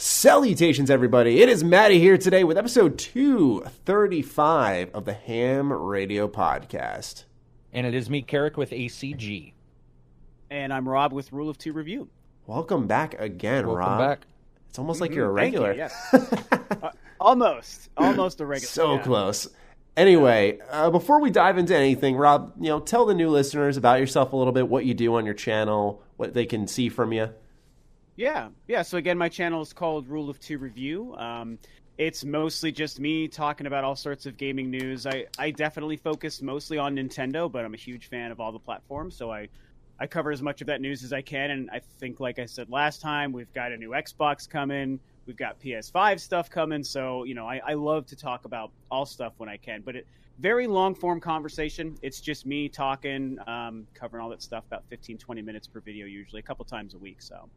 Salutations, everybody. It is Maddie here today with episode 235 of the Ham Radio Podcast. And it is me, Carrick, with ACG. And I'm Rob with Rule of Two Review. Welcome back again, Welcome Rob. back. It's almost like Mhm, you're a thank you, regular. yes. Uh, almost, almost a regular. so yeah. close. Anyway, uh, before we dive into anything, Rob, you know, tell the new listeners about yourself a little bit, what you do on your channel, what they can see from you. Yeah, yeah. So again, my channel is called Rule of Two Review. Um, it's mostly just me talking about all sorts of gaming news. I, I definitely focus mostly on Nintendo, but I'm a huge fan of all the platforms, so I I cover as much of that news as I can. And I think, like I said last time, we've got a new Xbox coming. We've got PS5 stuff coming. So you know, I, I love to talk about all stuff when I can. But it very long form conversation. It's just me talking, um, covering all that stuff about 15, 20 minutes per video, usually a couple times a week. So.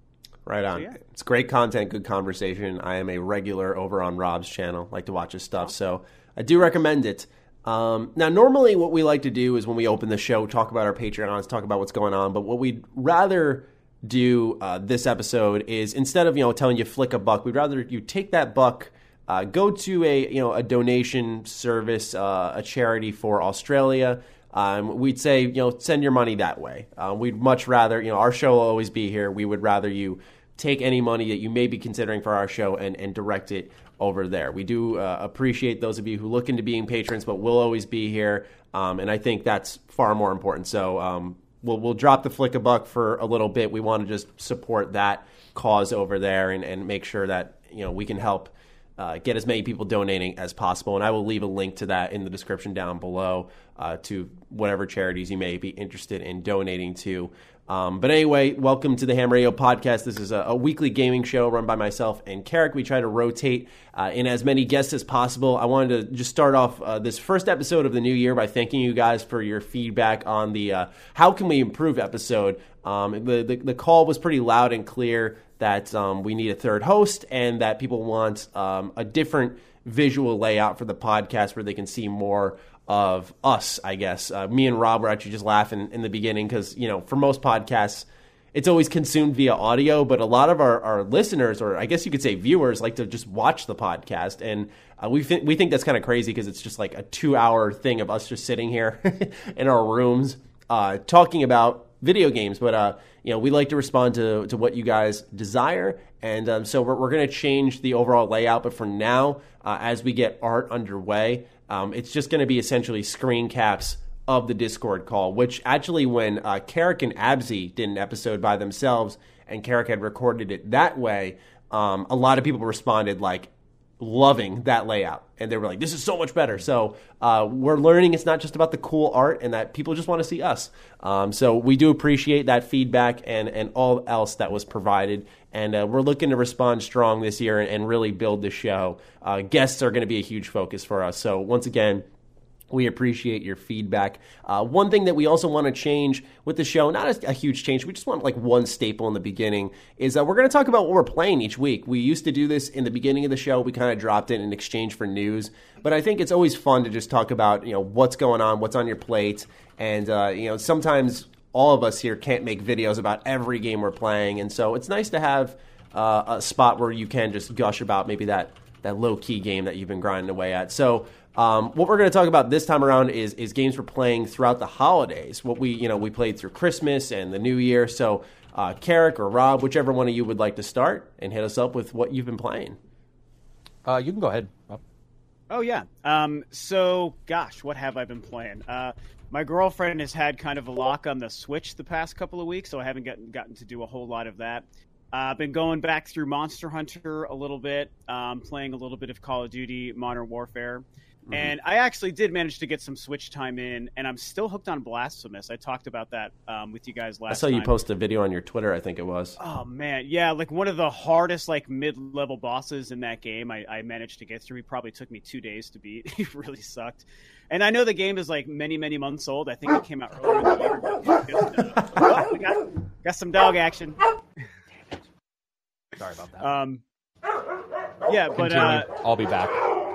Right on. yeah. It's great content, good conversation. I am a regular over on Rob's channel, like to watch his stuff, so I do recommend it. Um, now, normally, what we like to do is when we open the show, talk about our Patreons, talk about what's going on. But what we'd rather do uh, this episode is instead of you know telling you flick a buck, we'd rather you take that buck, uh, go to a you know a donation service, uh, a charity for Australia. Um, we'd say you know send your money that way. Uh, we'd much rather you know our show will always be here. We would rather you take any money that you may be considering for our show and, and direct it over there. We do uh, appreciate those of you who look into being patrons, but we'll always be here. Um, and I think that's far more important. So um, we'll, we'll drop the flick a buck for a little bit. We want to just support that cause over there and, and make sure that you know we can help uh, get as many people donating as possible. And I will leave a link to that in the description down below uh, to whatever charities you may be interested in donating to. Um, but anyway, welcome to the Ham Radio Podcast. This is a, a weekly gaming show run by myself and Carrick. We try to rotate uh, in as many guests as possible. I wanted to just start off uh, this first episode of the new year by thanking you guys for your feedback on the uh, How Can We Improve episode. Um, the, the, the call was pretty loud and clear that um, we need a third host and that people want um, a different visual layout for the podcast where they can see more of us, I guess. Uh, me and Rob were actually just laughing in the beginning because, you know, for most podcasts, it's always consumed via audio, but a lot of our, our listeners, or I guess you could say viewers, like to just watch the podcast. And uh, we, th- we think that's kind of crazy because it's just like a two hour thing of us just sitting here in our rooms uh, talking about video games. But, uh, you know, we like to respond to, to what you guys desire. And um, so we're, we're going to change the overall layout. But for now, uh, as we get art underway, um, it's just going to be essentially screen caps of the Discord call, which actually, when uh, Carrick and Abzi did an episode by themselves and Carrick had recorded it that way, um, a lot of people responded like loving that layout. And they were like, this is so much better. So uh, we're learning it's not just about the cool art and that people just want to see us. Um, so we do appreciate that feedback and, and all else that was provided. And uh, we're looking to respond strong this year and, and really build the show. Uh, guests are going to be a huge focus for us. So once again, we appreciate your feedback. Uh, one thing that we also want to change with the show, not a, a huge change, we just want like one staple in the beginning, is that we're going to talk about what we're playing each week. We used to do this in the beginning of the show. We kind of dropped it in exchange for news, but I think it's always fun to just talk about you know what's going on, what's on your plate, and uh, you know sometimes all of us here can't make videos about every game we're playing, and so it's nice to have uh, a spot where you can just gush about maybe that that low key game that you've been grinding away at. So. Um, what we're going to talk about this time around is is games we're playing throughout the holidays. What we you know we played through Christmas and the New Year. So, uh, Carrick or Rob, whichever one of you would like to start and hit us up with what you've been playing. Uh, you can go ahead. Rob. Oh yeah. Um, so gosh, what have I been playing? Uh, my girlfriend has had kind of a lock on the Switch the past couple of weeks, so I haven't gotten gotten to do a whole lot of that. I've uh, been going back through Monster Hunter a little bit, um, playing a little bit of Call of Duty Modern Warfare. Mm-hmm. And I actually did manage to get some Switch time in, and I'm still hooked on Blasphemous. I talked about that um, with you guys last. I saw you post a video on your Twitter. I think it was. Oh man, yeah, like one of the hardest like mid-level bosses in that game. I, I managed to get through. He probably took me two days to beat. He really sucked. And I know the game is like many many months old. I think it came out earlier in year. But, oh, we got, got some dog action. Sorry about that. Um, yeah, but uh, I'll be back.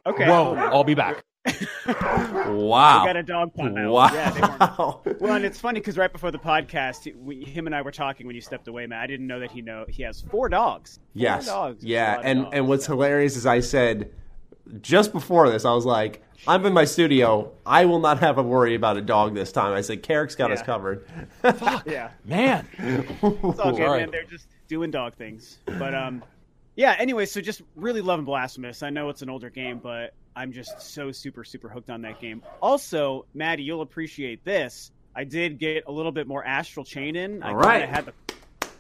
okay. Whoa, I'll be back. wow. We got a dog pun out. Wow. Yeah, they weren't- well, and it's funny because right before the podcast, we, him and I were talking when you stepped away, Matt. I didn't know that he know he has four dogs. Four Yes. dogs. Yeah, and dogs, and what's so. hilarious is I said just before this, I was like, I'm in my studio. I will not have a worry about a dog this time. I said, Carrick's got us Yeah. covered. yeah, Man, it's all good, Sorry. man. They're just doing dog things. But um, yeah. Anyway, so just really loving Blasphemous. I know it's an older game, but I'm just so super super hooked on that game. Also, Maddie, you'll appreciate this. I did get a little bit more Astral Chain in. I All right. kinda had the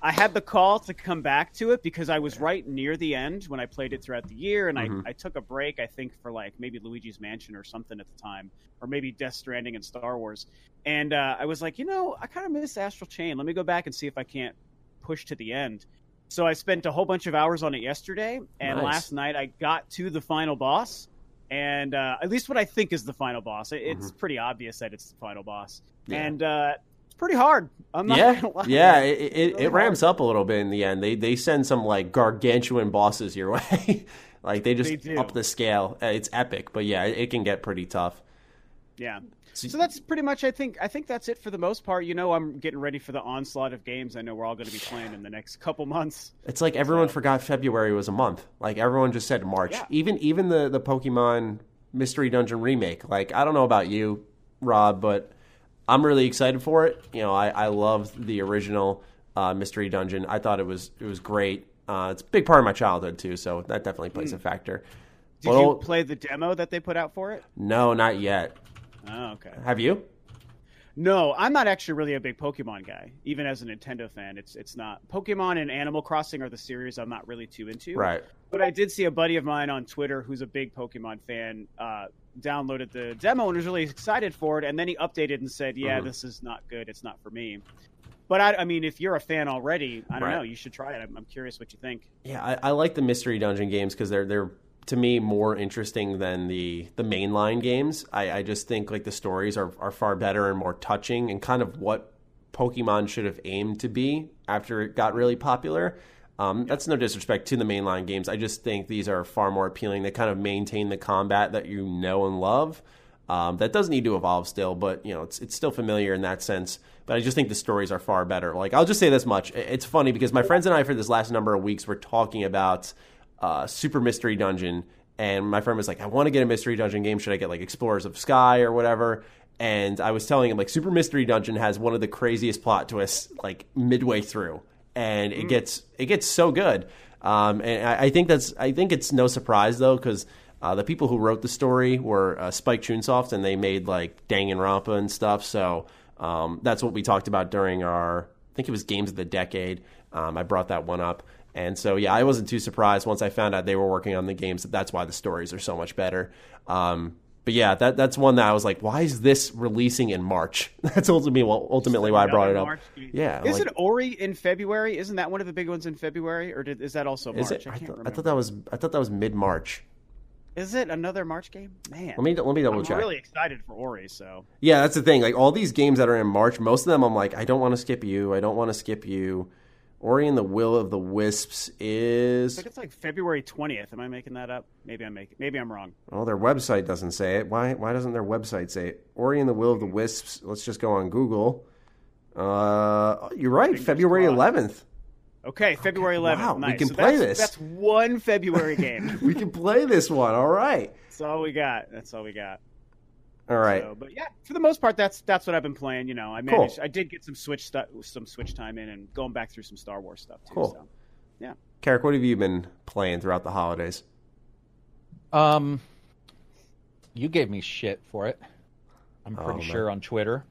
I had the call to come back to it because I was right near the end when I played it throughout the year, and Mhm. I, I took a break. I think for like maybe Luigi's Mansion or something at the time, or maybe Death Stranding and Star Wars. And uh, I was like, you know, I kind of miss Astral Chain. Let me go back and see if I can't push to the end. So I spent a whole bunch of hours on it yesterday, and Nice. last night I got to the final boss, and uh, at least what I think is the final boss. It, It's pretty obvious that it's the final boss, Mm-hmm. Yeah. and uh, pretty hard. I'm not yeah, gonna lie. yeah, it, it, it Really ramps up a little bit in the end. They they send some like gargantuan bosses your way, like they just They up the scale. Uh, It's epic, but yeah, it, it can get pretty tough. Yeah. So- So that's pretty much I think I think that's it for the most part. You know, I'm getting ready for the onslaught of games I know we're all going to be playing in the next couple months. It's like everyone forgot February was a month. Like everyone just said March. Yeah. Even even the the Pokemon Mystery Dungeon remake. Like I don't know about you, Rob, but I'm really excited for it. You know, I I love the original uh, Mystery Dungeon. I thought it was it was great. Uh, it's a big part of my childhood too, so that definitely plays a factor. Did you play the demo that they put out for it? No, not yet. Oh, okay. Have you? No, I'm not actually really a big Pokemon guy. Even as a Nintendo fan, it's it's not Pokemon and Animal Crossing are the series I'm not really too into. Right. But I did see a buddy of mine on Twitter who's a big Pokemon fan uh, downloaded the demo and was really excited for it, and then he updated and said, "Yeah, Mhm. this is not good. It's not for me." But I, I mean, if you're a fan already, I don't Right. know. You should try it. I'm, I'm curious what you think. Yeah, I, I like the mystery dungeon games because they're they're to me more interesting than the the mainline games. I, I just think like the stories are are far better and more touching and kind of what Pokemon should have aimed to be after it got really popular. Um, that's no disrespect to the mainline games. I just think these are far more appealing. They kind of maintain the combat that you know and love. Um, that does need to evolve still, but you know it's it's still familiar in that sense. But I just think the stories are far better. Like I'll just say this much: it's funny because my friends and I for this last number of weeks were talking about uh, Super Mystery Dungeon, and my friend was like, "I want to get a Mystery Dungeon game. Should I get like Explorers of Sky or whatever?" And I was telling him like Super Mystery Dungeon has one of the craziest plot twists like midway through, and it gets it gets so good. Um, and I, I think that's I think it's no surprise though because uh, the people who wrote the story were uh, Spike Chunsoft, and they made like Danganronpa and stuff. So um, that's what we talked about during our I think it was Games of the Decade. Um, I brought that one up, and so yeah, I wasn't too surprised once I found out they were working on the games. That that's why the stories are so much better. Um, but yeah, that that's one that I was like, why is this releasing in March? That's ultimately well, ultimately why I brought it up. March. Yeah, Is like- it Ori in February? Isn't that one of the big ones in February, or did, is that also March? Is it? I I, can't thought, I remember. thought that was I thought that was mid March. Is it another March game? Man, Let me let me double I'm check. really excited for Ori. So Yeah, that's the thing. Like all these games that are in March, most of them I'm like, I don't want to skip you. I don't want to skip you. Ori and the Will of the Wisps I is think it's like February 20th. Am I making that up? Maybe I'm making. Maybe I'm wrong. well, their website doesn't say it. Why why doesn't their website say it? Ori and the Will of the Wisps. Let's just go on Google. Uh, you're right. Fingers February 11th. Okay, February 11th. wow, we can So play that's, this. That's one February game. We can play this one. All right. that's all we got. That's all we got. All right. So, but yeah, for the most part, that's that's what I've been playing. You know, I Cool. managed. I did get some Switch stuff, some Switch time in, and going back through some Star Wars stuff too. Cool. So. Yeah. Carrick, what have you been playing throughout the holidays? Um, you gave me shit for it. I'm Oh, pretty man. sure on Twitter.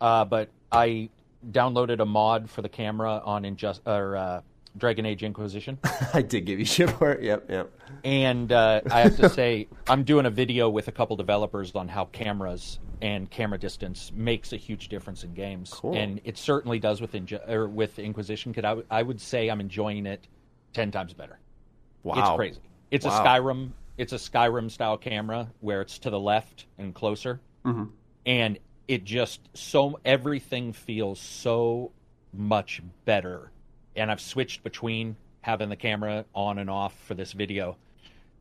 Uh, but I downloaded a mod for the camera on Injust or uh, Dragon Age Inquisition, I did give you shit for it. Yep, yep. and uh, I have to say I'm doing a video with a couple developers on how cameras and camera distance makes a huge difference in games, Cool. and it certainly does with with Inquisition. Could I, w- I would say I'm enjoying it ten times better. Wow. It's crazy. It's Wow. a Skyrim. It's a Skyrim style camera where it's to the left and closer, Mhm. and it just so everything feels so much better. And I've switched between having the camera on and off for this video,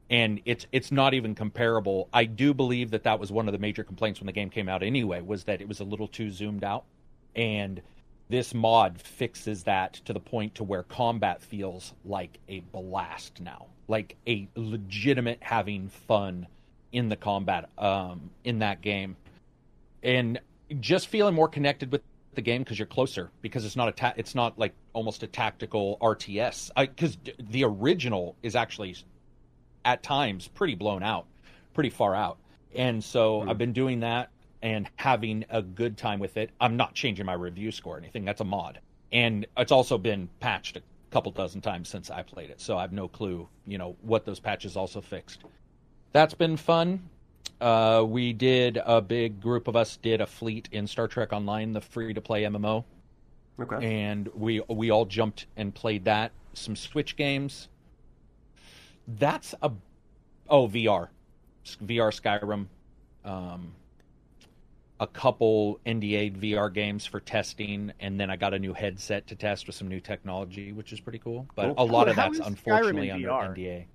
and it's it's not even comparable. I do believe that that was one of the major complaints when the game came out anyway was that it was a little too zoomed out. And this mod fixes that to the point to where combat feels like a blast now like a legitimate having fun in the combat um, in that game. And just feeling more connected with the game because you're closer because it's not a ta- it's not like almost a tactical RTS because d- the original is actually at times pretty blown out pretty far out and so hmm. I've been doing that and having a good time with it. I'm not changing my review score or anything. That's a mod. And it's also been patched a couple dozen times since I played it. So I have no clue, you know, what those patches also fixed. That's been fun. Uh, we did a big group of us did a fleet in Star Trek Online, the free to play MMO, Okay. and we we all jumped and played that. Some Switch games. That's a oh VR, VR Skyrim. Um, a couple NDA VR games for testing, and then I got a new headset to test with some new technology, which is pretty cool. But Cool. a lot How- of that's is Skyrim in unfortunately under VR? NDA.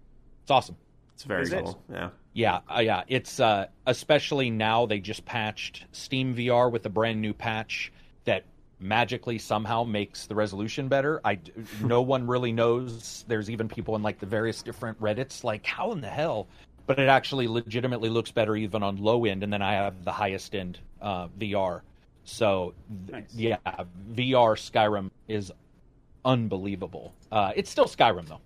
It's awesome. It's very Is it? Yeah. Yeah, uh, yeah. It's uh, especially now they just patched Steam VR with a brand new patch that magically somehow makes the resolution better. I d- no one really knows. There's even people in like the various different Reddits like how in the hell, but it actually legitimately looks better even on low end, and then I have the highest end uh, VR. So th- Nice. yeah, VR Skyrim is unbelievable. Uh, it's still Skyrim though.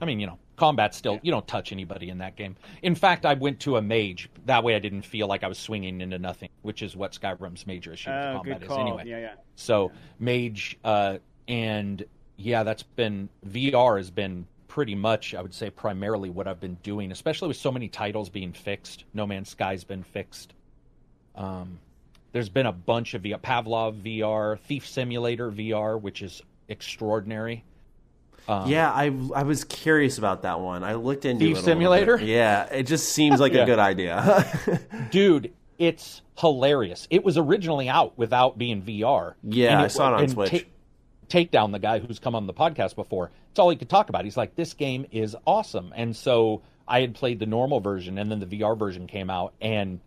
I mean, you know, combat still, you don't touch anybody in that game. In fact, I went to a mage. That way I didn't feel like I was swinging into nothing, which is what Skyrim's major issue with Oh, combat good is anyway. Yeah, yeah. So, mage, uh, and yeah, that's been, VR has been pretty much, I would say, primarily what I've been doing, especially with so many titles being fixed. No Man's Sky's been fixed. Um, there's been a bunch of VR, Pavlov VR, Thief Simulator VR, which is extraordinary. Um, Yeah, I I was curious about that one. I looked into Thief it a Simulator? Yeah, it just seems like Yeah. a good idea. dude it's hilarious it was originally out without being vr Yeah, And I saw it on and Switch. takedown the guy who's come on the podcast before it's all he could talk about he's like this game is awesome and so i had played the normal version and then the vr version came out and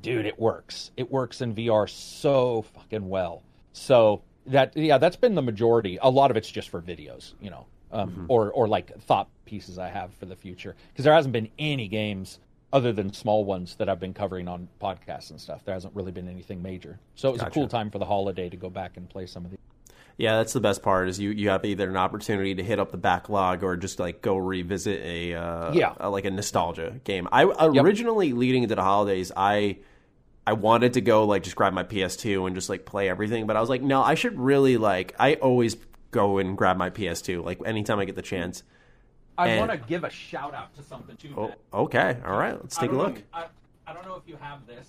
dude it works it works in vr so fucking well so that yeah that's been the majority a lot of it's just for videos you know um, Mm-hmm. or or like thought pieces i have for the future because there hasn't been any games other than small ones that i've been covering on podcasts and stuff there hasn't really been anything major so it was a cool time for the holiday to go back and play some of these yeah, that's the best part is you you have either an opportunity to hit up the backlog or just like go revisit a uh, Yeah. a- like a nostalgia game. I originally leading into the holidays, I I wanted to go like just grab my PS2 and just like play everything, but I was like, no, I should really like I always go and grab my PS2 like anytime I get the chance. i And- want to give a shout out to something too Oh, okay, all right, let's take a look. I, I don't know if you have this.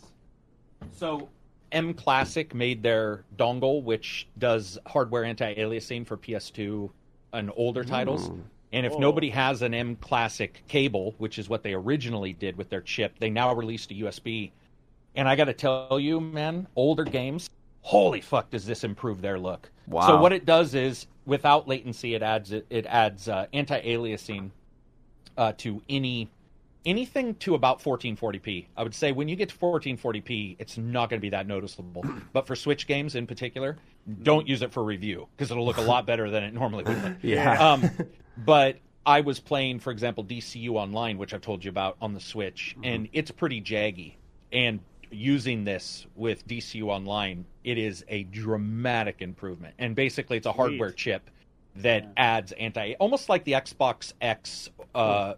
So, mClassic made their dongle, which does hardware anti-aliasing for PS2 and older titles. And if oh. nobody has an mClassic cable, which is what they originally did with their chip, they now released a USB. And I got to tell you, man, older games, holy fuck, does this improve their look? Wow. So what it does is, without latency, it adds it, adds uh, anti-aliasing uh, to any anything to about 1440p. I would say when you get to 1440p, it's not going to be that noticeable. But for Switch games in particular, don't use it for review because it'll look a lot better than it normally would. Yeah. Um, but I was playing, for example, DCU Online, which I've told you about on the Switch, and it's pretty jaggy. And using this with DCU Online, it is a dramatic improvement. And basically, it's a hardware chip that adds anti, almost like the Xbox X uh,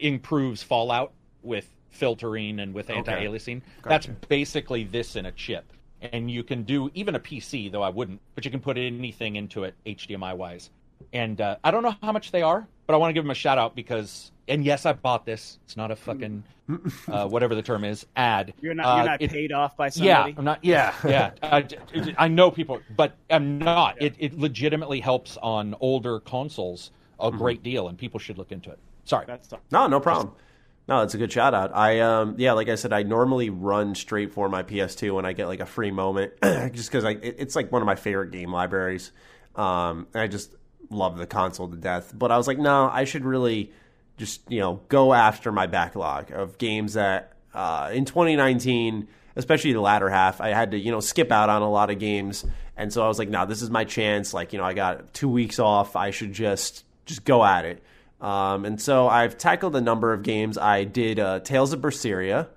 improves Fallout with filtering and with anti-aliasing. That's basically this in a chip. And you can do even a PC, though I wouldn't, but you can put anything into it HDMI wise. And uh, I don't know how much they are, but I want to give them a shout out because, and yes, I bought this. It's not a fucking uh, whatever the term is ad. You're not Uh, you're not it- paid off by somebody. yeah, somebody. I'm not. Yeah, yeah. I, I know people, but I'm not. It, it legitimately helps on older consoles a great deal, and people should look into it. Sorry. That's. No, no problem. No, it's a good shout out. I um yeah, like I said, I normally run straight for my PS2 when I get like a free moment, just because I it, it's like one of my favorite game libraries. Um, and I just love the console to death. But I was like, no, I should really just you know go after my backlog of games that uh, in 2019, especially the latter half, I had to you know skip out on a lot of games, and so I was like, "No, this is my chance. Like you know, I got two weeks off. I should just just go at it." Um, and so I've tackled a number of games. I did uh, Tales of Berseria.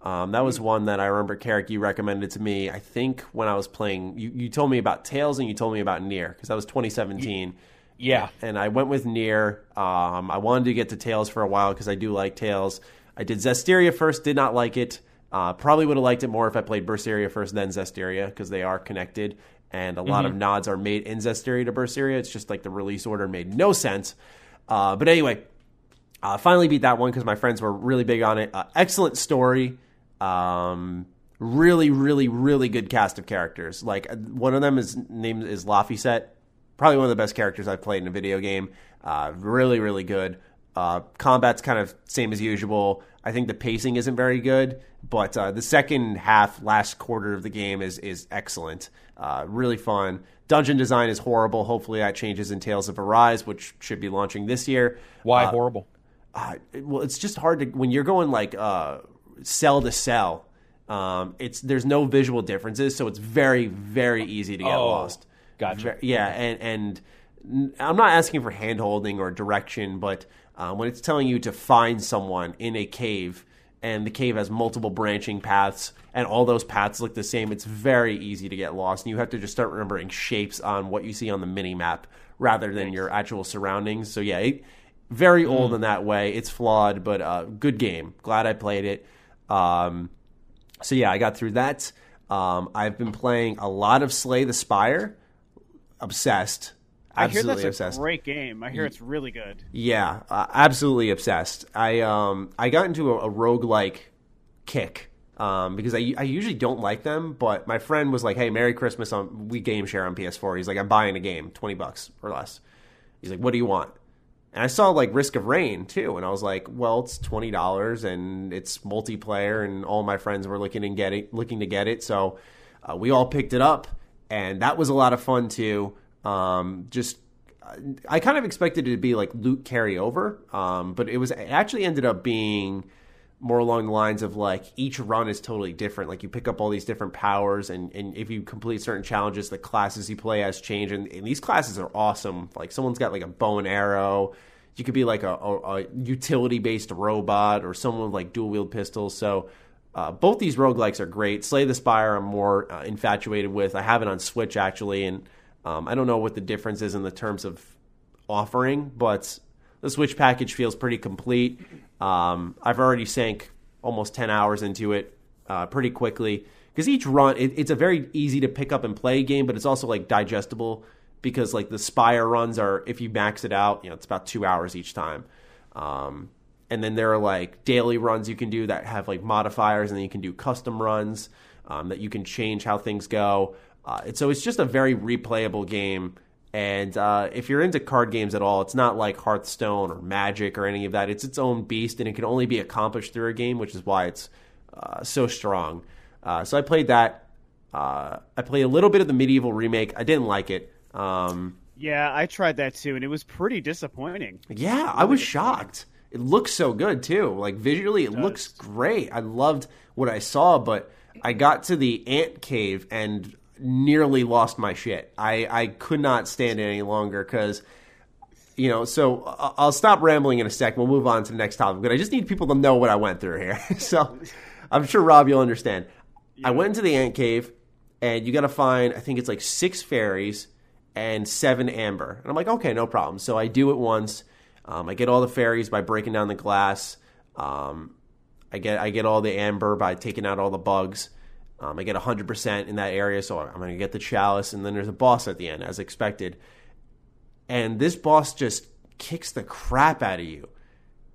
Um, that was one that I remember, Carrick, you recommended to me. I think when I was playing, you, you told me about Tales and you told me about Nier because that was 2017. Yeah. And I went with Nier. Um, I wanted to get to Tales for a while because I do like Tales. I did Zestiria first, did not like it. Uh, probably would have liked it more if I played Berseria first, then Zestiria because they are connected. And a lot of nods are made in Zestiria to Berseria. It's just like the release order made no sense. Uh, but anyway, uh, finally beat that one because my friends were really big on it. Uh, excellent story. Um, really, really, really good cast of characters. Like uh, one of them is named is Laphicet. Probably one of the best characters I've played in a video game. Uh, really, really good. Uh, combat's kind of same as usual. I think the pacing isn't very good, but uh, the second half, last quarter of the game is is excellent. Uh, really fun. Dungeon design is horrible. Hopefully that changes in Tales of Arise, which should be launching this year. Why horrible? Uh, well, it's just hard to when you're going like uh, cell to cell. Um, it's there's no visual differences, so it's very very easy to get Oh, lost. Gotcha. Yeah, and and I'm not asking for hand holding or direction, but uh, when it's telling you to find someone in a cave and the cave has multiple branching paths and all those paths look the same, it's very easy to get lost. And you have to just start remembering shapes on what you see on the mini map rather than your actual surroundings. So yeah, it, very old in that way. It's flawed, but uh, good game. Glad I played it. Um, so yeah, I got through that. Um, I've been playing a lot of Slay the Spire. Obsessed. I hear Absolutely that's a obsessed. great game. I hear it's really good. Yeah, uh, absolutely obsessed. I um I got into a, a roguelike kick um because I I usually don't like them, but my friend was like, "Hey, Merry Christmas on we game share on PS4." He's like, "I'm buying a game, 20 bucks or less." He's like, "What do you want?" And I saw like Risk of Rain 2, and I was like, "Well, it's twenty dollars, and it's multiplayer, and all my friends were looking and getting looking to get it, so uh, we all picked it up, and that was a lot of fun too. Um, just I kind of expected it to be like loot carryover, um, but it was it actually ended up being more along the lines of like each run is totally different. Like you pick up all these different powers, and, and if you complete certain challenges, the classes you play as change. And, and these classes are awesome. Like someone's got like a bow and arrow. You could be like a, a, a utility based robot or someone with like dual wield pistols. So uh, both these roguelikes are great. Slay the Spire, I'm more uh, infatuated with. I have it on Switch actually, and um, I don't know what the difference is in the terms of offering, but the Switch package feels pretty complete. Um, I've already sank almost 10 hours into it uh, pretty quickly because each run, it, it's a very easy to pick up and play game, but it's also like digestible because like the Spire runs are, if you max it out, you know, it's about two hours each time. Um, and then there are like daily runs you can do that have like modifiers, and then you can do custom runs um, that you can change how things go. Uh, and so it's just a very replayable game. And uh, if you're into card games at all, it's not like Hearthstone or Magic or any of that. It's its own beast, and it can only be accomplished through a game, which is why it's uh, so strong. Uh, so I played that. Uh, I played a little bit of the MediEvil remake. I didn't like it. Um, Yeah, I tried that too, and it was pretty disappointing. yeah, I was shocked. It looks so good too. Like visually, it looks great. I loved what I saw, but I got to the ant cave and nearly lost my shit. I I could not stand it any longer because. You know, so I'll stop rambling in a sec. We'll move on to the next topic, but I just need people to know what I went through here. so, I'm sure Rob, you'll understand. I went into the ant cave, and you got to find. I think it's like six fairies and seven amber. And I'm like, okay, no problem. So I do it once. Um, I get all the fairies by breaking down the glass. Um, I get I get all the amber by taking out all the bugs. Um, I get 100% in that area, so I'm going to get the chalice, and then there's a boss at the end, as expected. And this boss just kicks the crap out of you.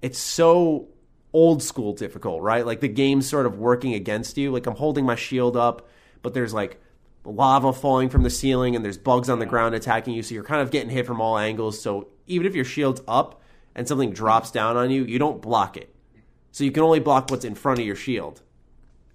It's so old school difficult, right? Like the game's sort of working against you. Like I'm holding my shield up, but there's like lava falling from the ceiling and there's bugs on the ground attacking you, so you're kind of getting hit from all angles. So even if your shield's up and something drops down on you, you don't block it. So you can only block what's in front of your shield.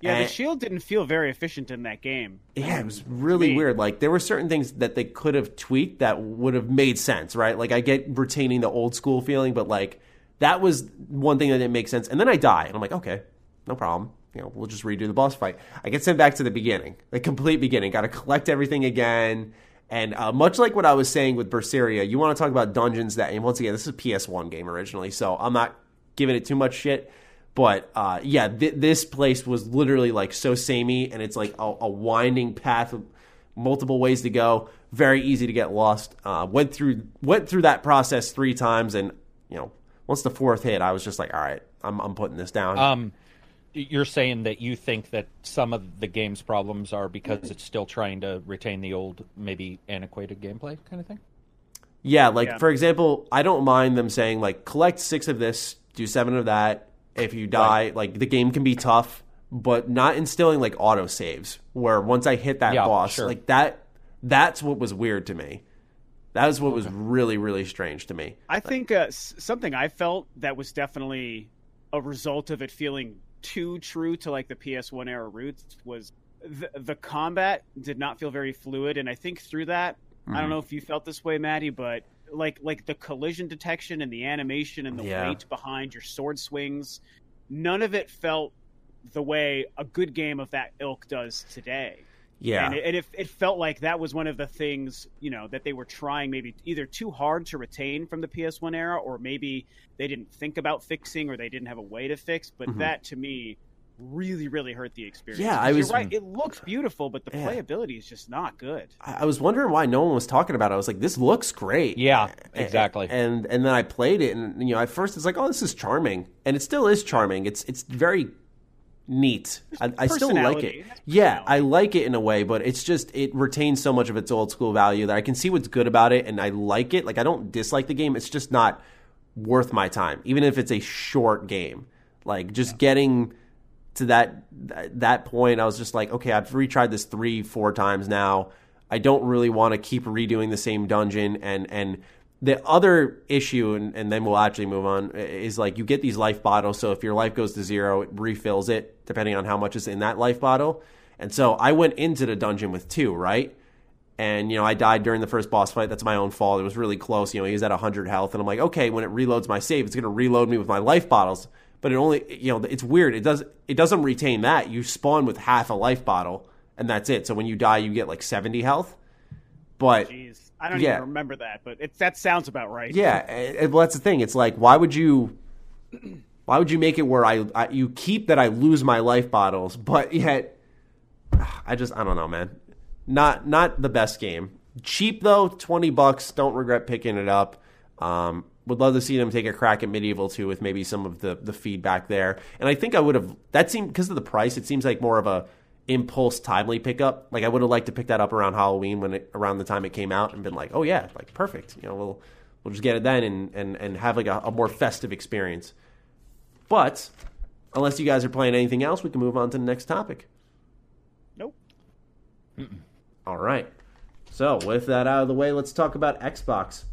Yeah, And- the shield didn't feel very efficient in that game. Yeah, it was really weird. Like there were certain things that they could have tweaked that would have made sense, right? Like I get retaining the old school feeling, but like that was one thing that didn't make sense. And then I die, and I'm like, okay, no problem. You know, we'll just redo the boss fight. I get sent back to the beginning, the complete beginning. Got to collect everything again. And uh, much like what I was saying with Berseria, you want to talk about dungeons that, and once again, this is a PS1 game originally, so I'm not giving it too much shit. But uh, yeah, th- this place was literally like so samey, and it's like a, a winding path, of multiple ways to go, very easy to get lost. Uh, went through went through that process three times, and you know, once the fourth hit, I was just like, all right, I'm I'm putting this down. Um, you're saying that you think that some of the game's problems are because it's still trying to retain the old, maybe antiquated gameplay kind of thing. Yeah, like Yeah. for example, I don't mind them saying like collect six of this, do seven of that. If you die, like the game can be tough, but not instilling like auto saves where once I hit that Yeah, boss, sure. like that that's what was weird to me. That was what was really, really strange to me. I think uh, something I felt that was definitely a result of it feeling too true to like the PS1 era roots was the, the combat did not feel very fluid, and I think through that, I Mm-hmm. don't know if you felt this way, Maddie, but like like the collision detection and the animation and the Yeah. weight behind your sword swings, none of it felt the way a good game of that ilk does today. Yeah. And, it, and it, it felt like that was one of the things, you know, that they were trying maybe either too hard to retain from the PS1 era, or maybe they didn't think about fixing, or they didn't have a way to fix. But that to me really, really hurt the experience. Mm-hmm. Yeah, I 'Cause was- You're right. It looks beautiful, but the Yeah. playability is just not good. I I was wondering why no one was talking about it. I was like, this looks great. Yeah, A- exactly. And and then I played it, and you know, at first it's like, oh, this is charming, and it still is charming. It's it's very neat. I, I still like it. It Yeah. I like it in a way, but it's just it retains so much of its old school value that I can see what's good about it, and I like it. Like I don't dislike the game. It's just not worth my time, even if it's a short game. Like just getting to that that point, I was just like, okay, I've retried this three, four times now. I don't really want to keep redoing the same dungeon and and the other issue and, and then we'll actually move on is like you get these life bottles. So if your life goes to zero it refills it depending on how much is in that life bottle. And so i went into the dungeon with two right? And you know i died during the first boss fight. That's my own fault. It was really close. You know he was at 100 health and i'm like okay when it reloads my save it's going to reload me with my life bottles. But it only you know it's weird. It does it doesn't retain that. You spawn with half a life bottle and that's it. So when you die you get like 70 health. But Jeez, I don't Yeah. even remember that, but it, that sounds about right. yeah, eh, well, that's the thing. It's like, why would you, why would you make it where I, I you keep that I lose my life bottles, but yet, I just I don't know, man. Not not the best game. Cheap though, twenty bucks. Don't regret picking it up. Um, would love to see them take a crack at MediEvil too, with maybe some of the the feedback there. And I think I would have that seemed because of the price. It seems like more of a impulse timely pickup. Like I would have liked to pick that up around Halloween when it around the time it came out and been like, oh yeah, like perfect. You know, we'll we'll just get it then and and and have like a, a more festive experience. But unless you guys are playing anything else, we can move on to the next topic. Nope. All right. So, with that out of the way, let's talk about Xbox.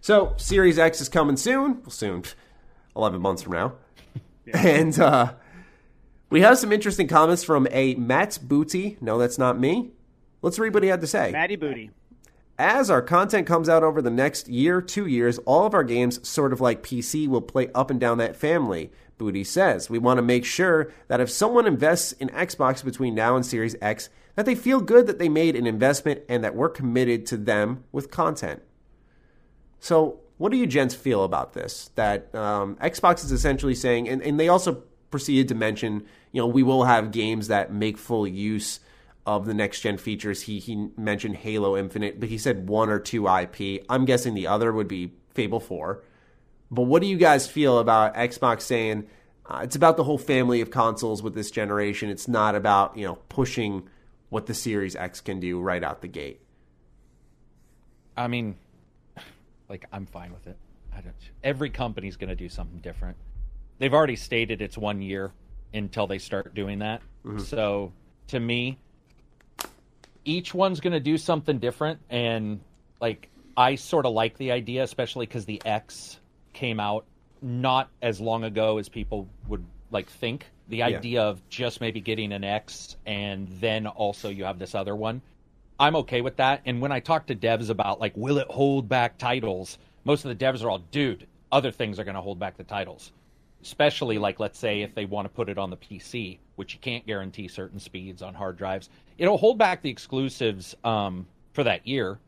So, Series X is coming soon. Well, soon, 11 months from now. And uh, we have some interesting comments from a Matt Booty. No, that's not me. Let's read what he had to say. Maddie Booty. As our content comes out over the next year, two years, all of our games, sort of like PC, will play up and down that family. Booty says, We want to make sure that if someone invests in Xbox between now and Series X, that they feel good that they made an investment and that we're committed to them with content. So, what do you gents feel about this? That um, Xbox is essentially saying, and, and they also proceeded to mention, you know, we will have games that make full use of the next gen features. He he mentioned Halo Infinite, but he said one or two IP. I'm guessing the other would be Fable 4. But what do you guys feel about Xbox saying uh, it's about the whole family of consoles with this generation? It's not about you know pushing what the Series X can do right out the gate. I mean, like I'm fine with it. Every company's going to do something different. They've already stated it's one year until they start doing that. Mm-hmm. So to me, each one's going to do something different, and like I sort of like the idea, especially because the X came out not as long ago as people would like think. The idea of just maybe getting an X and then also you have this other one. I'm okay with that. And when I talk to devs about like, will it hold back titles? Most of the devs are all, dude, other things are going to hold back the titles. Especially like let's say if they want to put it on the PC, which you can't guarantee certain speeds on hard drives, it'll hold back the exclusives um, for that year.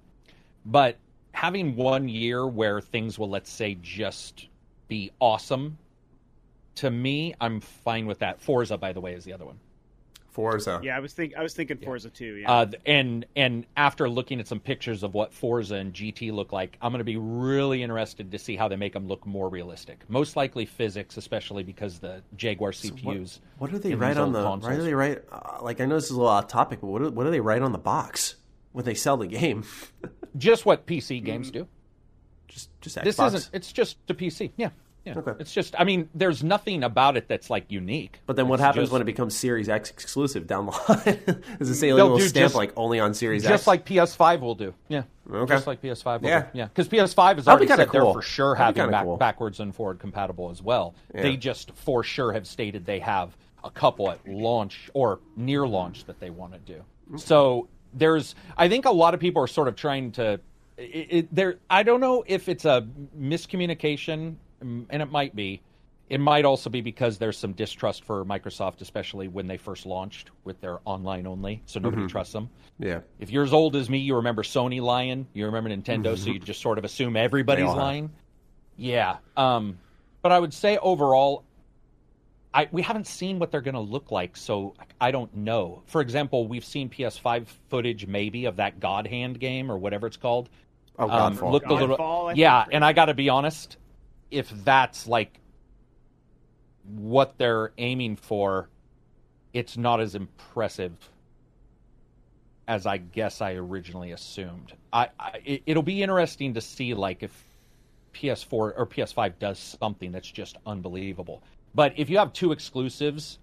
But having one year where things will let's say just be awesome, to me, I'm fine with that. Forza, by the way, is the other one. Forza. Yeah, I was think I was thinking Forza too. Yeah. Uh, and and after looking at some pictures of what Forza and GT look like, I'm going to be really interested to see how they make them look more realistic. Most likely physics, especially because the Jaguar CPUs. So what, what, do they write on the? Consoles. Why do they write? Uh, like I know this is a little off topic, but what do, what do they write on the box when they sell the game? just what PC games mm. do. Just just Xbox. This isn't. It's just a PC. Yeah. Yeah. Okay. It's just, I mean, there's nothing about it that's like unique. But then what it's happens just, when it becomes Series X exclusive down the line? Does it say a little stamp just, like only on Series just X? Just like PS5 will do. Yeah. Okay. Just like PS5 will yeah. do. Yeah. Because PS5 is already said cool. they're for sure That'd having back, cool. backwards and forward compatible as well. Yeah. They just for sure have stated they have a couple at launch or near launch that they want to do. Mm. So there's, I think a lot of people are sort of trying to. It, it, there, I don't know if it's a miscommunication, and it might be it might also be because there's some distrust for Microsoft, especially when they first launched with their online only, so nobody mm-hmm. trusts them. Yeah. If you're as old as me, you remember Sony lying, you remember Nintendo, mm-hmm. so you just sort of assume everybody's lying. Yeah. Um, but I would say overall, I we haven't seen what they're going to look like, so I don't know. For example, we've seen PS5 footage maybe of that God Hand game or whatever it's called. Oh, Godfall. Um, looked Godfall, a little, yeah. And I got to be honest, if that's like what they're aiming for, it's not as impressive as I guess I originally assumed. I, I it, will be interesting to see like if PS4 or PS5 does something that's just unbelievable. But if you have two exclusives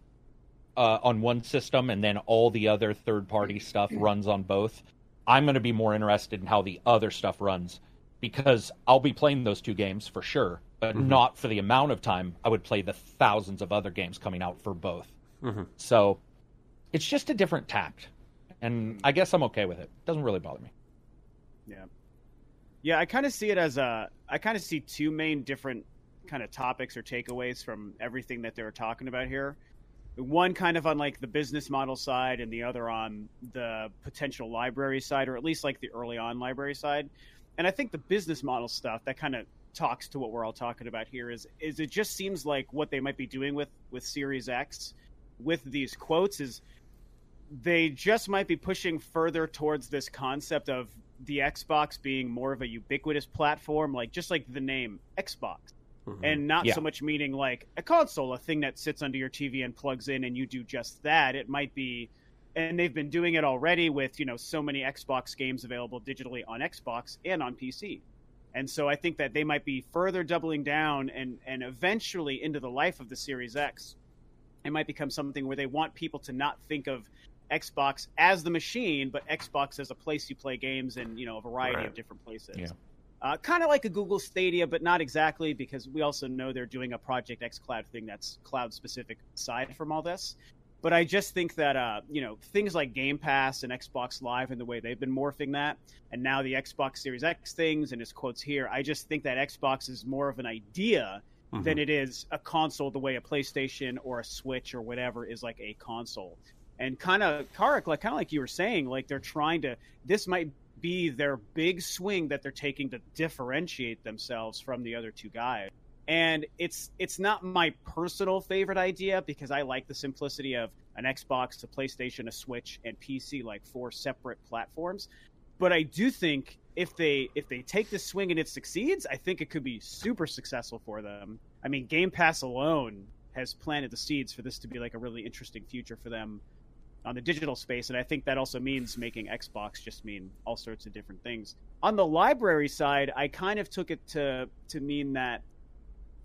uh, on one system and then all the other third party stuff runs on both, I'm going to be more interested in how the other stuff runs because I'll be playing those two games for sure but mm-hmm. not for the amount of time I would play the thousands of other games coming out for both. Mm-hmm. So it's just a different tact. And I guess I'm okay with it. Doesn't really bother me. Yeah. Yeah, I kind of see it as a I kind of see two main different kind of topics or takeaways from everything that they're talking about here. One kind of on like the business model side and the other on the potential library side or at least like the early on library side. And I think the business model stuff that kind of talks to what we're all talking about here is is it just seems like what they might be doing with with Series X with these quotes is they just might be pushing further towards this concept of the Xbox being more of a ubiquitous platform, like just like the name Xbox, mm-hmm. and not yeah. so much meaning like a console, a thing that sits under your TV and plugs in and you do just that. It might be, and they've been doing it already with you know so many Xbox games available digitally on Xbox and on PC. And so I think that they might be further doubling down and, and eventually into the life of the Series X. It might become something where they want people to not think of Xbox as the machine, but Xbox as a place you play games in, you know, a variety right. of different places. Yeah. Uh, kind of like a Google Stadia, but not exactly because we also know they're doing a Project xCloud thing that's cloud specific aside from all this. But I just think that uh, you know things like Game Pass and Xbox Live and the way they've been morphing that, and now the Xbox Series X things and his quotes here, I just think that Xbox is more of an idea mm-hmm. than it is a console, the way a PlayStation or a Switch or whatever is like a console. And kind of Carrick, like kind of like you were saying, like they're trying to. This might be their big swing that they're taking to differentiate themselves from the other two guys and it's it's not my personal favorite idea because I like the simplicity of an Xbox, a PlayStation, a Switch, and PC like four separate platforms. But I do think if they if they take this swing and it succeeds, I think it could be super successful for them. I mean, Game Pass alone has planted the seeds for this to be like a really interesting future for them on the digital space and i think that also means making xbox just mean all sorts of different things on the library side i kind of took it to to mean that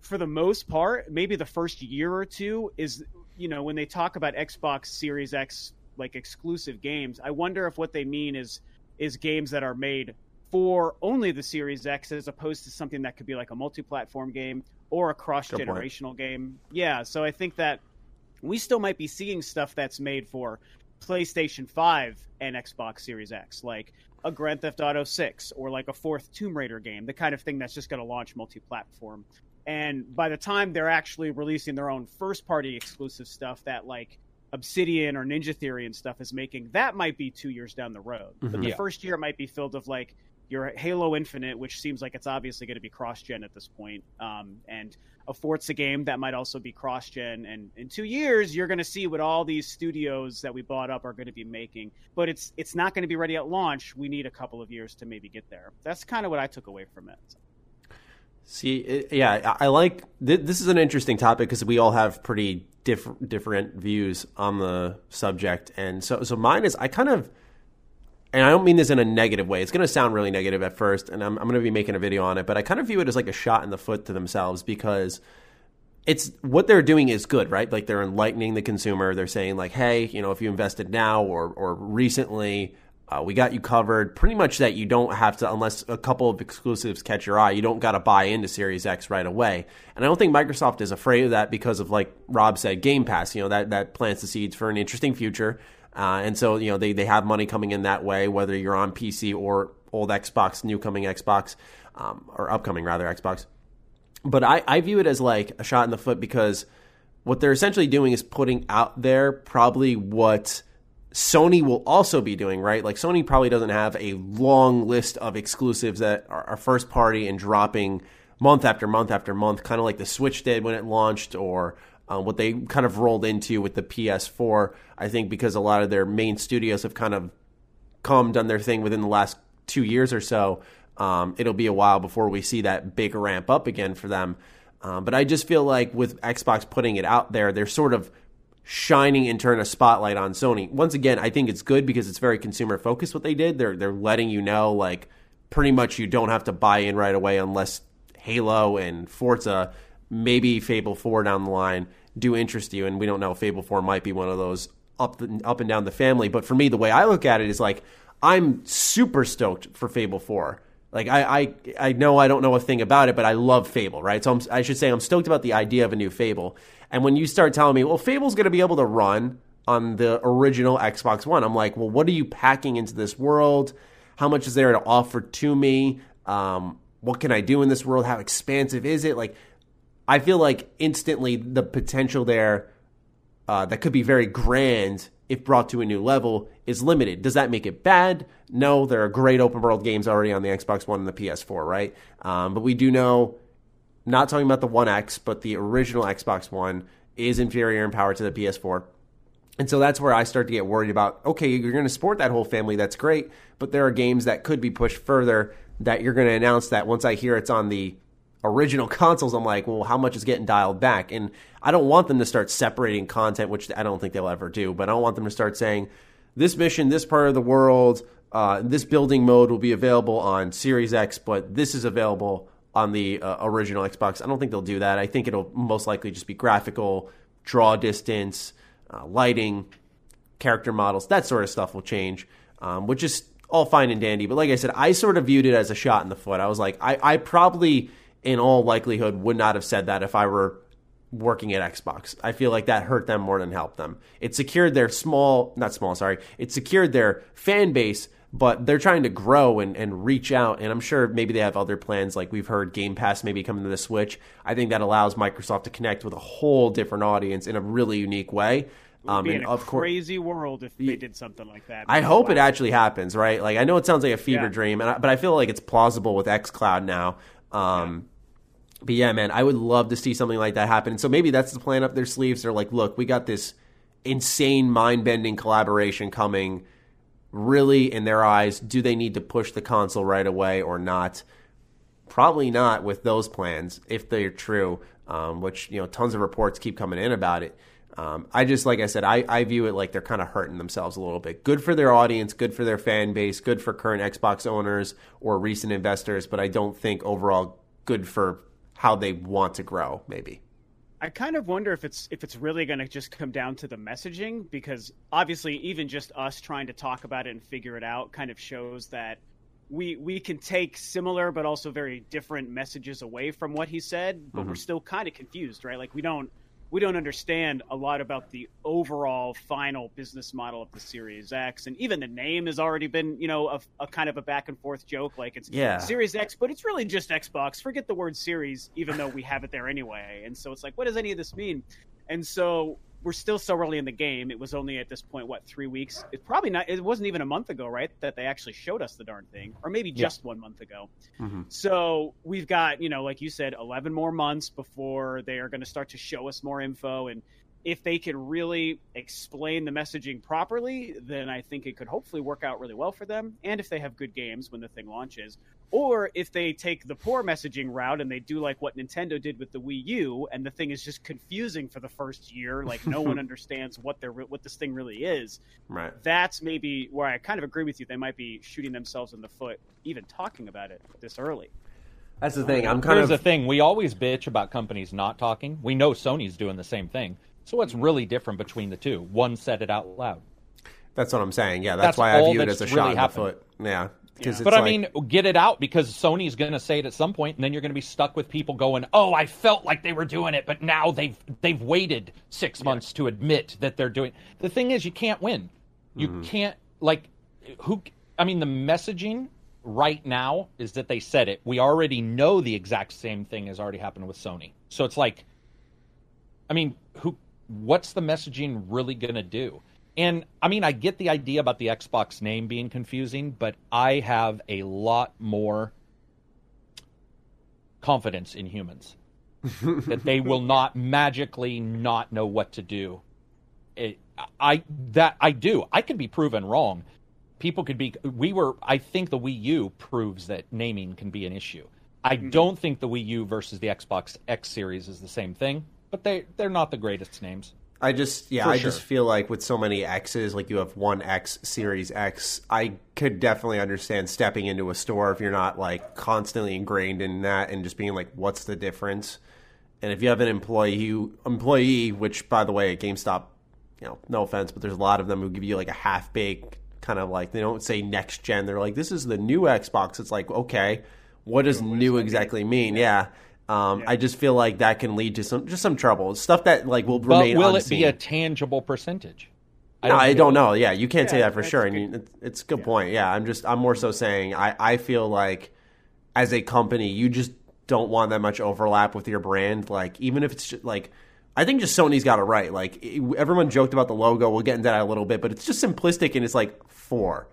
for the most part, maybe the first year or two is, you know, when they talk about Xbox Series X like exclusive games, I wonder if what they mean is is games that are made for only the Series X as opposed to something that could be like a multi-platform game or a cross-generational game. Yeah, so I think that we still might be seeing stuff that's made for PlayStation 5 and Xbox Series X, like a Grand Theft Auto 6 or like a fourth Tomb Raider game, the kind of thing that's just going to launch multi platform. And by the time they're actually releasing their own first party exclusive stuff that like Obsidian or Ninja Theory and stuff is making, that might be two years down the road. Mm-hmm. But the yeah. first year might be filled of like your Halo Infinite, which seems like it's obviously going to be cross gen at this point, um, and a Forza game that might also be cross gen. And in two years, you're going to see what all these studios that we bought up are going to be making. But it's it's not going to be ready at launch. We need a couple of years to maybe get there. That's kind of what I took away from it. See, it, yeah, I like th- this is an interesting topic because we all have pretty different different views on the subject, and so so mine is I kind of and I don't mean this in a negative way. It's going to sound really negative at first, and I'm, I'm going to be making a video on it, but I kind of view it as like a shot in the foot to themselves because it's what they're doing is good, right? Like they're enlightening the consumer. They're saying like, hey, you know, if you invested now or or recently, uh, we got you covered. Pretty much that you don't have to, unless a couple of exclusives catch your eye, you don't got to buy into Series X right away. And I don't think Microsoft is afraid of that because of like Rob said, Game Pass. You know that that plants the seeds for an interesting future. Uh, and so, you know, they, they have money coming in that way, whether you're on PC or old Xbox, new coming Xbox, um, or upcoming rather Xbox. But I, I view it as like a shot in the foot because what they're essentially doing is putting out there probably what Sony will also be doing, right? Like Sony probably doesn't have a long list of exclusives that are, first party and dropping month after month after month, kind of like the Switch did when it launched or uh, what they kind of rolled into with the PS4. I think because a lot of their main studios have kind of come done their thing within the last two years or so. Um, it'll be a while before we see that big ramp up again for them. Um, but I just feel like with Xbox putting it out there, they're sort of shining and turn a spotlight on Sony. Once again, I think it's good because it's very consumer focused what they did. They're they're letting you know like pretty much you don't have to buy in right away unless Halo and Forza maybe Fable 4 down the line do interest you. And we don't know, Fable 4 might be one of those up, the, up and down the family. But for me, the way I look at it is like, I'm super stoked for Fable 4. Like I, I, I know I don't know a thing about it, but I love Fable, right? So I'm, I should say I'm stoked about the idea of a new Fable. And when you start telling me, well, Fable's going to be able to run on the original Xbox One, I'm like, well, what are you packing into this world? How much is there to offer to me? Um, what can I do in this world? How expansive is it? Like I feel like instantly the potential there uh, that could be very grand if brought to a new level is limited. Does that make it bad? No, there are great open world games already on the Xbox One and the PS4, right? Um, but we do know, not talking about the One X, but the original Xbox One is inferior in power to the PS4. And so that's where I start to get worried about okay, you're going to support that whole family, that's great, but there are games that could be pushed further that you're going to announce that once I hear it's on the original consoles, I'm like, well, how much is getting dialed back? And I don't want them to start separating content, which I don't think they'll ever do, but I don't want them to start saying, this mission, this part of the world, uh, this building mode will be available on Series X, but this is available on the uh, original Xbox. I don't think they'll do that. I think it'll most likely just be graphical, draw distance, uh, lighting, character models, that sort of stuff will change, um, which is all fine and dandy. But like I said, I sort of viewed it as a shot in the foot. I was like, I, I probably in all likelihood would not have said that if I were working at Xbox. I feel like that hurt them more than helped them. It secured their small, not small, sorry, it secured their fan base, but they're trying to grow and, and reach out. And I'm sure maybe they have other plans, like we've heard Game Pass maybe coming to the Switch. I think that allows Microsoft to connect with a whole different audience in a really unique way. Um, be in a crazy course, world if they did something like that. I hope it actually happens, right? Like I know it sounds like a fever yeah. dream, and I, but I feel like it's plausible with XCloud now. Um, but yeah, man, I would love to see something like that happen. And so maybe that's the plan up their sleeves. They're like, look, we got this insane mind bending collaboration coming. Really, in their eyes, do they need to push the console right away or not? Probably not with those plans, if they're true, um, which, you know, tons of reports keep coming in about it. Um, I just, like I said, I, I view it like they're kind of hurting themselves a little bit. Good for their audience, good for their fan base, good for current Xbox owners or recent investors, but I don't think overall good for how they want to grow, maybe. I kind of wonder if it's if it's really going to just come down to the messaging because obviously even just us trying to talk about it and figure it out kind of shows that we we can take similar but also very different messages away from what he said, but mm-hmm. we're still kind of confused, right? Like we don't we don't understand a lot about the overall final business model of the Series X, and even the name has already been, you know, a, a kind of a back and forth joke, like it's Yeah. Series X, but it's really just Xbox. Forget the word Series, even though we have it there anyway. And so it's like, what does any of this mean? And so we're still so early in the game. It was only at this point, what, three weeks? It's probably not. It wasn't even a month ago, right? That they actually showed us the darn thing, or maybe just one month ago. Mhm. So we've got, you know, like you said, 11 more months before they are going to start to show us more info. And if they can really explain the messaging properly, then I think it could hopefully work out really well for them. And if they have good games when the thing launches, or if they take the poor messaging route and they do like what Nintendo did with the Wii U, and the thing is just confusing for the first year, like no one understands what they're what this thing really is Right. that's maybe where I kind of agree with you. They might be shooting themselves in the foot, even talking about it this early. That's the thing. I'm kind Here's of the thing: we always bitch about companies not talking. We know Sony's doing the same thing. So what's really different between the two? One said it out loud. That's what I'm saying. Yeah, that's, That's why I view it as a really shot in happened. the foot. Yeah, Yeah. But I mean, get it out because Sony's going to say it at some point, and then you're going to be stuck with people going, "Oh, I felt like they were doing it, but now they've they've waited six months to admit that they're doing." The thing is, you can't win. You Mm-hmm. can't like who. I mean, the messaging right now is that they said it. We already know the exact same thing has already happened with Sony. So it's like, I mean, who? What's the messaging really going to do? And I mean, I get the idea about the Xbox name being confusing, but I have a lot more confidence in humans that they will not magically not know what to do. It, I that I do. I could be proven wrong. People could be. We were. I think the Wii U proves that naming can be an issue. I mm-hmm. don't think the Wii U versus the Xbox X series is the same thing, but they they're not the greatest names. I just yeah, For I sure. just feel like with so many X's, like you have one X Series X, I could definitely understand stepping into a store if you're not like constantly ingrained in that and just being like, what's the difference? And if you have an employee who employee, which by the way, at GameStop, you know, no offense, but there's a lot of them who give you like a half baked kind of like they don't say next gen. They're like, this is the new Xbox. It's like, okay, what does new exactly mean? Yeah. Um, I just feel like that can lead to some just some trouble. Stuff that like will remain. But remain will unseen. it be a tangible percentage? no, I think it don't will. know. Yeah, you can't say that for sure. a And you, it's, it's a good point. Yeah, I'm just I'm more so saying I I feel like as a company you just don't want that much overlap with your brand. Like even if it's just, like I think just Sony's got it right. Like everyone joked about the logo. We'll get into that a little bit, but it's just simplistic and it's like four,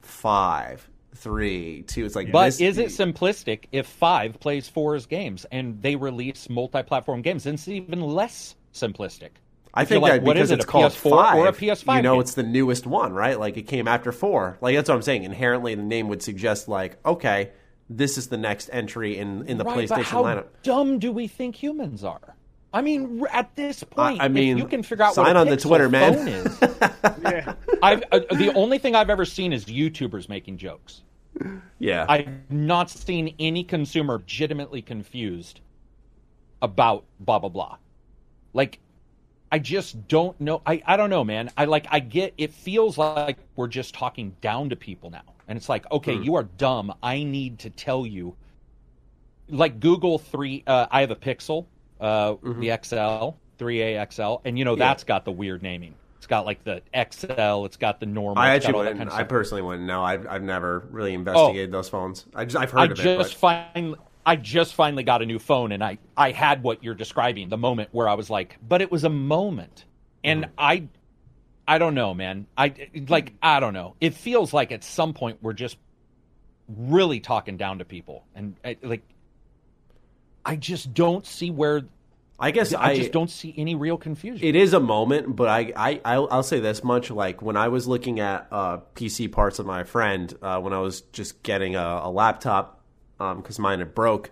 five, three, two. It's like But is it simplistic if five plays four's games and they release multi-platform games? Then it's even less simplistic. I think like, that because is it, it's a called PS4 five, or a PS5 you know, game? it's the newest one, right? Like it came after four. Like that's what I'm saying. Inherently, the name would suggest like, okay, this is the next entry in in the right, but PlayStation how lineup. dumb do we think humans are? I mean, at this point, I mean, if you can figure out sign what a on the Twitter, man. phone is. Yeah. I've, uh, the only thing I've ever seen is YouTubers making jokes. Yeah, I've not seen any consumer legitimately confused about blah blah blah. Like, I just don't know. I, I don't know, man. I like. I get. It feels like we're just talking down to people now, and it's like, okay, you are dumb. I need to tell you. Like Google three. Uh, I have a Pixel, uh, the XL, three A XL, and you know that's got the weird naming. It's got like the XL. It's got the normal. I actually wouldn't. kind of I personally wouldn't know. I've I've never really investigated those phones. I just I've heard I of it. just finally, I just finally got a new phone, and I I had what you're describing, the moment where I was like, but it was a moment, and Mm-hmm. I, I don't know, man. I like I don't know. It feels like at some point we're just really talking down to people, and I, like, I just don't see where. I guess I, just don't see any real confusion. It is a moment, but I, I I'll, I'll say this much: like when I was looking at uh, PC parts of my friend, uh, when I was just getting a, a laptop because mine had broke,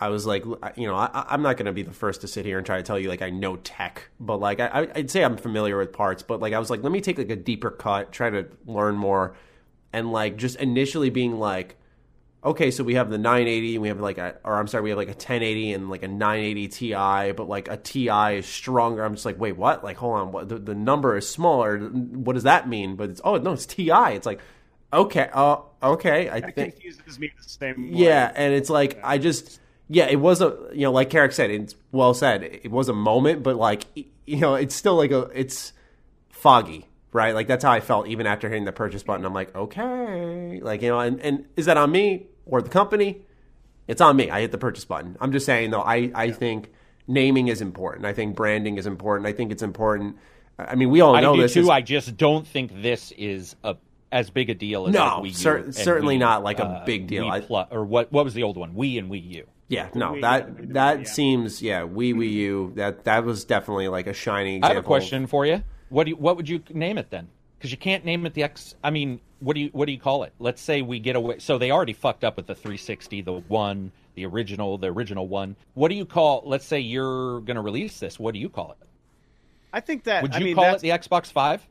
I was like, you know, I, I'm not going to be the first to sit here and try to tell you like I know tech, but like I, I'd say I'm familiar with parts, but like I was like, let me take like a deeper cut, try to learn more, and like just initially being like, okay, so we have the 980 and we have like a, or I'm sorry, we have like a 1080 and like a 980 Ti, but like a Ti is stronger. I'm just like, wait, what? Like, hold on, what? The, the number is smaller. What does that mean? But it's, oh, no, it's Ti. It's like, okay, uh, okay, I That think. confuses me the same way. Yeah, and it's like I just yeah, it was a you know, like Carrick said, it's well said. It was a moment, but like you know, it's still like a it's foggy, right? Like that's how I felt even after hitting the purchase button. I'm like, okay, like you know, and and is that on me or the company? It's on me. I hit the purchase button. I'm just saying though, I I think naming is important. I think branding is important. I think it's important. I mean, we all I know do this. too. is- I just don't think this is a as big a deal as No, like Wii U cer- certainly Wii, not like a uh, big deal. Wii I- or what? What was the old one? Wii and Wii U. yeah, no, Wii, that that yeah. seems yeah, Wii Wii U. That that was definitely like a shining I example. have a question for you. What do you, what would you name it then? Because you can't name it the X. I mean, what do you what do you call it? Let's say we get away. So they already fucked up with the 360, the one, the original, the original one. What do you call? Let's say you're going to release this. What do you call it? I think that Would I you mean, call that's- it the Xbox Five?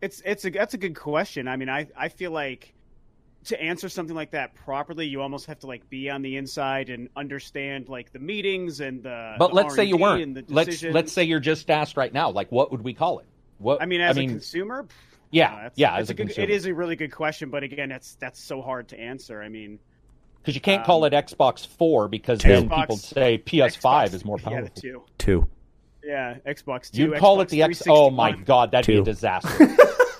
It's it's a that's a good question. I mean, I I feel like to answer something like that properly, you almost have to like be on the inside and understand like the meetings and the. But the let's say you R&D and weren't. the Let's decisions. let's say you're just asked right now. Like, what would we call it? What I mean, as a consumer, yeah, no, that's, yeah, that's as a a good, consumer, it is a really good question. But again, that's that's so hard to answer. I mean, because you can't call um, it Xbox Four because then people say PS5 is more Yeah, powerful. two. Two. Yeah, Xbox Two. You'd call Xbox it the X. Oh my god, that'd be a disaster.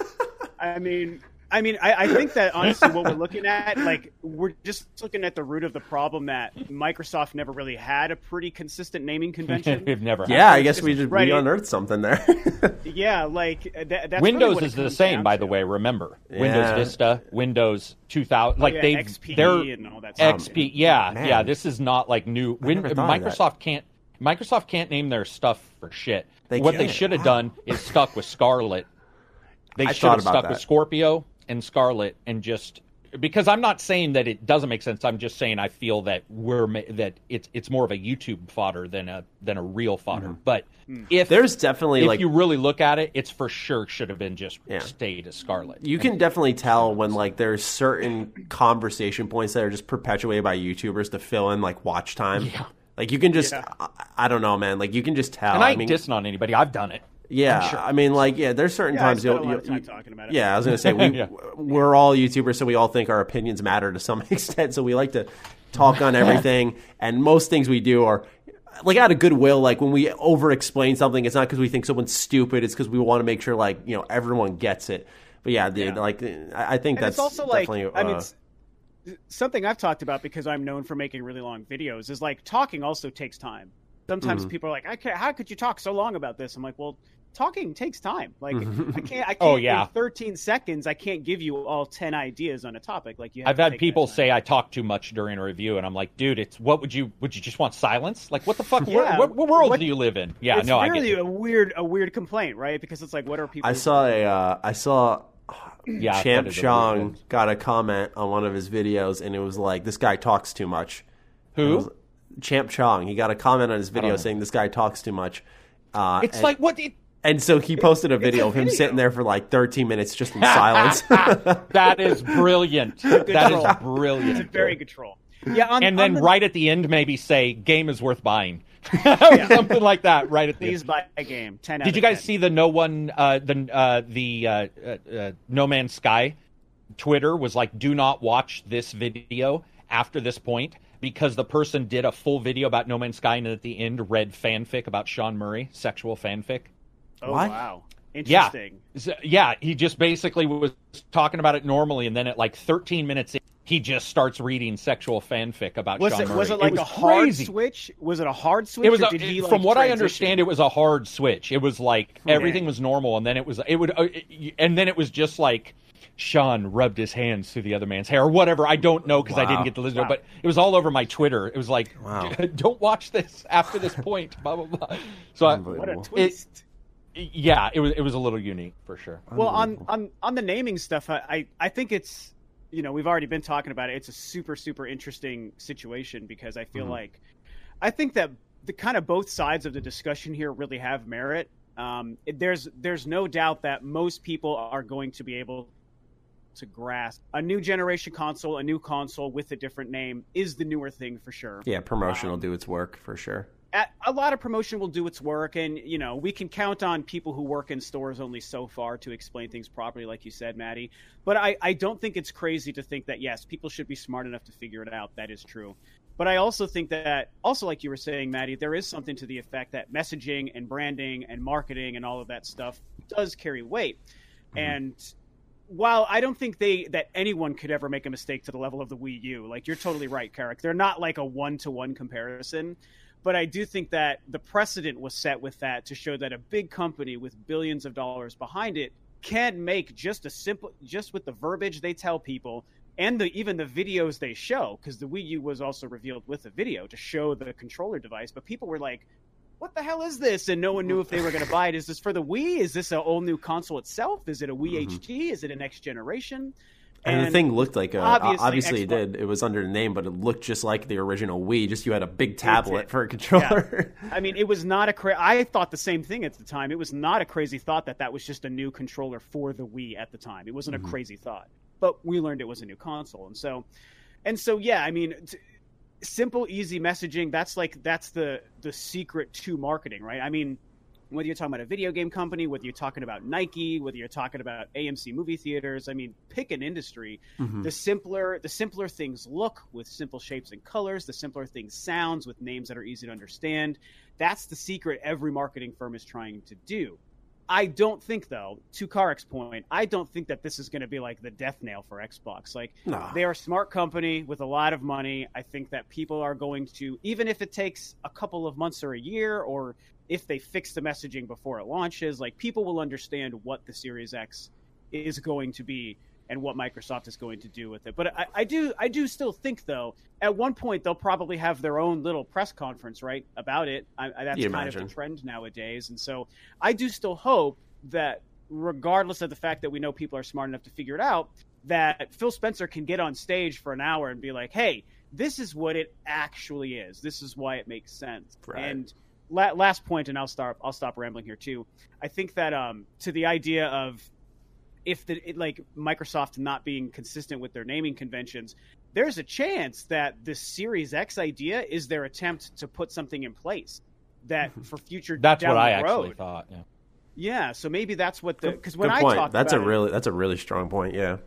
I mean, I mean, I, I think that honestly, what we're looking at, like, we're just looking at the root of the problem that Microsoft never really had a pretty consistent naming convention. We've never. had Yeah, I guess just- we just right, we unearthed something there. yeah, like that, that's Windows what it is the same, by to. the way. Remember, Yeah. Windows Vista, Windows 2000, like Oh, yeah, they XP they're and all that stuff. XP. Yeah, oh, Man. yeah. This is not like new. Win, never thought of that. Microsoft can't. Microsoft can't name their stuff for shit. They what they can't. should have done is stuck with Scarlett. They I should have about stuck that. with Scorpio and Scarlett and just because I'm not saying that it doesn't make sense. I'm just saying I feel that we're that it's it's more of a YouTube fodder than a than a real fodder. Mm-hmm. But if There's definitely if like you really look at it, it's for sure should have been just Yeah. stayed as Scarlett. you can definitely tell when like there's certain conversation points that are just perpetuated by YouTubers to fill in like watch time. Yeah. Like you can just Yeah. I, I don't know, man. Like you can just tell. and I, I mean, dissing on anybody. I've done it. Yeah. Sure. I mean, like yeah. There's certain Yeah, times you'll, you'll- time talking about it. Yeah, I was gonna say we Yeah. we're all YouTubers, so we all think our opinions matter to some extent. So we like to talk on everything, and most things we do are like out of goodwill. Like when we over explain something, it's not because we think someone's stupid. It's because we want to make sure like you know everyone gets it. But yeah, dude, Yeah. like I think And that's it's also like, definitely. I mean, uh, something I've talked about because I'm known for making really long videos is like talking also takes time. Sometimes Mm-hmm. people are like, I can't, how could you talk so long about this? I'm like, well, talking takes time. Like, I can't, I can't, Oh, yeah. in 13 seconds, I can't give you all 10 ideas on a topic. Like, you have I've had people say I talk too much during a review, and I'm like, dude, it's what would you would you just want silence? Like, what the fuck? Yeah. what, what world What- do you live in? Yeah, it's no, I really get it. a weird, a weird complaint, right? Because it's like, what are people? I saw a uh, I saw Yeah, Champ that is a weird Chong got a comment on one of his videos, and it was like this guy talks too much. Who? was- Champ Chong. He got a comment on his video saying this guy talks too much. Uh, It's and, like what? It, and so he posted a video a of him video. sitting there for like 13 minutes just in silence. that is brilliant. That is brilliant. it's a very good troll. Yeah, on, and on then the- right at the end, maybe say game is worth buying, or something like that. Right at the please end. buy a game. 10 Did of you guys 10. see the no one uh, the uh, the uh, uh, uh, No Man's Sky? Twitter was like, "Do not watch this video after this point." Because the person did a full video about No Man's Sky and at the end read fanfic about Sean Murray, sexual fanfic. Oh, What? wow. Yeah. Interesting. So, yeah, he just basically was talking about it normally, and then at like 13 minutes, in, he just starts reading sexual fanfic about Was Sean it Murray. was it like was a hard crazy. switch? Was it a hard switch? It was a, did he, like, from what I understand, it was a hard switch. It was like everything was normal, and then it was it would, uh, it- and then it was just like Sean rubbed his hands through the other man's hair or whatever. I don't know because I didn't get to listen to Wow. it, but it was all over my Twitter. It was like, Wow. don't watch this after this point. Blah blah blah. So I, What a Unbelievable. twist. Yeah, it was it was a little unique for sure. well, on, on on the naming stuff, I, I I think it's you know we've already been talking about it. It's a super super interesting situation because I feel like I think that the kind of both sides of the discussion here really have merit. Um, there's there's no doubt that most people are going to be able to grasp a new generation console, a new console with a different name is the newer thing for sure. yeah, promotion will do its work for sure. A lot of promotion will do its work and you know we can count on people who work in stores only so far to explain things properly like you said maddie but i, I don't think it's crazy to think that yes people should be smart enough to figure it out that is true But I also think that, also like you were saying, Maddie, there is something to the effect that messaging and branding and marketing and all of that stuff does carry weight. Mm-hmm. And while I don't think they that anyone could ever make a mistake to the level of the Wii U, like you're totally right, Carrick. They're not like a one to one comparison. But I do think that the precedent was set with that to show that a big company with billions of dollars behind it can make just a simple just with the verbiage they tell people and the even the videos they show because the Wii U was also revealed with a video to show the controller device but people were like what the hell is this? And no one knew if they were going to buy it. Is this for the Wii? Is this a whole new console itself? Is it a Wii mm-hmm. HD is it a next generation and, and the thing looked like a, obviously, obviously it did. It was under the name, but it looked just like the original Wii. Just you had a big tablet for a controller. Yeah. I mean, it was not a cra- I thought the same thing at the time. It was not a crazy thought that that was just a new controller for the Wii at the time. It wasn't mm-hmm. a crazy thought, but we learned it was a new console, and so, and so, yeah. I mean, t- simple, easy messaging. That's like that's the the secret to marketing, right? I mean whether you're talking about a video game company, whether you're talking about Nike, whether you're talking about AMC movie theaters, I mean, pick an industry. Mm-hmm. The simpler the simpler things look with simple shapes and colors, the simpler things sounds with names that are easy to understand. That's the secret every marketing firm is trying to do. I don't think, though, to Carrick's point, I don't think that this is going to be like the death nail for Xbox. Like, nah. they are a smart company with a lot of money. I think that people are going to, even if it takes a couple of months or a year, or if they fix the messaging before it launches, like, people will understand what the Series X is going to be and what Microsoft is going to do with it. But I, I, do I do still think though at one point they'll probably have their own little press conference right about it. I, I, that's you kind imagine. of the trend nowadays, and so I do still hope that regardless of the fact that we know people are smart enough to figure it out, that Phil Spencer can get on stage for an hour and be like, "Hey, this is what it actually is. This is why it makes sense." Right. And la- last point, and I'll stop. I'll stop rambling here too. I think that um, to the idea of if the it, like Microsoft not being consistent with their naming conventions, there's a chance that the Series X idea is their attempt to put something in place that for future. that's what I road, actually thought. Yeah. Yeah, so maybe that's what the because when Good I point. talked that's a it, really that's a really strong point. Yeah,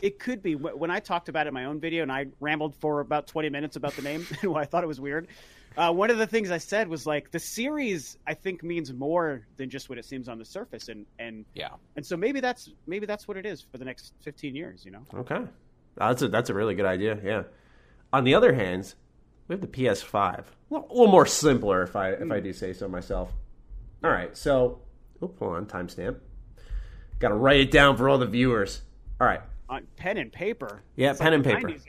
it could be when I talked about it in my own video and I rambled for about twenty minutes about the name and why I thought it was weird. Uh, one of the things I said was like the series I think means more than just what it seems on the surface, and and yeah, and so maybe that's maybe that's what it is for the next fifteen years. You know? Okay, that's a that's a really good idea. Yeah. On the other hand, we have the PS5, a little more simpler if I if I do say so myself. All right, so oh, hold on, timestamp. Got to write it down for all the viewers. All right, on pen and paper. Yeah, it's pen like and paper.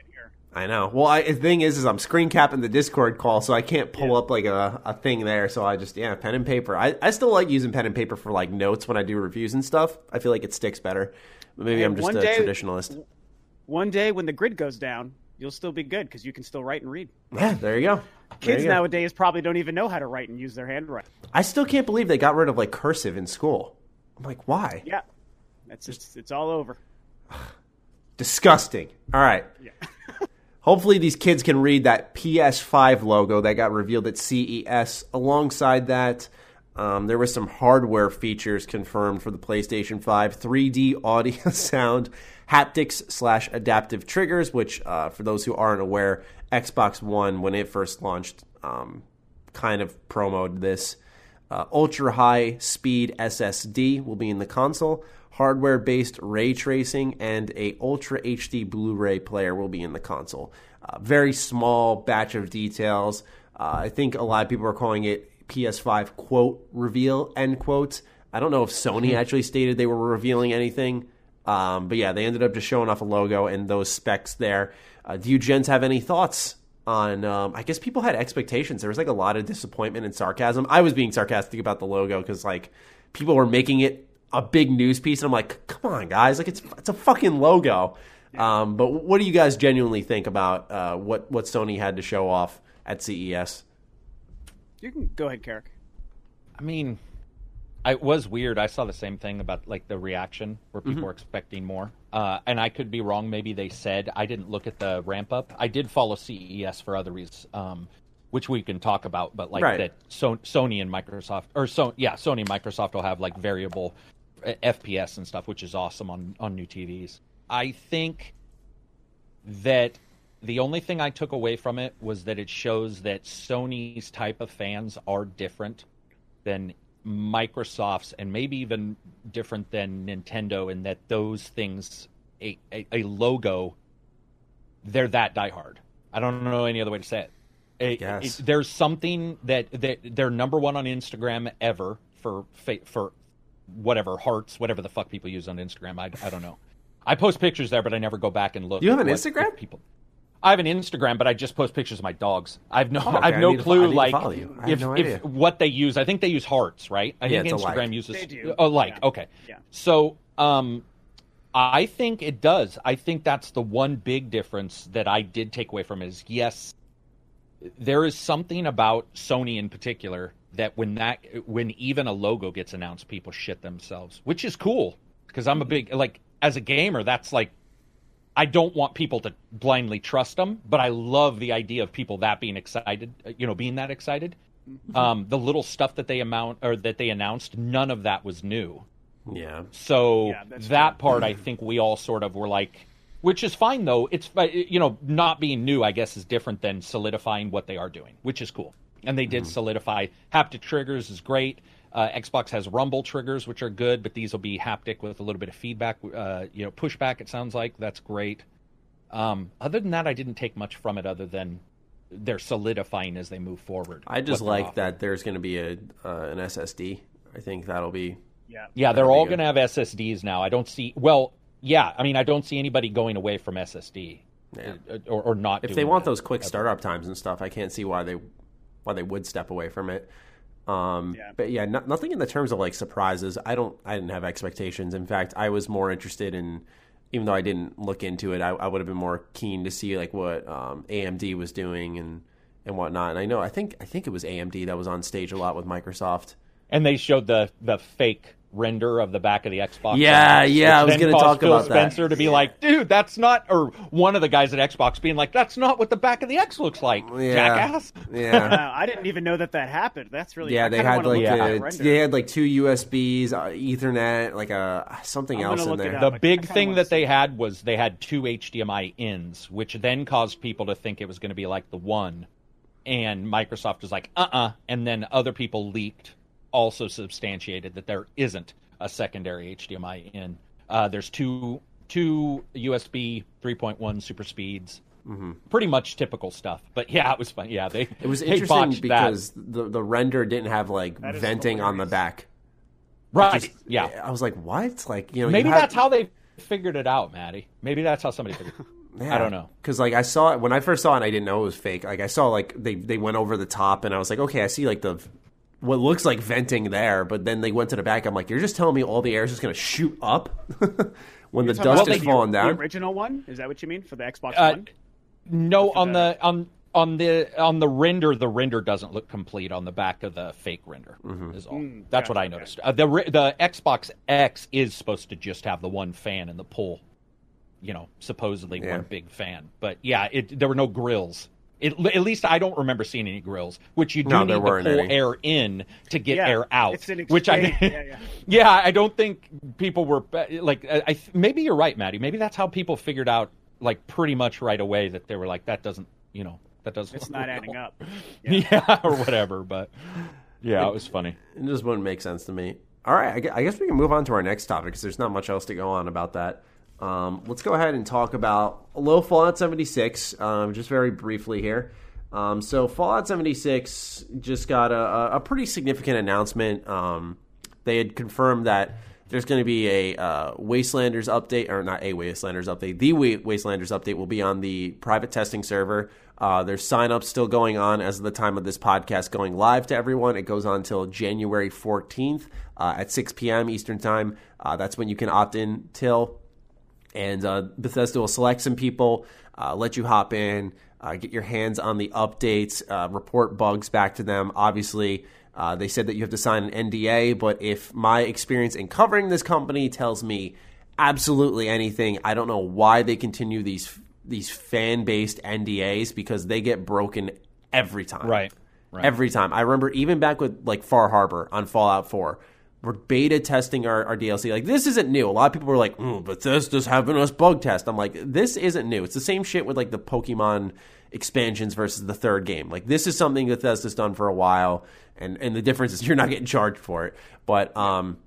I know. Well, I, the thing is, is I'm screen capping the Discord call, so I can't pull yeah. up like a, a thing there. So I just yeah, pen and paper. I, I still like using pen and paper for like notes when I do reviews and stuff. I feel like it sticks better. But maybe and I'm just a day, traditionalist. One day when the grid goes down, you'll still be good because you can still write and read. Yeah, there you go. Kids you nowadays probably don't even know how to write and use their handwriting. I still can't believe they got rid of like cursive in school. I'm like, why? Yeah, that's it's, it's all over. Disgusting. All right. Yeah. Hopefully, these kids can read that PS5 logo that got revealed at CES. Alongside that, um, there was some hardware features confirmed for the PlayStation 5 3D audio sound, haptics slash adaptive triggers, which, uh, for those who aren't aware, Xbox One, when it first launched, um, kind of promoted this. Uh, ultra high speed SSD will be in the console hardware based ray tracing, and a Ultra HD Blu ray player will be in the console. Uh, very small batch of details. Uh, I think a lot of people are calling it PS5 quote reveal end quote. I don't know if Sony mm-hmm. actually stated they were revealing anything. Um, but yeah, they ended up just showing off a logo and those specs there. Uh, do you gents have any thoughts on? Um, I guess people had expectations. There was like a lot of disappointment and sarcasm. I was being sarcastic about the logo because like people were making it a big news piece, and I'm like, come on, guys, like it's it's a fucking logo. Um, but what do you guys genuinely think about uh, what what Sony had to show off at CES? You can go ahead, Carrick. I mean, it was weird. I saw the same thing about like the reaction where people mm-hmm. were expecting more. Uh, and I could be wrong. Maybe they said I didn't look at the ramp up. I did follow CES for other reasons. Um, which we can talk about, but like right. that so, Sony and Microsoft or so yeah, Sony and Microsoft will have like variable FPS and stuff, which is awesome on on new TVs. I think that the only thing I took away from it was that it shows that Sony's type of fans are different than Microsoft's, and maybe even different than Nintendo, in that those things, a, a, a logo, they're that diehard. I don't know any other way to say it. It- Yes. it- there's something that, that they're number one on Instagram ever for for whatever hearts, whatever the fuck people use on Instagram. I, I don't know. I post pictures there, but I never go back and look. You have an what- Instagram? people. I have an Instagram, but I just post pictures of my dogs. I have no, Oh, okay. I have no need to fo- I clue to like you. If, no if what they use. I think they use hearts, right? I Yeah, think it's a like. Instagram uses They do. oh like Yeah. okay. Yeah. So um, I think it does. I think that's the one big difference that I did take away from it is yes, there is something about Sony in particular that when that when even a logo gets announced, people shit themselves, which is cool because I'm a big like as a gamer, that's like I don't want people to blindly trust them, but I love the idea of people that being excited, uh, you know, being that excited. Um, the little stuff that they amount or that they announced, none of that was new. Yeah. So Yeah, that part, I think we all sort of were like, which is fine though. It's uh, you know not being new, I guess, is different than solidifying what they are doing, which is cool. And they did solidify haptic triggers is great. Uh, Xbox has rumble triggers, which are good, but these will be haptic with a little bit of feedback, uh, you know, pushback. It sounds like that's great. Um, other than that, I didn't take much from it, other than they're solidifying as they move forward. I just like offering. that there's going to be a uh, an SSD. I think that'll be Yeah. Yeah, they're all going to have SSDs now. I don't see. Well, yeah, I mean, I don't see anybody going away from SSD Yeah. uh, or, or not. if doing they want that. those quick startup times and stuff, I can't see why they why they would step away from it. Um, Yeah. But yeah, no, nothing in the terms of like surprises. I don't. I didn't have expectations. In fact, I was more interested in, even though I didn't look into it, I, I would have been more keen to see like what um, AMD was doing and and whatnot. And I know, I think I think it was AMD that was on stage a lot with Microsoft. and they showed the the fake render of the back of the Xbox. Yeah, One, yeah, I was gonna talk Phil about that. Spencer to be like, dude, that's not, or one of the guys at Xbox being like, that's not what the back of the X looks like, Yeah. jackass. Yeah. Uh, I didn't even know that that happened. That's really Yeah, I they had like look at that uh, render. they had like two USBs, uh, Ethernet, like a something I'm else in there. The I- I big thing that see they had was they had two HDMI ins, which then caused people to think it was going to be like the one. And Microsoft was like, uh uh And then other people leaked, also substantiated that there isn't a secondary HDMI in. Uh, there's two two USB 3.1 super speeds. Pretty much typical stuff. But yeah, it was fun. Yeah, they It was interesting botched that. because the the render didn't have like That is venting on the back. right. Just- yeah. I was like, what? Like you know, Maybe you have- that's how they figured it out, Maddie. Maybe that's how somebody figured. it I don't know. because like I saw it when I first saw it, and I didn't know it was fake. Like I saw like they they went over the top, and I was like, okay, I see like the what looks like venting there, but then they went to the back. I'm like, you're just telling me all the air is just going to shoot up when the dust about is the- falling the down. original one is that what you mean for the Xbox Uh, One? No, on the- the on on the on the render, the render doesn't look complete on the back of the fake render. Mm-hmm. Is all. Mm, That's what gotcha, I okay. noticed. Uh, the the Xbox X is supposed to just have the one fan and the pull. You know, supposedly Yeah. one big fan, but yeah, it there were no grills. It, at least I don't remember seeing any grills, which you do No, need there to pull any. air in to get Yeah, air out. it's an which I exchange. Yeah, yeah. yeah, I don't think people were like. I, I maybe you're right, Maddie. Maybe that's how people figured out, like pretty much right away, that they were like, that doesn't, you know, that doesn't. It's not adding up. Yeah. or whatever. But yeah, it was funny. It just wouldn't make sense to me. All right, I gue- I guess we can move on to our next topic because there's not much else to go on about that. Um, let's go ahead and talk about a little Fallout 76, um, just very briefly here. Um, so Fallout 76 just got a, a- pretty significant announcement. Um, they had confirmed that there's going to be a uh, Wastelanders update, or not a Wastelanders update. The Wastelanders update will be on the private testing server. Uh, there's signups still going on as of the time of this podcast going live to everyone. It goes on until January 14th uh, at 6 p.m. Eastern Time. Uh, that's when you can opt in till and uh, Bethesda will select some people, uh, let you hop in, uh, get your hands on the updates, uh, report bugs back to them. Obviously, uh, they said that you have to sign an NDA, but if my experience in covering this company tells me absolutely anything, I don't know why they continue these these fan based NDAs because they get broken every time. Right, right. Every time. I remember even back with like Far Harbor on Fallout 4 we're beta testing our, our DLC. Like this isn't new. A lot of people were like, "Oh, Bethesda's having us bug test." I'm like, this isn't new. It's the same shit with like the Pokemon expansions versus the third game. Like this is something that Bethesda's done for a while, and and the difference is you're not getting charged for it. But um,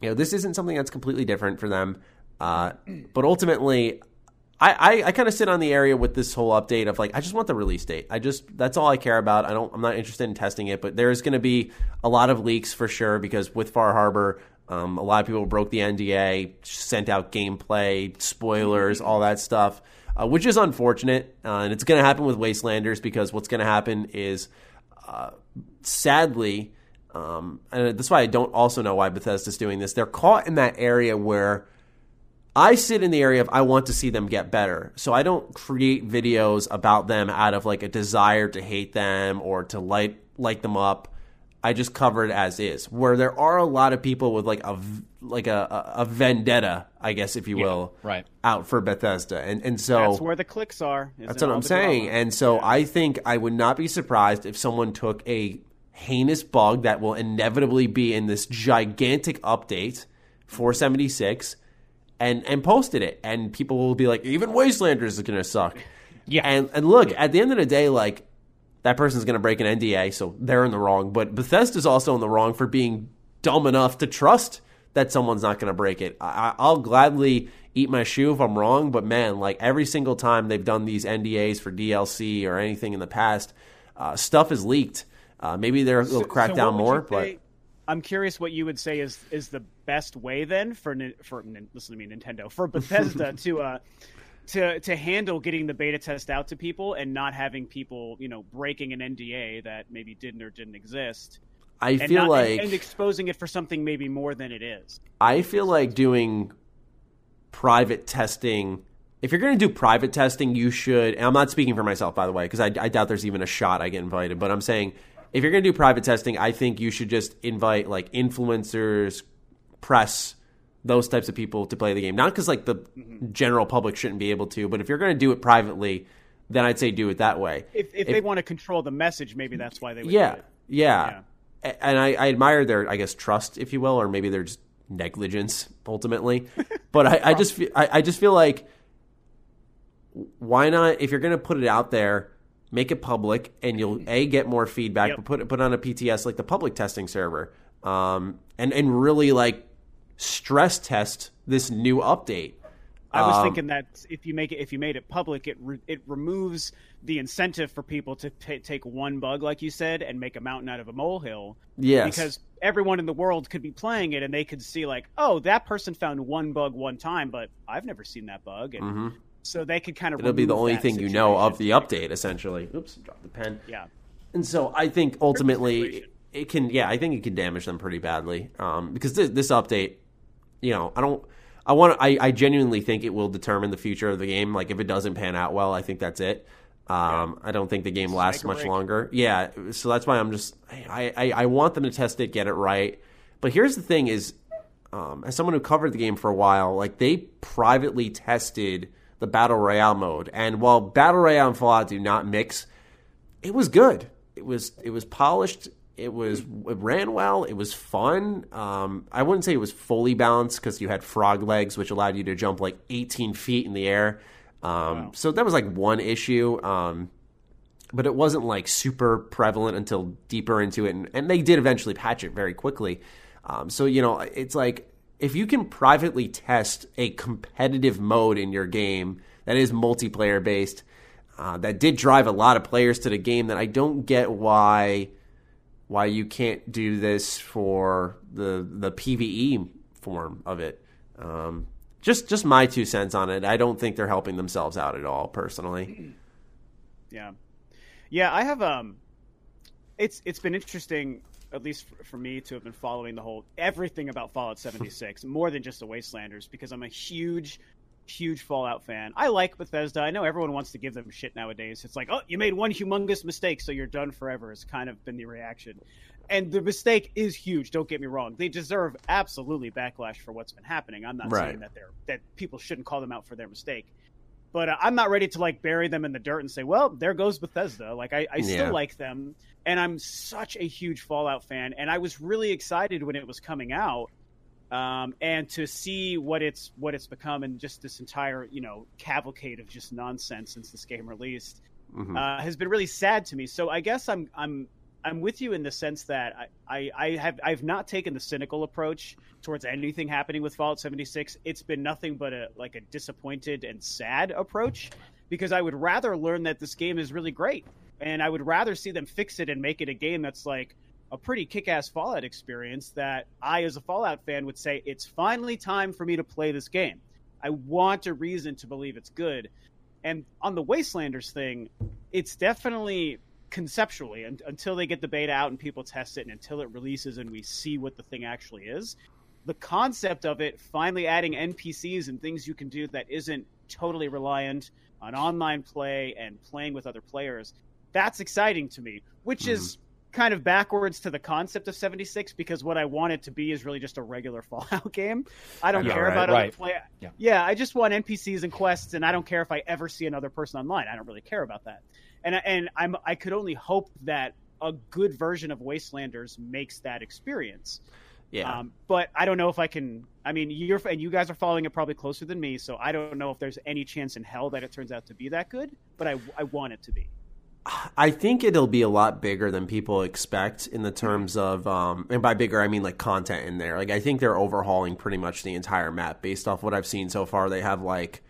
you know, this isn't something that's completely different for them. Uh, but ultimately, I, I, I kind of sit on the area with this whole update of like I just want the release date. I just that's all I care about. I don't I'm not interested in testing it, but there is going to be a lot of leaks for sure because with Far Harbor, um, a lot of people broke the NDA, sent out gameplay, spoilers, all that stuff, uh, which is unfortunate. Uh, and it's going to happen with Wastelanders because what's going to happen is, uh, sadly, um, and that's why I don't also know why Bethesda's doing this. They're caught in that area where I sit in the area of I want to see them get better. So I don't create videos about them out of like a desire to hate them or to light light them up. I just cover it as is. Where there are a lot of people with like a like a, a vendetta, I guess if you Yeah, will, right. out for Bethesda. And and so That's where the clicks are. that's what I'm saying. drama. And so I think I would not be surprised if someone took a heinous bug that will inevitably be in this gigantic update 476 and and posted it and people will be like even Wastelanders is going to suck. Yeah. And and look, at the end of the day like that person's going to break an NDA, so they're in the wrong, but Bethesda's also in the wrong for being dumb enough to trust that someone's not going to break it. I, I'll gladly eat my shoe if I'm wrong, but man, like every single time they've done these NDAs for DLC or anything in the past, uh, stuff is leaked. Uh, maybe they're, they'll So- crack so down more, but say- I'm curious what you would say is is the best way then for for listen to me Nintendo for Bethesda to uh to to handle getting the beta test out to people and not having people you know breaking an NDA that maybe didn't or didn't exist I feel not- like and, and exposing it for something maybe more than it is. I feel like doing private testing. If you're going to do private testing, you should. And I'm not speaking for myself, by the way, because I, I doubt there's even a shot I get invited. But I'm saying if you're going to do private testing, I think you should just invite like influencers, press, those types of people to play the game. Not because like the general public shouldn't be able to, but if you're going to do it privately, then I'd say do it that way. If if, they want to control the message, maybe that's why they would Yeah, do it. yeah. A- And I, I admire their, I guess, trust, if you will, or maybe their just negligence ultimately. But I, I just, feel, I, I just feel like, why not? If you're going to put it out there, make it public, and you'll a get more feedback. Yep. But put it put on a PTS like the public testing server, um, and and really like stress test this new update. I was Um, thinking that if you make it, if you made it public, it re- it removes the incentive for people to ta take one bug, like you said, and make a mountain out of a molehill. Yes. because everyone in the world could be playing it, and they could see like, oh, that person found one bug one time, but I've never seen that bug, and so they could kind of. It'll be the only thing you know of the update, essentially. Oops, dropped the pen. Yeah, And so I think ultimately it can, yeah, I think it can damage them pretty badly. Um, because this, this update, you know, I don't, I want, I, I genuinely think it will determine the future of the game. Like if it doesn't pan out well, I think that's it. Um, I don't think the game lasts much longer. Yeah, so that's why I'm just, I, I, I want them to test it, get it right. But here's the thing: is um, as someone who covered the game for a while, like they privately tested the battle royale mode, and while battle royale and Fallout do not mix, it was good. It was it was polished. It was it ran well. It was fun. Um, I wouldn't say it was fully balanced because you had frog legs, which allowed you to jump like 18 feet in the air. Um, So that was like one issue. Um, but it wasn't like super prevalent until deeper into it, and, and they did eventually patch it very quickly. Um, so you know, it's like if you can privately test a competitive mode in your game that is multiplayer based, uh, that did drive a lot of players to the game. That I don't get why why you can't do this for the the PVE form of it. Um, just just my two cents on it. I don't think they're helping themselves out at all, personally. yeah, yeah. I have um, it's it's been interesting. At least for, for me to have been following the whole everything about Fallout 76 more than just the Wastelanders because I'm a huge huge Fallout fan. I like Bethesda. I know everyone wants to give them shit nowadays. It's like, oh, you made one humongous mistake, so you're done forever. Has kind of been the reaction, and the mistake is huge. Don't get me wrong; they deserve absolutely backlash for what's been happening. I'm not Right. saying that they're that people shouldn't call them out for their mistake. But uh, I'm not ready to like bury them in the dirt and say, well, there goes Bethesda. Like I, I still Yeah. like them, and I'm such a huge Fallout fan, and I was really excited when it was coming out, um, and to see what it's what it's become, and just this entire you know cavalcade of just nonsense since this game released Mhm. uh, has been really sad to me. So I guess I'm I'm I'm with you in the sense that I, I, I have I've not taken the cynical approach towards anything happening with Fallout 76. It's been nothing but a like a disappointed and sad approach because I would rather learn that this game is really great and I would rather see them fix it and make it a game that's like a pretty kick-ass Fallout experience that I as a Fallout fan would say it's finally time for me to play this game. I want a reason to believe it's good. And on the Wastelanders thing, it's definitely conceptually un- until they get the beta out and people test it and until it releases and we see what the thing actually is the concept of it finally adding npcs and things you can do that isn't totally reliant on online play and playing with other players that's exciting to me which is mm-hmm. kind of backwards to the concept of 76 because what i want it to be is really just a regular fallout game. I don't Yeah, care right, about right. other play Yeah. yeah i just want npcs and quests and i don't care if i ever see another person online. I don't really care about that and and I'm I could only hope that a good version of Wastelanders makes that experience. yeah. Um, but I don't know if I can. I mean, you're and you guys are following it probably closer than me, so I don't know if there's any chance in hell that it turns out to be that good. But I I want it to be. I think it'll be a lot bigger than people expect in the terms of, um, and by bigger I mean like content in there. Like I think they're overhauling pretty much the entire map based off what I've seen so far. They have like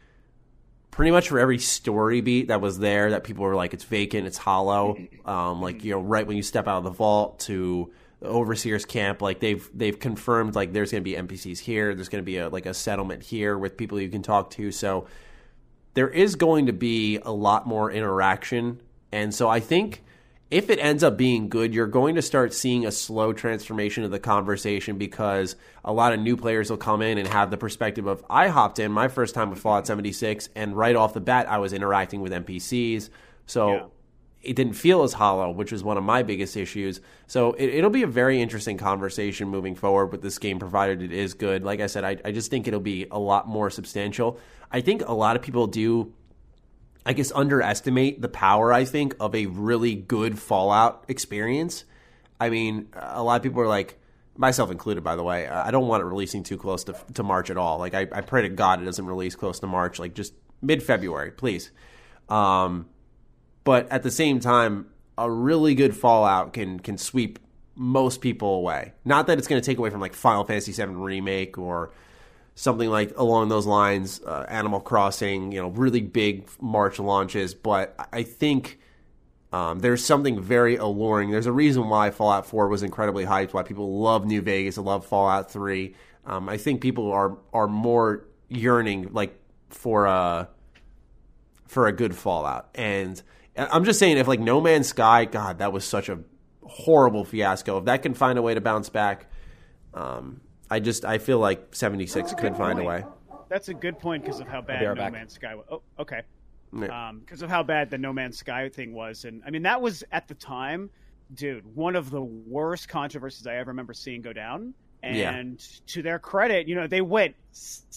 pretty much for every story beat that was there that people were like it's vacant, it's hollow. Um, like you know, right when you step out of the vault to the overseer's camp, like they've they've confirmed like there's going to be NPCs here. There's going to be a like a settlement here with people you can talk to. So there is going to be a lot more interaction. And so I think if it ends up being good, you're going to start seeing a slow transformation of the conversation because a lot of new players will come in and have the perspective of I hopped in my first time with Fallout 76 and right off the bat I was interacting with NPCs. So Yeah. it didn't feel as hollow, which was one of my biggest issues. So it, it'll be a very interesting conversation moving forward with this game, provided it is good. Like I said, I, I just think it'll be a lot more substantial. I think a lot of people do, I guess, underestimate the power, I think, of a really good Fallout experience. I mean, a lot of people are like, myself included, by the way, I don't want it releasing too close to, to March at all. Like, I, I pray to God it doesn't release close to March, like just mid February, please. Um, but at the same time, a really good Fallout can can sweep most people away. Not that it's going to take away from like Final Fantasy VII remake or something like along those lines, uh, Animal Crossing, you know, really big March launches. But I think um, there's something very alluring. There's a reason why Fallout 4 was incredibly hyped. Why people love New Vegas, and love Fallout 3. Um, I think people are are more yearning like for a for a good Fallout. And I'm just saying, if like No Man's Sky, God, that was such a horrible fiasco. If that can find a way to bounce back, um, I just I feel like 76 could find a way. That's a good point because of how bad No back. Man's Sky was. Oh, okay. Yeah. because of how bad the No Man's Sky thing was, and I mean that was at the time, dude, one of the worst controversies I ever remember seeing go down. Yeah. And to their credit, you know, they went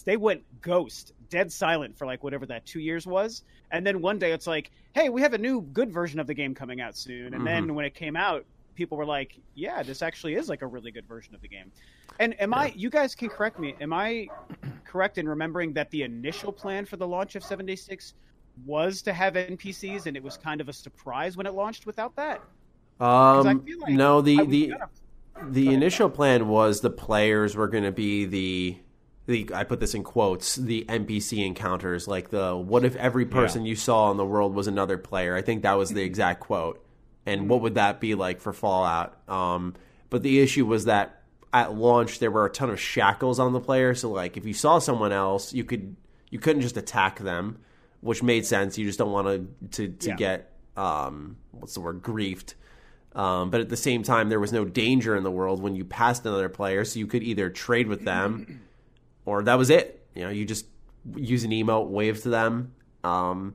they went ghost, dead silent for like whatever that two years was, and then one day it's like, hey, we have a new good version of the game coming out soon, and Mm-hmm. then when it came out, people were like, yeah, this actually is like a really good version of the game. And am I? You guys can correct me. Am I correct in remembering that the initial plan for the launch of 76 was to have NPCs, and it was kind of a surprise when it launched without that? Um, like no, the the the initial plan was the players were going to be the the I put this in quotes the NPC encounters like the what if every person you saw in the world was another player I think that was the exact quote and what would that be like for Fallout? Um, but the issue was that at launch there were a ton of shackles on the player. So like if you saw someone else you could you couldn't just attack them which made sense. You just don't want to to, to Yeah. get um, what's the word? Griefed. Um, but at the same time, there was no danger in the world when you passed another player, so you could either trade with them, or that was it. You know, you just use an emote, wave to them, um,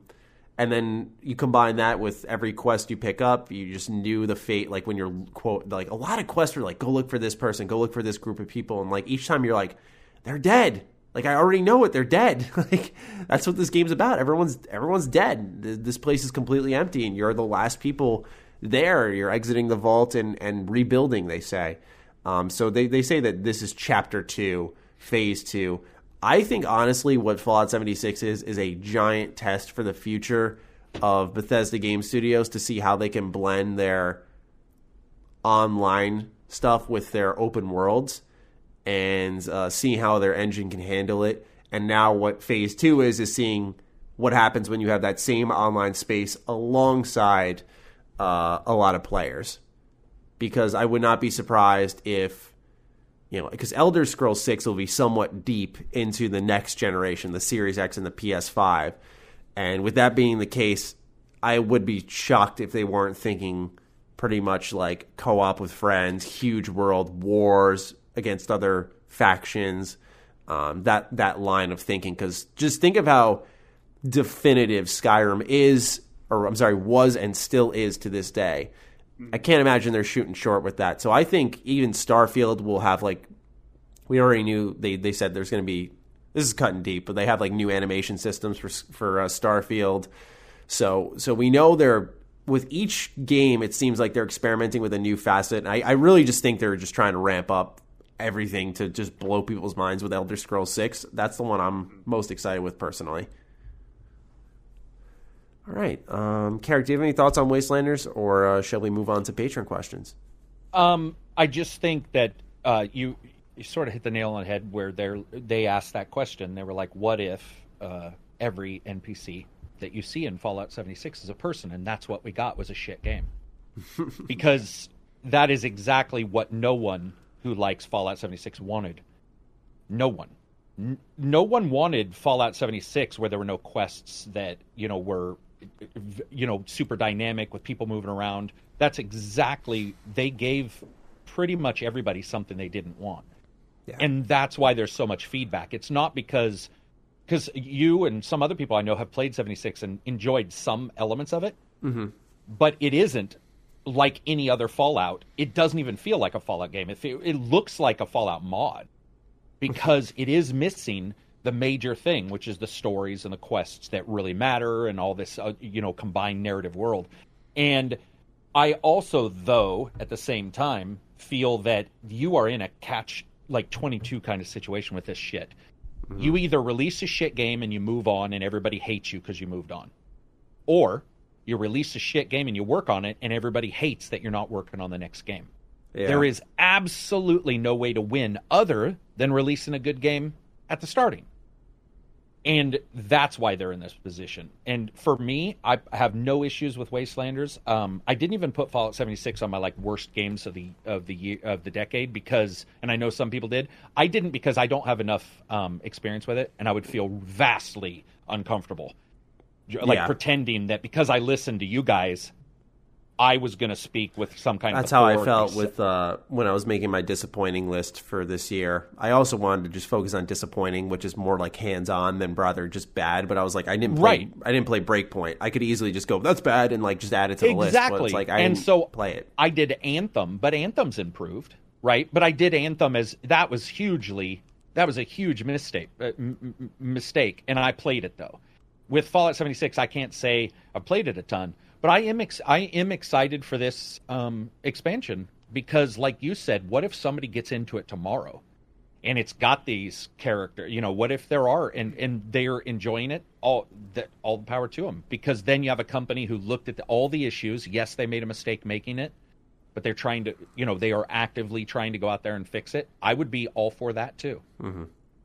and then you combine that with every quest you pick up. You just knew the fate. Like when you're quote, like a lot of quests were like, "Go look for this person, go look for this group of people," and like each time you're like, "They're dead." Like I already know it. They're dead. like that's what this game's about. Everyone's everyone's dead. This place is completely empty, and you're the last people there. You're exiting the vault and and rebuilding. They say. Um, so they they say that this is chapter two, phase two. I think honestly, what Fallout 76 is is a giant test for the future of Bethesda Game Studios to see how they can blend their online stuff with their open worlds and uh, seeing how their engine can handle it. And now, what phase two is, is seeing what happens when you have that same online space alongside uh, a lot of players. Because I would not be surprised if, you know, because Elder Scrolls 6 will be somewhat deep into the next generation, the Series X and the PS5. And with that being the case, I would be shocked if they weren't thinking pretty much like co op with friends, huge world, wars, against other factions. Um, that that line of thinking, because just think of how definitive Skyrim is, or I'm sorry, was and still is to this day. I can't imagine they're shooting short with that. So I think even Starfield will have like we already knew they they said there's going to be this is cutting deep, but they have like new animation systems for for uh, Starfield. So so we know they're with each game. It seems like they're experimenting with a new facet. And I, I really just think they're just trying to ramp up everything to just blow people's minds with Elder Scrolls 6. That's the one I'm most excited with personally. All right. Um, Carrick, do you have any thoughts on Wastelanders, or uh, shall we move on to Patreon questions? Um, I just think that uh, you you sort of hit the nail on the head where they they asked that question. They were like, "What if uh, every NPC that you see in Fallout 76 is a person?" And that's what we got was a shit game, because that is exactly what no one who likes Fallout 76 wanted. No one. N- no one wanted Fallout 76 where there were no quests that, you know, were you know, super dynamic with people moving around. That's exactly they gave pretty much everybody something they didn't want. Yeah. And that's why there's so much feedback. It's not because because you and some other people I know have played 76 and enjoyed some elements of it, mm-hmm. but it isn't like any other Fallout. It doesn't even feel like a Fallout game. It, it looks like a Fallout mod because it is missing the major thing, which is the stories and the quests that really matter and all this, uh, you know, combined narrative world. And I also, though, at the same time, feel that you are in a catch like 22 kind of situation with this shit. Mm-hmm. You either release a shit game and you move on and everybody hates you because you moved on, or you release a shit game and you work on it and everybody hates that you're not working on the next game. Yeah. There is absolutely no way to win other than releasing a good game at the starting. And that's why they're in this position. And for me, I have no issues with Wastelanders. Um, I didn't even put Fallout 76 on my like worst games of the of the year, of the decade because, and I know some people did. I didn't because I don't have enough um, experience with it, and I would feel vastly uncomfortable like yeah. pretending that because I listened to you guys, I was going to speak with some kind That's of. That's how I felt with uh, when I was making my disappointing list for this year. I also wanted to just focus on disappointing, which is more like hands on than rather just bad. But I was like, I didn't play. Right. I didn't play Breakpoint. I could easily just go, "That's bad," and like just add it to the exactly. list. Exactly. Like, I and so play it. I did Anthem, but Anthem's improved, right? But I did Anthem as that was hugely that was a huge mistake. Uh, m- mistake, and I played it though with Fallout 76, I can't say I've played it a ton, but I am ex- I am excited for this um, expansion because, like you said, what if somebody gets into it tomorrow and it's got these characters? You know, what if there are and and they're enjoying it? All that all the power to them because then you have a company who looked at the, all the issues. Yes, they made a mistake making it, but they're trying to you know they are actively trying to go out there and fix it. I would be all for that too. Mm-hmm.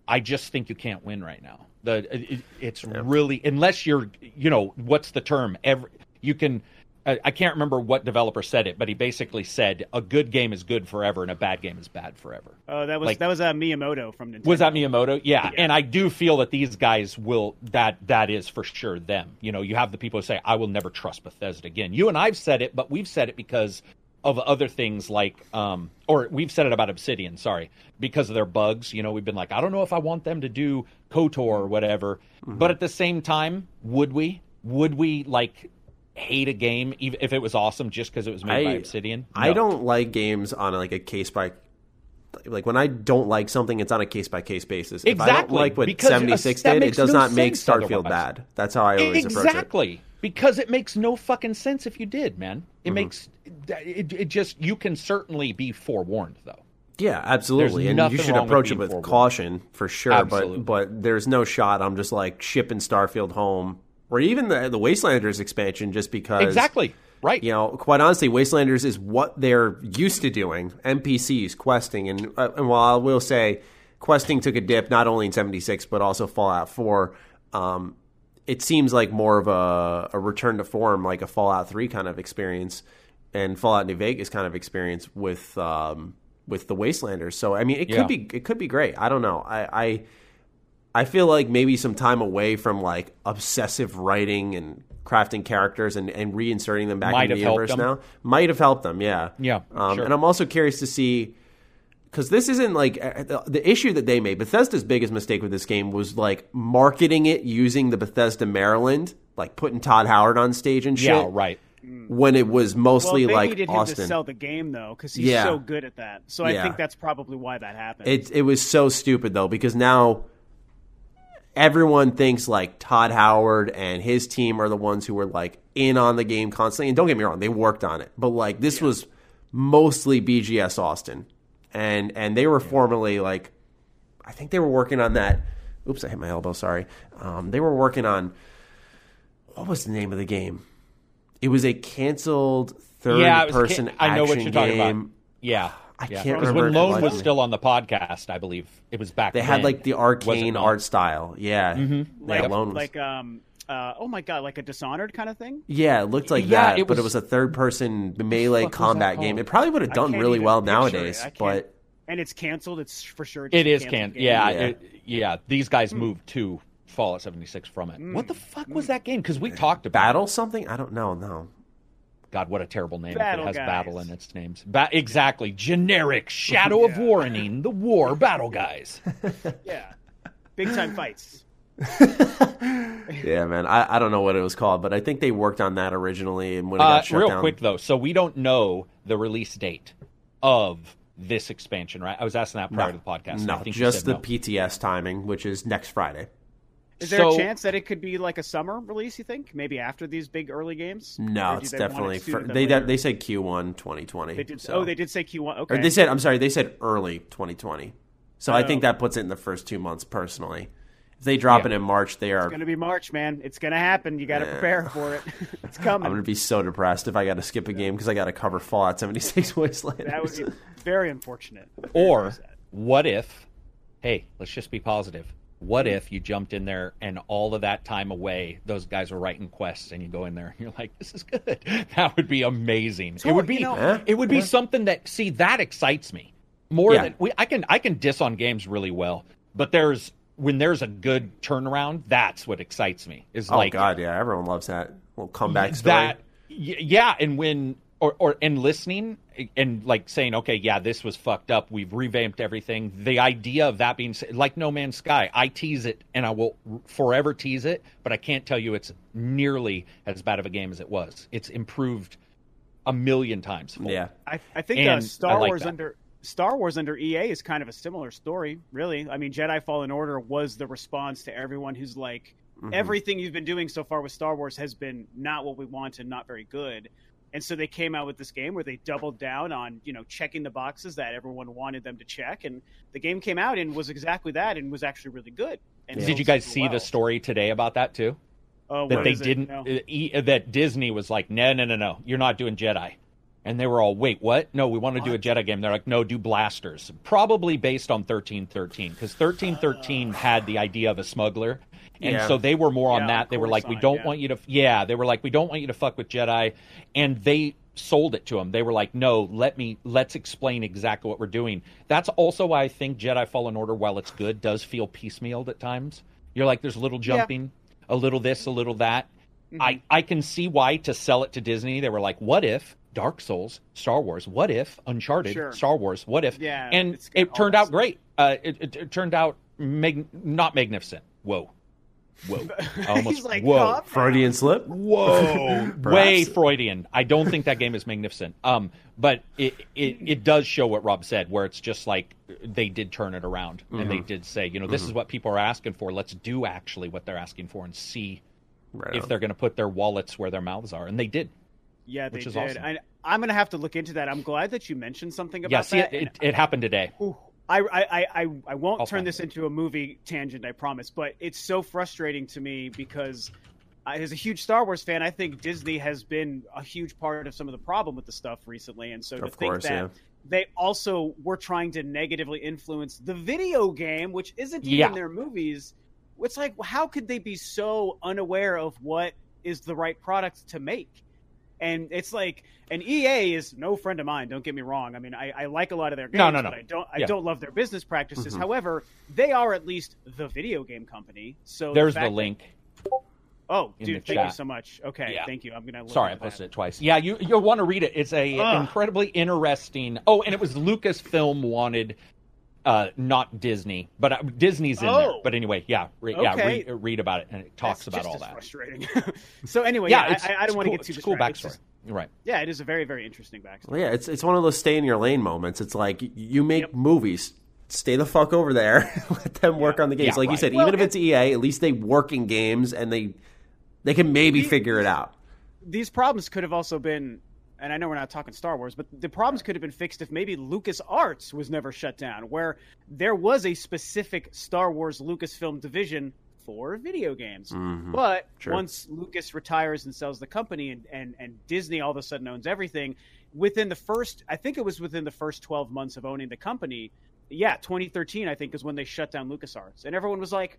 I just think you can't win right now. The it, it's yeah. really unless you're you know what's the term every you can I can't remember what developer said it, but he basically said a good game is good forever and a bad game is bad forever. Oh, that was like, that was uh, Miyamoto from Nintendo. Was that Miyamoto? Yeah. yeah. and I do feel that these guys will that that is for sure them. You know, you have the people who say I will never trust Bethesda again. You and I've said it, but we've said it because of other things like um or we've said it about Obsidian, sorry, because of their bugs. You know, we've been like, I don't know if I want them to do KOTOR or whatever. Mm-hmm. But at the same time, would we? Would we like hate a game even if it was awesome just because it was made I, by Obsidian? No. I don't like games on like a case by like when I don't like something, it's on a case by case basis. If I don't like what seventy six did, it does no not make Starfield otherwise. bad. That's how I always approach it. exactly because it makes no fucking sense if you did, man. It Mm-hmm. makes it, it just you can certainly be forewarned though. Yeah, absolutely, There's and you should approach it with caution for sure. Absolutely. But but there's no shot. I'm just like shipping Starfield home, or even the the Wastelanders expansion, just because Exactly right. You know, quite honestly, Wastelanders is what they're used to doing. NPCs questing, and uh, and while I will say, questing took a dip not only in '76 but also Fallout 4. Um, it seems like more of a, a return to form, like a Fallout 3 kind of experience, and Fallout New Vegas kind of experience with um, with the Wastelanders. So I mean, it Yeah. could be it could be great. I don't know. I, I I feel like maybe some time away from like obsessive writing and crafting characters and, and reinserting them back Might into the universe them. now might have helped them. Yeah, Yeah, Um, sure. And I'm also curious to see because this isn't like uh, the, the issue that they made. Bethesda's biggest mistake with this game was like marketing it using the Bethesda Maryland, like putting Todd Howard on stage and shit. Yeah, right. When it was mostly they like needed him Austin. to sell the game though, because he's Yeah. so good at that. So I Yeah. think that's probably why that happened. It it was so stupid though because now everyone thinks like Todd Howard and his team are the ones who were like in on the game constantly. And don't get me wrong, they worked on it, but like this was mostly BGS Austin, and and they were formerly like, I think they were working on that. Oops, I hit my elbow. Sorry. Um, they were working on what was the name of the game? It was a canceled third yeah, person I know what action game. about. Yeah, I yeah. can't 'Cause remember when Lone was still on the podcast. I believe it was back. Then. They had like the arcane art style. Yeah. Mm-hmm. Yeah, like, Lone was- like um uh oh my god, like a Dishonored kind of thing. yeah, it looked like Yeah, that, it but it was- was a third person melee combat game. It probably would have done really well nowadays, but and it's canceled. It's for sure. Just It a is canceled can yeah Yeah. it- yeah. These guys moved to Fallout 76 from it. What the fuck was that game? Because we talked about battle something? I don't know. No. God, what a terrible name! Battle if it has guys. battle in its names. Ba- exactly, generic Shadow of Warning, the War Battle Guys. Yeah, big time fights. Yeah, man. I, I don't know what it was called, but I think they worked on that originally, and when it Uh, got shut real down, quick though, so we don't know the release date of this expansion, right? I was asking that prior to the podcast. no, I think just the no. PTS timing, which is next Friday. Is there So- a chance that it could be like a summer release? You think maybe after these big early games? No, it's it definitely sooner they later? they said Q1 2020. They did. so. Oh, they did say Q1. Okay. Or they said I'm sorry, they said early 2020. So I Oh. think that puts it in the first two months personally. If they drop Yeah. it in March, they are It's gonna be March, man. It's gonna happen. You got to prepare for it. it's coming. I'm gonna be so depressed if I got to skip a game because I got to cover Fallout 76 Wasteland. that would be very unfortunate. Or what if? Hey, let's just be positive. What if you jumped in there and all of that time away, those guys were writing quests, and you go in there and you're like, "This is good." That would be amazing. it would be. you know- It would be something that see that excites me more Yeah. than we. I can I can diss on games really well, but there's when there's a good turnaround, that's what excites me. Is oh like god, yeah, everyone loves that little comeback story. that yeah and when or, or and listening and like saying okay yeah this was fucked up we've revamped everything the idea of that being like no man's sky i tease it and i will forever tease it but i can't tell you it's nearly as bad of a game as it was it's improved a million times yeah, I, I think And uh, I Star like Wars that. under Star Wars under EA is kind of a similar story, really. I mean, Jedi Fallen Order was the response to everyone who's like, Mm-hmm. everything you've been doing so far with Star Wars has been not what we wanted, not very good. And so they came out with this game where they doubled down on, you know, checking the boxes that everyone wanted them to check. And the game came out and was exactly that and was actually really good. And did you guys see well. the story today about that too? Oh, that they didn't No. uh, e- uh, that disney was like no no no no. You're not doing jedi. And they were all wait what? No we want to do a jedi game. They're like no do blasters. Probably based on 1313 because 1313 uh. had the idea of a smuggler and Yeah. so they were more on Yeah, that they were like we don't yeah. want you to yeah they were like we don't want you to fuck with jedi and they sold it to them they were like no let me let's explain exactly what we're doing that's also why i think jedi fallen order while it's good does feel piecemealed at times you're like there's a little Yeah. jumping a little this, a little that. Mm-hmm. I, I can see why to sell it to Disney. They were like, what if Dark Souls, Star Wars? What if Uncharted, Sure. Star Wars? What if? Yeah, and it's got it all turned that out great. Uh, it, it, it turned out mag- not magnificent. Whoa. Whoa! Almost He's like, whoa. Freudian slip. Whoa, way Freudian. I don't think that game is magnificent. Um, but it, it it does show what Rob said, where it's just like they did turn it around and Mm-hmm. they did say, you know, this is what people are asking for. Let's do actually what they're asking for and see Right if on. they're going to put their wallets where their mouths are, and they did. Yeah, they Which is did. awesome. I, I'm going to have to look into that. I'm glad that you mentioned something about Yeah, see, that. it, it, it happened today. Ooh, I, I, I, I won't I'll turn this it. into a movie tangent, I promise. But it's so frustrating to me because, I, as a huge Star Wars fan, I think Disney has been a huge part of some of the problem with the stuff recently. And so to Of think course, that yeah. they also were trying to negatively influence the video game, which isn't even their movies. It's like, how could they be so unaware of what is the right product to make? And it's like, and EA is no friend of mine. Don't get me wrong. I mean, I, I like a lot of their games, No, no, no. but I don't. I Yeah. don't love their business practices. Mhm. However, they are at least the video game company. So There's the that- link. oh, dude, the thank you so much. Okay, Yeah. thank you. I'm gonna. Sorry, I into that. posted it twice. Yeah, you you'll want to read it. It's a Ugh. incredibly interesting. Oh, and it was Lucasfilm wanted, uh, not Disney, but uh, Disney's in there. Oh. But anyway, yeah, re- yeah, Okay. read, read about it, and it talks That's about just all as that. Frustrating. so anyway, Yeah, yeah, it's, I, I don't want to cool- get too it's a cool distracted. backstory. It's just- right. yeah, it is a very very interesting backstory. Well, yeah, it's it's one of those stay in your lane moments. It's like you make Yep. movies, stay the fuck over there, let them work on the games. Yeah, like you said, Well, even if it's EA, at least they work in games and they they can maybe The- figure it out. these problems could have also been and I know we're not talking Star Wars, but the problems could have been fixed if maybe Lucas Arts was never shut down, where there was a specific Star Wars Lucasfilm division for video games. Mhm. But Sure. once Lucas retires and sells the company and, and, and Disney all of a sudden owns everything, within the first I think it was within the first twelve months of owning the company, yeah, twenty thirteen I think is when they shut down LucasArts. And everyone was like,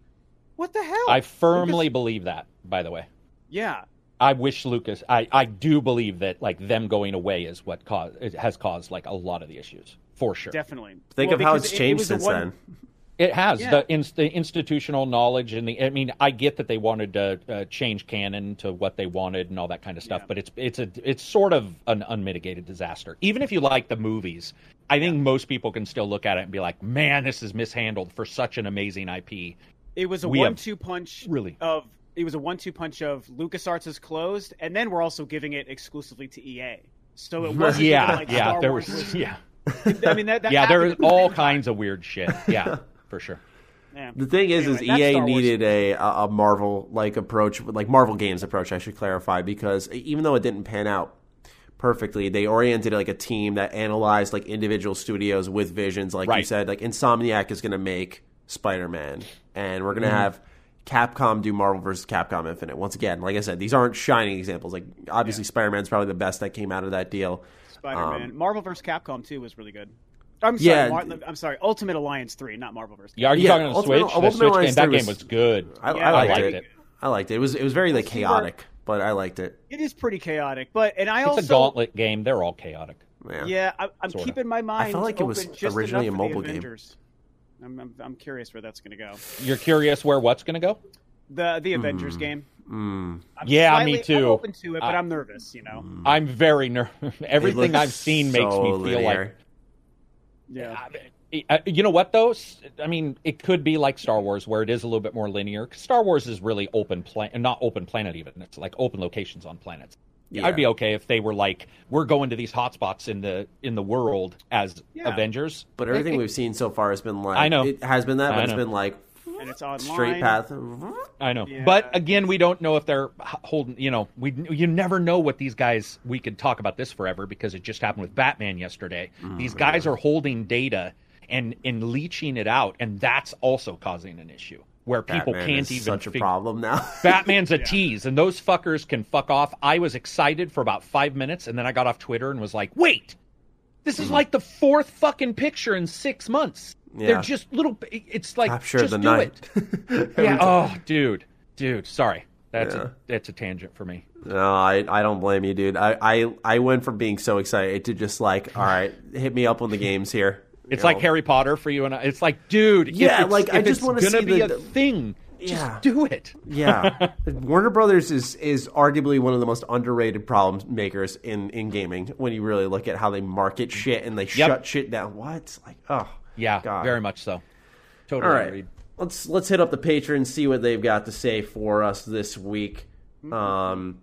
What the hell? I firmly Lucas- believe that. By the way, Yeah. I wish Lucas. I I do believe that like them going away is what caused has caused like a lot of the issues for sure. Definitely. Think Well, of how because it's it- it changed was since one- then. It has Yeah. the, ins the institutional knowledge and the. I mean, I get that they wanted to uh, change canon to what they wanted and all that kind of stuff, Yeah. but it's it's a it's sort of an unmitigated disaster. Even if you like the movies, I think most people can still look at it and be like, "Man, this is mishandled for such an amazing IP." It was a We one-two punch Really? of it was a one-two punch of LucasArts is closed, and then we're also giving it exclusively to EA. So it wasn't Yeah, even like yeah, Star there Wars was yeah, I mean, that, that yeah, there is happened at the all same kinds of weird shit. Yeah, for sure. Yeah. The thing is, Anyway, is EA needed a a Marvel like approach, like Marvel Games approach. I should clarify because even though it didn't pan out perfectly, they oriented like a team that analyzed like individual studios with visions. Like you said, like Insomniac is going to make Spider Man, and we're going to Mm-hmm. have. Capcom do Marvel versus Capcom Infinite. Once again, like I said, these aren't shining examples. Like obviously, Spider Man's probably the best that came out of that deal. Spider-Man, Um, Marvel vs. Capcom 2 was really good. I'm sorry, Yeah. Mar- I'm sorry, Ultimate Alliance 3, not Marvel vs. Yeah, are you Yeah, talking on the Ultimate- Switch? The Ultimate Switch game. That 3 game was- was good. I, Yeah, I liked liked it. it. I liked it. It was it was very like chaotic, but I liked it. It is pretty chaotic, but and I It's also a gauntlet game. They're all chaotic. Yeah. Yeah, I, I'm Sorta. keeping my mind. I felt like it was originally a mobile game. Avengers. I'm, I'm, I'm curious where that's going to go. You're curious where what's going to go? The the Avengers game. Mm. I'm Yeah, slightly- me too. I'm open to it, but I- I'm nervous. You know. I'm very nervous. Everything I've seen makes me feel like. Yeah. Uh, you know what though? I mean, it could be like Star Wars, where it is a little bit more linear. 'cause Star Wars is really open planet, not open planet even. It's like open locations on planets. Yeah. I'd be okay if they were like, we're going to these hotspots in the in the world as Yeah. Avengers. But everything we've seen so far has been like I know. it has been that, I but it's know. been like And it's online. straight path. I know, Yeah. but again, we don't know if they're holding. You know, we you never know what these guys. We could talk about this forever because it just happened with Batman yesterday. Mm, these guys are holding data and and leeching it out, and that's also causing an issue where people Batman can't even such a fig- problem now. Batman's a tease, and those fuckers can fuck off. I was excited for about five minutes, and then I got off Twitter and was like, "Wait, this is mm-hmm. like the fourth fucking picture in six months. Yeah. They're just little. It's like Capture just the do night. it. Yeah. Oh, dude, dude. Sorry, that's Yeah. a that's a tangent for me. No, I, I don't blame you, dude. I, I I went from being so excited to just like, all right, hit me up on the games here. It's You like? Harry Potter for you and I. It's like, dude. if Yeah, it's- like, I just wanna see be the- a thing. Just Yeah. do it. Yeah, Warner Brothers is is arguably one of the most underrated problem makers in in gaming. When you really look at how they market shit and they shut shit down. What? Like, oh, Yeah, God. very much so. Totally All right. agreed. let's let's hit up the patrons, see what they've got to say for us this week. Um,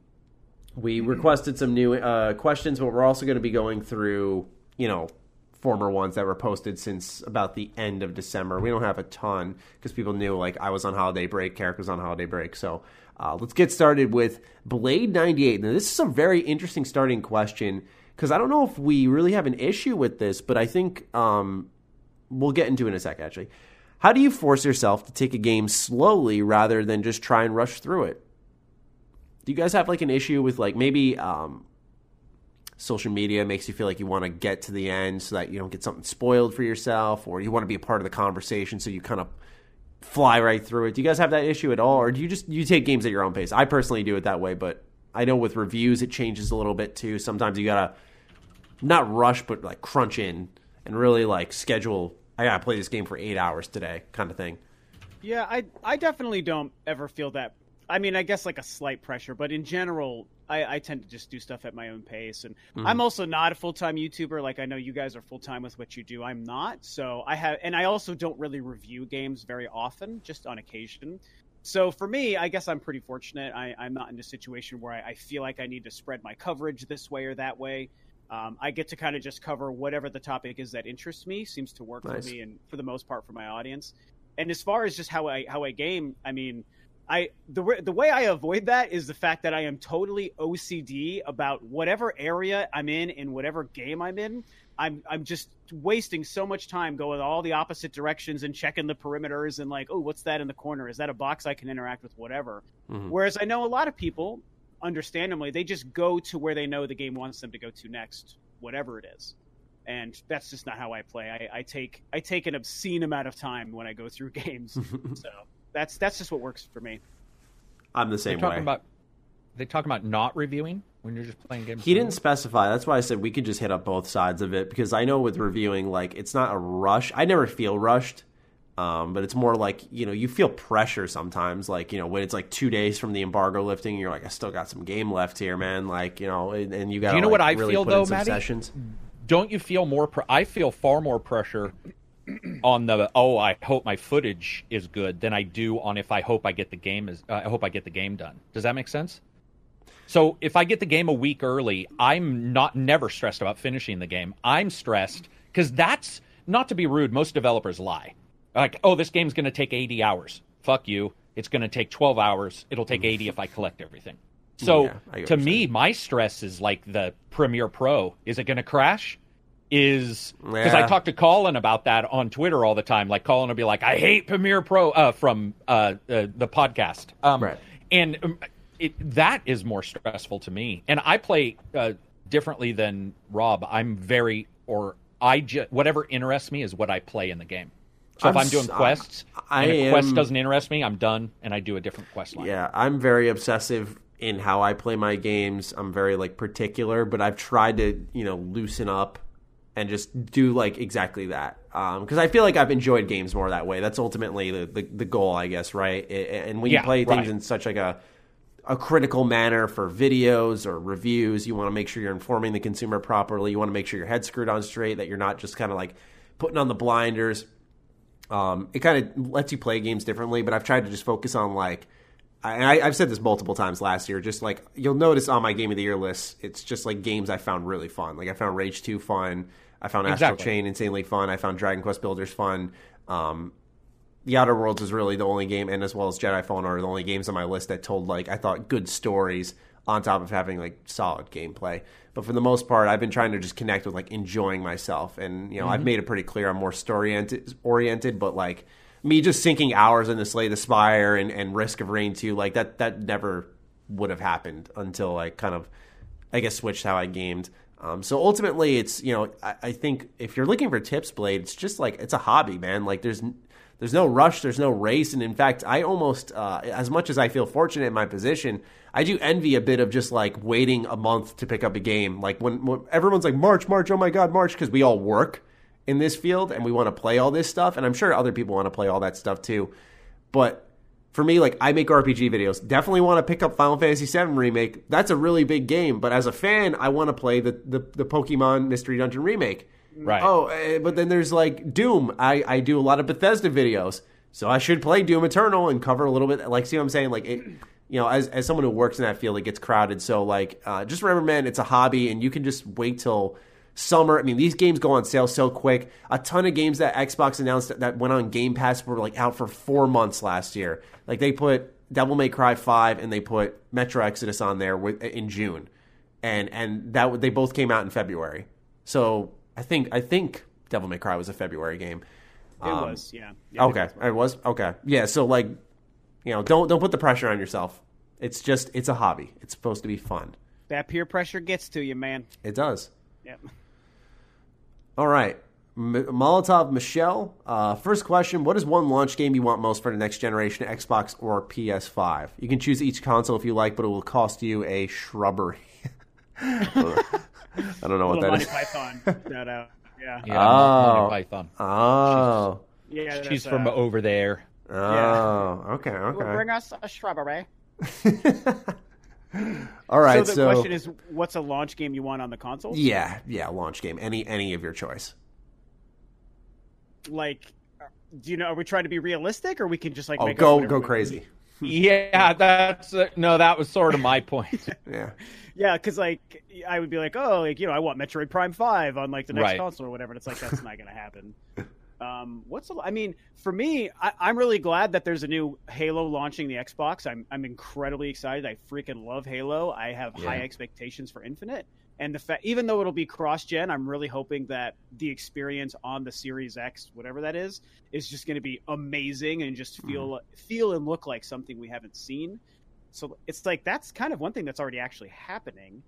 we requested some new uh, questions, but we're also going to be going through, you know, former ones that were posted since about the end of December. We don't have a ton because people knew like I was on holiday break, Carrick was on holiday break. So uh, let's get started with Blade ninety eight. Now this is a very interesting starting question because I don't know if we really have an issue with this, but I think um, we'll get into it in a sec. Actually, how do you force yourself to take a game slowly rather than just try and rush through it? Do you guys have like an issue with like maybe um, social media makes you feel like you want to get to the end so that you don't get something spoiled for yourself, or you want to be a part of the conversation so you kind of fly right through it? Do you guys have that issue at all, or do you just you take games at your own pace? I personally do it that way, but I know with reviews it changes a little bit too. Sometimes you gotta not rush, but like crunch in and really like schedule. I gotta play this game for eight hours today, kind of thing. Yeah, I I definitely don't ever feel that. I mean, I guess like a slight pressure, but in general, I, I tend to just do stuff at my own pace. And Mm-hmm. I'm also not a full time YouTuber. Like I know you guys are full time with what you do. I'm not. So I have, and I also don't really review games very often, just on occasion. So for me, I guess I'm pretty fortunate. I, I'm not in a situation where I, I feel like I need to spread my coverage this way or that way. Um, I get to kind of just cover whatever the topic is that interests me. Seems to work Nice. for me, and for the most part, for my audience. And as far as just how I how I game, I mean, I the the way I avoid that is the fact that I am totally OCD about whatever area I'm in in whatever game I'm in. I'm I'm just wasting so much time going all the opposite directions and checking the perimeters and like, oh, what's that in the corner? Is that a box I can interact with? Whatever. Mhm. Whereas I know a lot of people, understandably, they just go to where they know the game wants them to go to next, whatever it is. And that's just not how I play. I, I take I take an obscene amount of time when I go through games. so that's that's just what works for me. I'm the They're same talking way. about they talk about not reviewing when you're just playing games. He didn't specify. That's why I said we could just hit up both sides of it because I know with reviewing, like it's not a rush. I never feel rushed, um, but it's more like you know you feel pressure sometimes. Like you know when it's like two days from the embargo lifting, you're like I still got some game left here, man. Like you know, and, and you got. you know like, what I really feel, though, some Matty? Sessions. Don't you feel more? Pr- I feel far more pressure on the oh I hope my footage is good than I do on if I hope I get the game is uh, I hope I get the game done. Does that make sense? So if I get the game a week early, I'm not never stressed about finishing the game. I'm stressed because that's not to be rude. Most developers lie. Like, oh, this game's going to take 80 hours. Fuck you. It's going to take 12 hours. It'll take 80 if I collect everything. So Yeah, I get what to me, my stress is like the Premiere Pro. Is it going to crash? Is because I talk to Colin about that on Twitter all the time. Like Colin will be like, "I hate Premiere Pro" uh, from uh, uh, the podcast, um, Right. and um, it, that is more stressful to me. And I play uh, differently than Rob. I'm very or I just whatever interests me is what I play in the game. So if I'm I'm doing quests I and a quest am- doesn't interest me, I'm done and I do a different quest line. Yeah, I'm very obsessive in how I play my games. I'm very like particular, but I've tried to you know loosen up and just do like exactly that because I feel like I've enjoyed games more that way. That's ultimately the the, the goal, I guess, right? A- And when you play things right. in such like a a critical manner for videos or reviews, you want to make sure you're informing the consumer properly. You want to make sure your head's screwed on straight, that you're not just kind of like putting on the blinders um, it kind of lets you play games differently. But I've tried to just focus on like, and I, I've said this multiple times last year. Just like you'll notice on my game of the year list, it's just like games I found really fun. Like I found Rage Two fun. I found Astral Exactly. Chain insanely fun. I found Dragon Quest Builders fun. Um, the Outer Worlds is really the only game, and as well as Jedi Fallen Order, the only games on my list that told like I thought good stories on top of having like solid gameplay. But for the most part, I've been trying to just connect with like enjoying myself, and you know I've made it pretty clear I'm more story oriented, but like me just sinking hours into Slay the Spire and, and Risk of Rain 2, like that that never would have happened until I kind of I guess switched how I gamed. Um, so ultimately, it's you know I, I think if you're looking for tips, Blade, it's just like it's a hobby, man. Like there's there's no rush, there's no race, and in fact, I almost uh, as much as I feel fortunate in my position, I do envy a bit of just like waiting a month to pick up a game. Like when, when everyone's like March, March, oh my God, March, because we all work in this field and we want to play all this stuff, and I'm sure other people want to play all that stuff too. But for me, like I make RPG videos. Definitely want to pick up Final Fantasy VII remake. That's a really big game. But as a fan, I want to play the the, the Pokemon Mystery Dungeon remake. Right. Oh, eh, but then there's like Doom. I I do a lot of Bethesda videos. So I should play Doom Eternal and cover a little bit. Like, see what I'm saying? Like it, you know, as as someone who works in that field, it gets crowded. So like, uh, just remember, man, it's a hobby, and you can just wait till summer. I mean, these games go on sale so quick. A ton of games that Xbox announced that, went on Game Pass were like out for four months last year. Like they put Devil May Cry five and they put Metro Exodus on there with, in June, and and that they both came out in February. So I think I think Devil May Cry was a February game. It um, was, yeah. yeah okay, it was okay. Yeah, so like, you know, don't don't put the pressure on yourself. It's just it's a hobby. It's supposed to be fun. That peer pressure gets to you, man. It does. Yep. All right. M- Molotov Michelle, uh, first question What is one launch game you want most for the next generation, Xbox or PS5? You can choose each console if you like, but it will cost you a shrubbery. I don't know what that Monty is. Python. no, out. Yeah. Yeah, Oh. Python. Oh. Yeah, She's from uh, over there. Oh. Okay. okay. Bring us a shrubbery. All right. so the So, question is, what's a launch game you want on the console? yeah, yeah, launch game, any any of your choice. Like, do you know? Are we trying to be realistic, or we can just like Oh, make go go crazy. Yeah, that's uh, no. That was sort of my point. Yeah. Yeah, because like I would be like, oh, like you know, I want Metroid Prime Five on like the next Right. console or whatever. And it's like that's not going to happen. Um, what's the, I mean, for me, I, I'm really glad that there's a new Halo launching the Xbox. I'm I'm incredibly excited. I freaking love Halo. I have high expectations for Infinite, and the fact, even though it'll be cross gen, I'm really hoping that the experience on the Series X, whatever that is, is just going to be amazing and just feel Mm-hmm. feel and look like something we haven't seen. So it's like that's kind of one thing that's already actually happening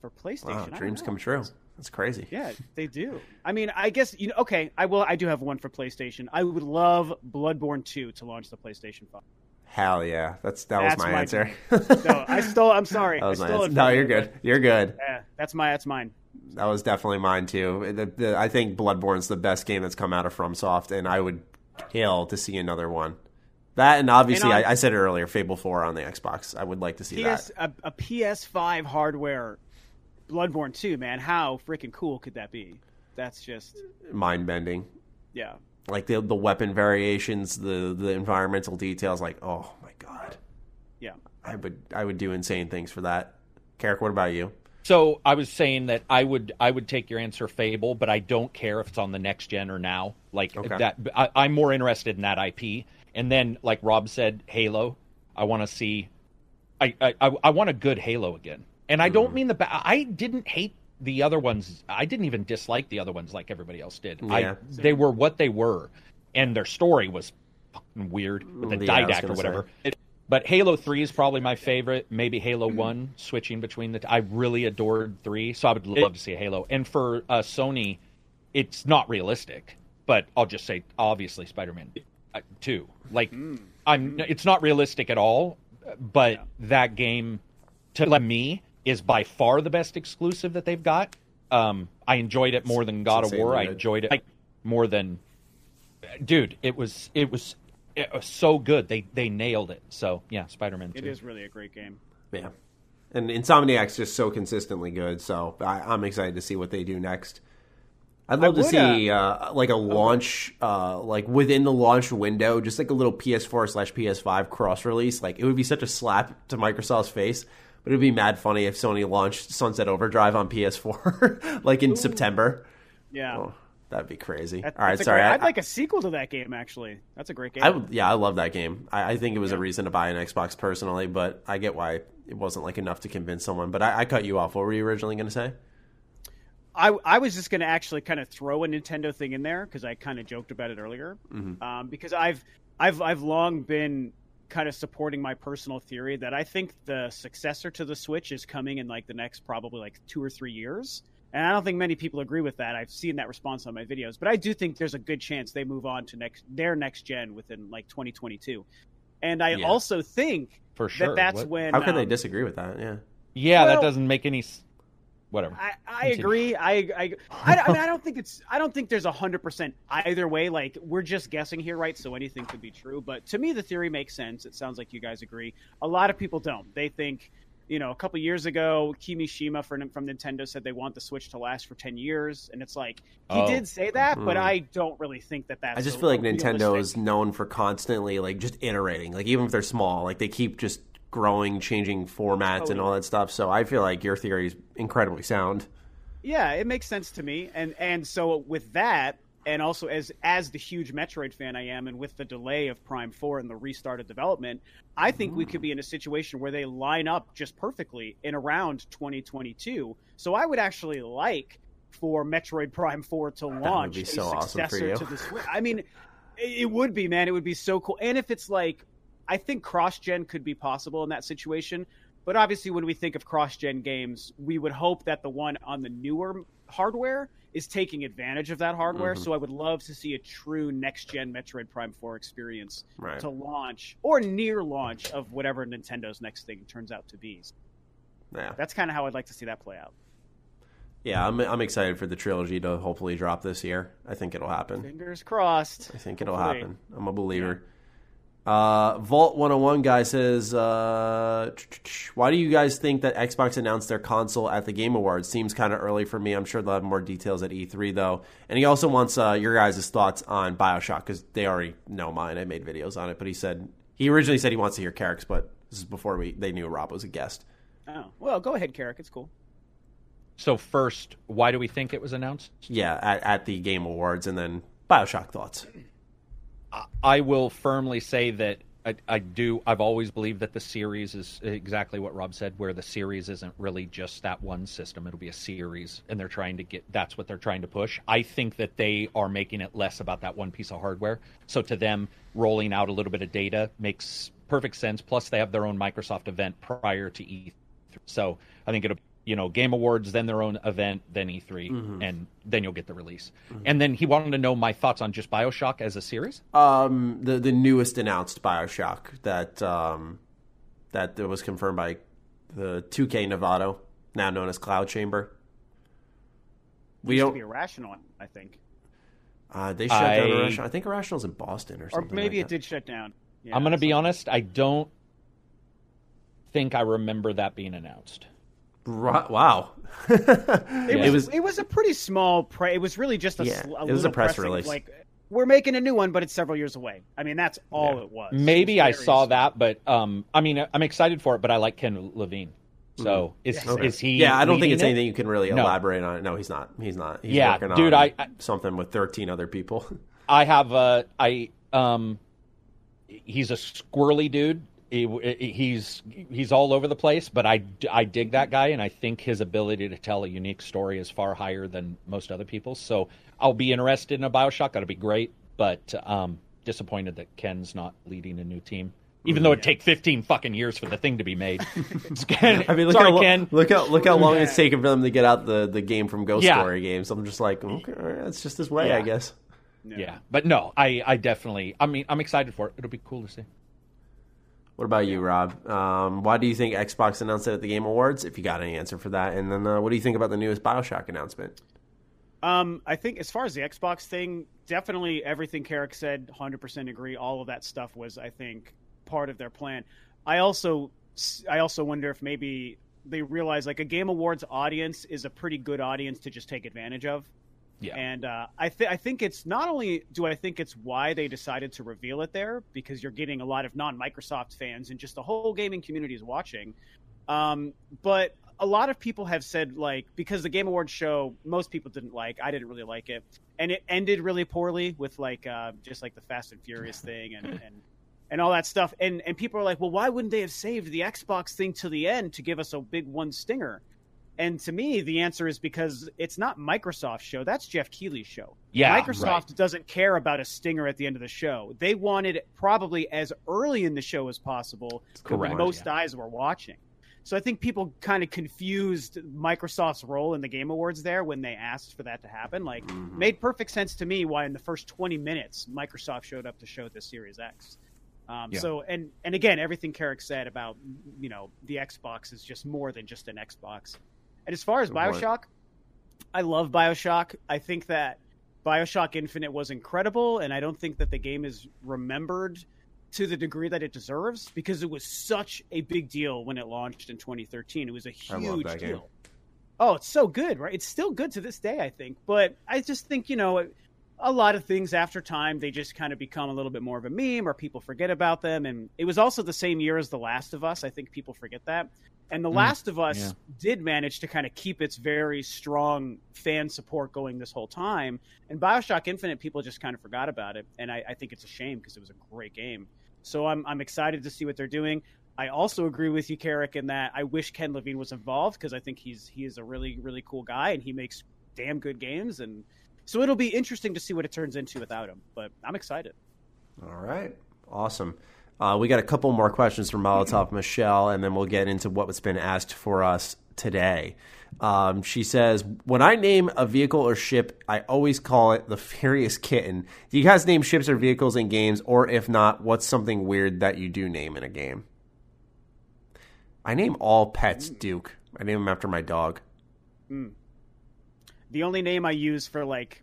for PlayStation. Wow, dreams come true. That's crazy. Yeah, they do. I mean, I guess you know. Okay, I will. I do have one for PlayStation. I would love Bloodborne Two to launch the PlayStation Five. Hell yeah. That's that That's was my, my answer. No, I stole. I'm sorry. That was I stole it No, you're you, good. You're good. Yeah, that's my. That's mine. That was definitely mine too. The, the, I think Bloodborne's the best game that's come out of FromSoft, and I would kill to see another one. That and obviously, And on- I, I said it earlier, Fable Four on the Xbox. I would like to see PS that. a, a PS5 hardware Bloodborne Two. Man, how freaking cool could that be? That's just Mind bending, yeah. like the the weapon variations, the the environmental details. Like, oh my god, Yeah. I would I would do insane things for that. Carrick, what about you? So I was saying that I would I would take your answer Fable, but I don't care if it's on the next gen or now. Like Okay. that, I, I'm more interested in that IP. And then, like Rob said, Halo. I want to see. I I, I I want a good Halo again. And I Mm. don't mean the. ba- I didn't hate the other ones. I didn't even dislike the other ones like everybody else did. Yeah. I they were what they were, and their story was fucking weird with the Yeah, didact or whatever. It- but Halo Three is probably my favorite. Maybe Halo One, switching between the. T- I really adored Three, so I would love to see a Halo. And for uh, Sony, it's not realistic, but I'll just say obviously Spider-Man uh, Two. Like I'm, it's not realistic at all, but that game to me is by far the best exclusive that they've got. Um, I enjoyed it more than God of insanely War. I enjoyed it more than, dude. It was it was it was so good. They they nailed it. So yeah, Spider Man. It is really a great game. Yeah. And Insomniac's just so consistently good, so I, I'm excited to see what they do next. I'd love to would, see uh, like a launch, uh, like within the launch window, just like a little PS4 slash PS5 cross release. Like it would be such a slap to Microsoft's face, but it'd be mad funny if Sony launched Sunset Overdrive on PS4 like in September. Yeah. Oh, that'd be crazy. That- All right, sorry. great- I, I'd like a sequel to that game. Actually, that's a great game. I would, yeah, I love that game. I, I think it was a reason to buy an Xbox personally, but I get why it wasn't like enough to convince someone. But I, I cut you off. What were you originally going to say? I, I was just going to actually kind of throw a Nintendo thing in there because I kind of joked about it earlier. Mm-hmm. Um, because I've I've I've long been kind of supporting my personal theory that I think the successor to the Switch is coming in like the next probably like two or three years. And I don't think many people agree with that. I've seen that response on my videos, but I do think there's a good chance they move on to next their next gen within like 2022. And I Yeah. also think for sure. that that's What- when How could they um, disagree with that? Yeah. Yeah, Well- that doesn't make any. S- Whatever. I, I agree. I, I, I, I, mean, I don't think it's. I don't think there's a hundred percent either way. Like we're just guessing here, right? So anything could be true. But to me, the theory makes sense. It sounds like you guys agree. A lot of people don't. They think you know, a couple years ago, Kimishima from, from Nintendo said they want the Switch to last for 10 years. And it's like, he Oh. did say that, but Mhm. I don't really think that that's I just a- feel like Nintendo realistic- is known for constantly like just iterating. Like even if they're small, like they keep just growing, changing formats and all that stuff. So I feel like your theory is incredibly sound. Yeah, it makes sense to me. And and so with that, and also as as the huge Metroid fan I am, and with the delay of Prime Four and the restart of development, I think we could be in a situation where they line up just perfectly in around 2022. So I would actually like for Metroid Prime Four to launch be a so awesome for you. to the Switch. I mean, it would be, man. It would be so cool. And if it's like, I think cross gen could be possible in that situation. But obviously, when we think of cross gen games, we would hope that the one on the newer hardware is taking advantage of that hardware. Mhm. So I would love to see a true next gen Metroid Prime 4 experience Right. to launch or near launch of whatever Nintendo's next thing turns out to be. Yeah. That's kind of how I'd like to see that play out. Yeah, I'm I'm excited for the trilogy to hopefully drop this year. I think it'll happen. Fingers crossed. I think it'll Hopefully. happen. I'm a believer. Uh, Vault 101 guy says, uh, why do you guys think that Xbox announced their console at the Game Awards? Seems kind of early for me. I'm sure they'll have more details at E3 though. And he also wants uh, your guys' thoughts on Bioshock because they already know mine. I made videos on it, but he said he originally said he wants to hear Carrick's, but this is before we they knew Rob was a guest. Oh, well, go ahead, Carrick. It's cool. So first, why do we think it was announced? Yeah, at, at the Game Awards, and then Bioshock thoughts. I will firmly say that I, I do. I've always believed that the series is exactly what Rob said, where the series isn't really just that one system. It'll be a series, and they're trying to get. That's what they're trying to push. I think that they are making it less about that one piece of hardware. So to them, rolling out a little bit of data makes perfect sense. Plus, they have their own Microsoft event prior to E3. So I think it'll. You know, Game Awards, then their own event, then E3, and then you'll get the release. And then he wanted to know my thoughts on just Bioshock as a series. Um, the the newest announced Bioshock that um, that was confirmed by the 2K Novato, now known as Cloud Chamber. We don't. be irrational, I think, Uh, they shut down I- Irrational. I think Irrational's in Boston or something. or maybe like it did shut down. Yeah, I'm going to be honest. I don't think I remember that being announced. Ru- Wow. It, Yeah. was, it was it was a pretty small pre. It was really just a, Yeah, sl- it a was a press pressing release. Like we're making a new one, but it's several years away. I mean, that's all Yeah. it was. Maybe It I was very saw small. that, but um, I mean, I'm excited for it. But I like Ken Levine, so is Yeah. Okay. is he? yeah, I don't think leading it's it? anything you can really No. elaborate on. No, he's not. He's not. He's Yeah, working dude, on I- I- something with 13 other people. I have a I um, he's a squirrely dude. He, he's he's all over the place, but I, I dig that guy, and I think his ability to tell a unique story is far higher than most other people's. So I'll be interested in a Bioshock. That'll be great, but um, disappointed that Ken's not leading a new team. Even though it'd take 15 fucking years for the thing to be made. I mean, look sorry, how, Ken. look how look how long it's taken for them to get out the, the game from Ghost Yeah. Story games. I'm just like, okay, all right, that's just his way, I Yeah. guess. Yeah, but no, I, I definitely. I mean, I'm excited for it. It'll be cool to see. What about you, Rob? Um, why do you think Xbox announced it at the Game Awards? If you got any answer for that, and then uh, what do you think about the newest Bioshock announcement? Um, I think as far as the Xbox thing, definitely everything Carrick said, hundred percent agree. All of that stuff was, I think, part of their plan. I also, I also wonder if maybe they realize like a Game Awards audience is a pretty good audience to just take advantage of. Yeah. And uh, I, th- I think it's not only do I think it's why they decided to reveal it there because you're getting a lot of non Microsoft fans and just the whole gaming community is watching. Um, but a lot of people have said like because the Game Awards show most people didn't like. I didn't really like it, and it ended really poorly with like uh, just like the Fast and Furious thing and and and all that stuff. And and people are like, well, why wouldn't they have saved the Xbox thing to the end to give us a big one stinger? And to me, the answer is because it's not Microsoft's show. That's Geoff Keighley's show. Yeah, Microsoft right. doesn't care about a stinger at the end of the show. They wanted it probably as early in the show as possible, Correct, most yeah. eyes were watching. So I think people kind of confused Microsoft's role in the Game Awards there when they asked for that to happen. Like, Mm-hmm. made perfect sense to me why in the first 20 minutes Microsoft showed up to show the Series X. Um, Yeah. So and and again, everything Carrick said about you know the Xbox is just more than just an Xbox. And as far as. Bioshock, I love Bioshock. I think that Bioshock Infinite was incredible, and I don't think that the game is remembered to the degree that it deserves because it was such a big deal when it launched in 2013. It was a huge that game. deal. Oh, it's so good, right? It's still good to this day, I think. But I just think, you know, a lot of things after time, they just kind of become a little bit more of a meme or people forget about them. And it was also the same year as The Last of Us. I think people forget that. And The mm. Last of Us yeah. did manage to kind of keep its very strong fan support going this whole time. And Bioshock Infinite, people just kind of forgot about it. And I, I think it's a shame because it was a great game. So I'm, I'm excited to see what they're doing. I also agree with you, Carrick, in that I wish Ken Levine was involved because I think he's he is a really really cool guy and he makes damn good games and so it'll be interesting to see what it turns into without him. But I'm excited. All right. Awesome. Uh, we got a couple more questions from Molotov Michelle, and then we'll get into what's been asked for us today. Um, she says, When I name a vehicle or ship, I always call it the Furious Kitten. Do you guys name ships or vehicles in games? Or if not, what's something weird that you do name in a game? I name all pets Duke. I name them after my dog. The only name I use for like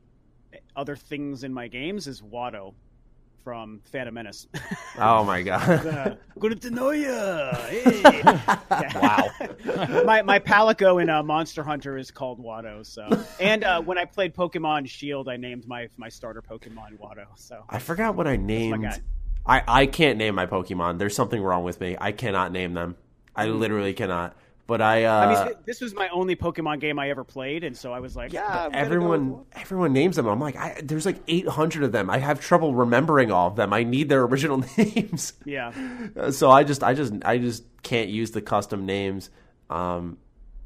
other things in my games is Watto from Phantom Menace. Oh my God. uh, good to know. Hey. Wow. my my Palico in uh, Monster Hunter is called Watto. So, and uh, when I played Pokemon Shield, I named my my starter Pokemon Watto. So, I forgot what I named. I, I can't name my Pokemon. There's something wrong with me. I cannot name them. I literally cannot. But I, uh. I mean, this was my only Pokemon game I ever played, and so I was like, yeah, I'm everyone go- everyone names them. I'm like, I, there's like 800 of them. I have trouble remembering all of them. I need their original names. yeah, Uh, so I just, I just, I just can't use the custom names. Um,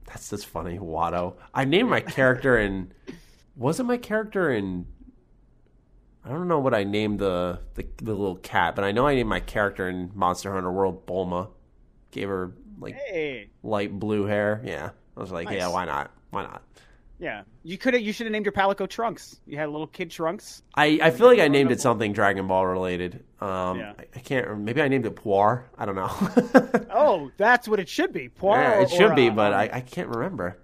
that's that's funny. Watto. I named my character in. Wasn't my character in? I don't know what I named the, the the little cat, but I know I named my character in Monster Hunter World Bulma. Gave her like hey, light blue hair. Yeah, I was like, Nice. yeah, why not? Why not? yeah. You could have, you should have named your Palico Trunks. You had a little kid Trunks. I, I feel like I named it something Dragon Ball related. Um, Yeah. I, I can't. Maybe I named it Puar. I don't know. Oh, that's what it should be. Puar. yeah, it or, should be, uh, but I, I can't remember.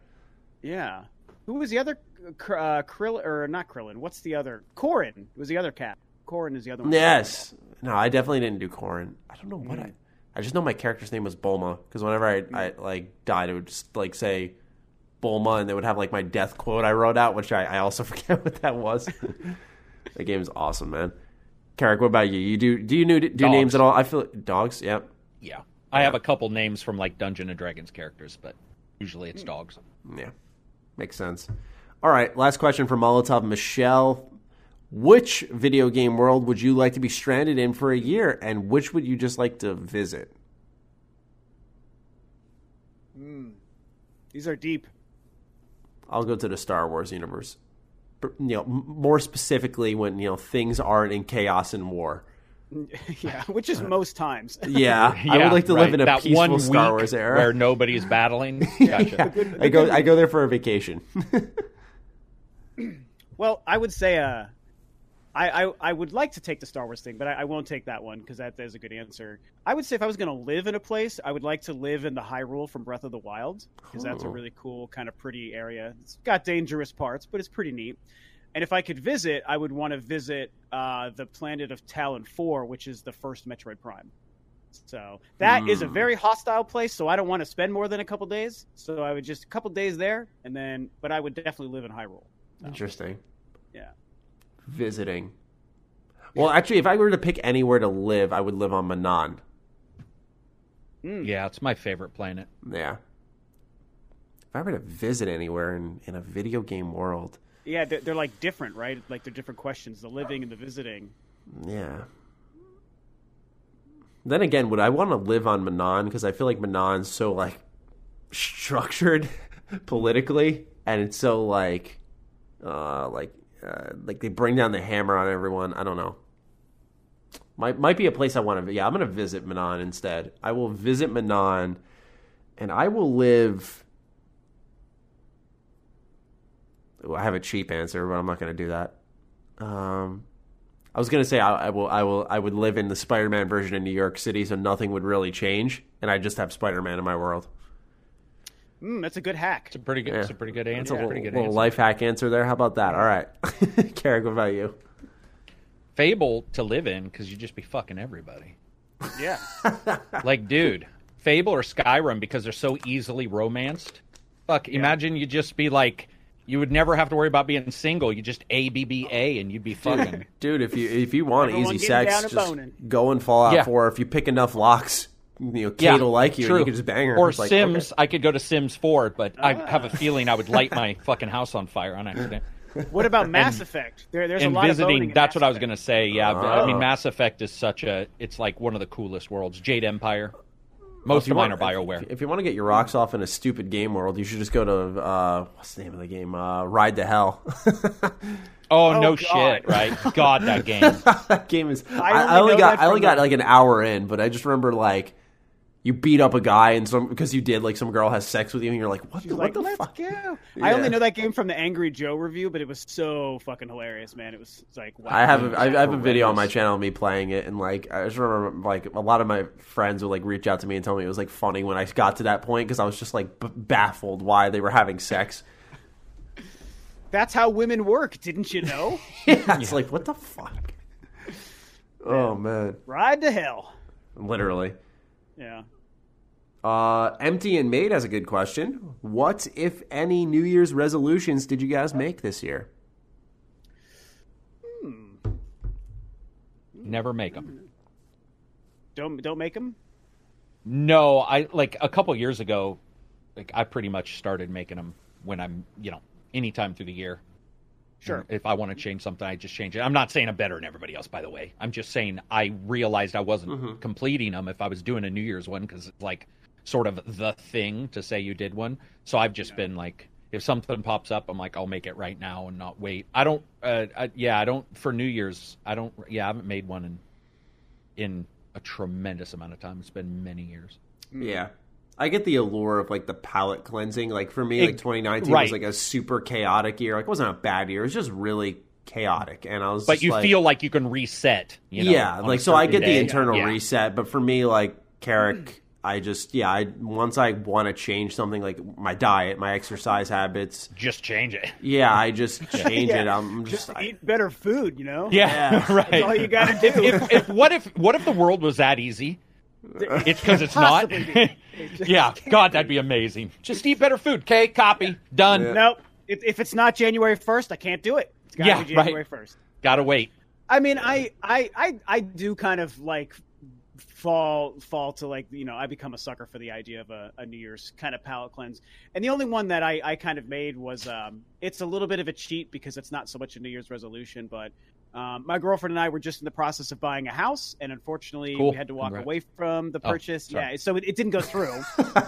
yeah. Who was the other? Uh, Krill or not Krillin? What's the other? Korin was the other cat. Korin is the other one. Yes. No, I definitely didn't do Korin. I don't know what Mm. I. I just know my character's name was Bulma because whenever I, I mm. like died, it would just like say Bulma, and they would have like my death quote I wrote out, which I, I also forget what that was. the game is awesome, man. Carrick, what about you? You do do you do, do Dogs. names at all? I feel dogs. Yep. Yeah. I have a couple names from like Dungeon and Dragons characters, but usually it's hmm. dogs. Yeah, makes sense. All right, last question from Molotov Michelle. Which video game world would you like to be stranded in for a year, and which would you just like to visit? These are deep. I'll go to the Star Wars universe. You know, more specifically when you know things aren't in chaos and war. yeah, which is most times. Yeah, I would like to live in a that peaceful one Star Wars era. where nobody's battling. Gotcha. I go, I go there for a vacation. Well, I would say, uh, I, I I would like to take the Star Wars thing, but I, I won't take that one because that is a good answer. I would say if I was going to live in a place, I would like to live in the Hyrule from Breath of the Wild because that's a really cool, kind of pretty area. It's got dangerous parts, but it's pretty neat. And if I could visit, I would want to visit uh, the planet of Tallon Four, which is the first Metroid Prime. So that is a Hmm. very hostile place. So I don't want to spend more than a couple days. So I would just a couple days there, and then, but I would definitely live in Hyrule. Interesting. Yeah. Visiting. Well, actually, if I were to pick anywhere to live, I would live on Manaan. yeah, it's my favorite planet. Yeah. If I were to visit anywhere in, in a video game world, Yeah, they're, they're like different, right? Like they're different questions: the living and the visiting. yeah. Then again, would I want to live on Manaan? Because I feel like Manaan's so like structured politically, and it's so like, uh, like, uh, like they bring down the hammer on everyone. I don't know. Might might be a place I want to. Yeah, I'm gonna visit Manaan instead. I will visit Manaan, and I will live. Ooh, I have a cheap answer, but I'm not going to do that. Um, I was going to say I, I will. I will. I would live in the Spider-Man version in New York City, so nothing would really change, and I just have Spider-Man in my world. Mm, that's a good hack. It's a pretty good. It's a pretty good answer. That's answer. a little, pretty good little life hack answer there. How about that? All right, Carrick, what about you? Fable to live in because you'd just be fucking everybody. Yeah. like, dude, Fable or Skyrim because they're so easily romanced. Fuck, imagine you just be like, you would never have to worry about being single. You just A B B A and you'd be fucking. Dude, if you if you want Everyone easy sex, just boning. go and Fallout Yeah. 4. If you pick enough locks, you know, Kate Yeah, will like you true. and you can just bang her. Or like, Sims, okay. I could go to Sims 4, but I have a feeling I would light my fucking house on fire on accident. What about Mass Effect? There, there's a lot of visiting, voting in that's Mass what I was going to say. Yeah, but, I mean, Oh. Mass Effect is such a, it's like one of the coolest worlds. Jade Empire. Most If you of mine want- are BioWare. If, if you want to get your rocks off in a stupid game world, you should just go to uh, what's the name of the game? Uh, Ride to Hell. oh, Oh, no God. shit, right? God, that game. that game is. I, I I only only got I only got the- like an hour in, but I just remember like you beat up a guy and some because you did like some girl has sex with you and you're like what She's the like, what the fuck? Yeah. I only know that game from the Angry Joe review, but it was so fucking hilarious, man. It was like, wow. I have a, I have a video on my channel of me playing it, and like I just remember like a lot of my friends would like reach out to me and tell me it was like funny when I got to that point because I was just like b- baffled why they were having sex. That's how women work, didn't you know? Yeah, it's like what the fuck. Oh man, Ride to hell. literally. Yeah. Uh, Empty and Made has a good question. What, if any, New Year's resolutions did you guys make this year? Never make them. Don't don't make them. No, I like a couple years ago. Like I pretty much started making them when I'm, you know, anytime through the year. Sure. And If I want to change something, I just change it. I'm not saying I'm better than everybody else, by the way. I'm just saying I realized I wasn't completing them if I was doing a New Year's one because it's like sort of the thing to say you did one. So I've just been like, if something pops up, I'm like, I'll make it right now and not wait. I don't. Uh, I, yeah, I don't for New Year's. I don't. Yeah, I haven't made one in in a tremendous amount of time. It's been many years. Yeah. I get the allure of like the palate cleansing. Like for me, like 2019 right. was like a super chaotic year. Like it wasn't a bad year. It was just really chaotic. And I was But you like, feel like you can reset. You know, yeah, like so I get the internal Yeah. reset, but for me, like Carrick, I just yeah, I once I want to change something like my diet, my exercise habits, Just change it. yeah, I just change it. I'm just, Just I- eat better food, you know. Yeah, right. That's all you got to do. if, if what if what if the world was that easy? It's because it's not. Be. It yeah, just God, that'd be amazing. Just eat better food. Okay, copy done. Nope. If, if it's not January first, I can't do it. It's got to Yeah, be right. January first. Gotta wait. I mean, I, I, I, I do kind of like fall fall to like you know I become a sucker for the idea of a, a New Year's kind of palate cleanse. And the only one that I, I kind of made was um, it's a little bit of a cheat because it's not so much a New Year's resolution, but um, my girlfriend and I were just in the process of buying a house, and unfortunately Cool. we had to walk Congrats. away from the Oh, purchase. sorry. yeah, so it, it didn't go through.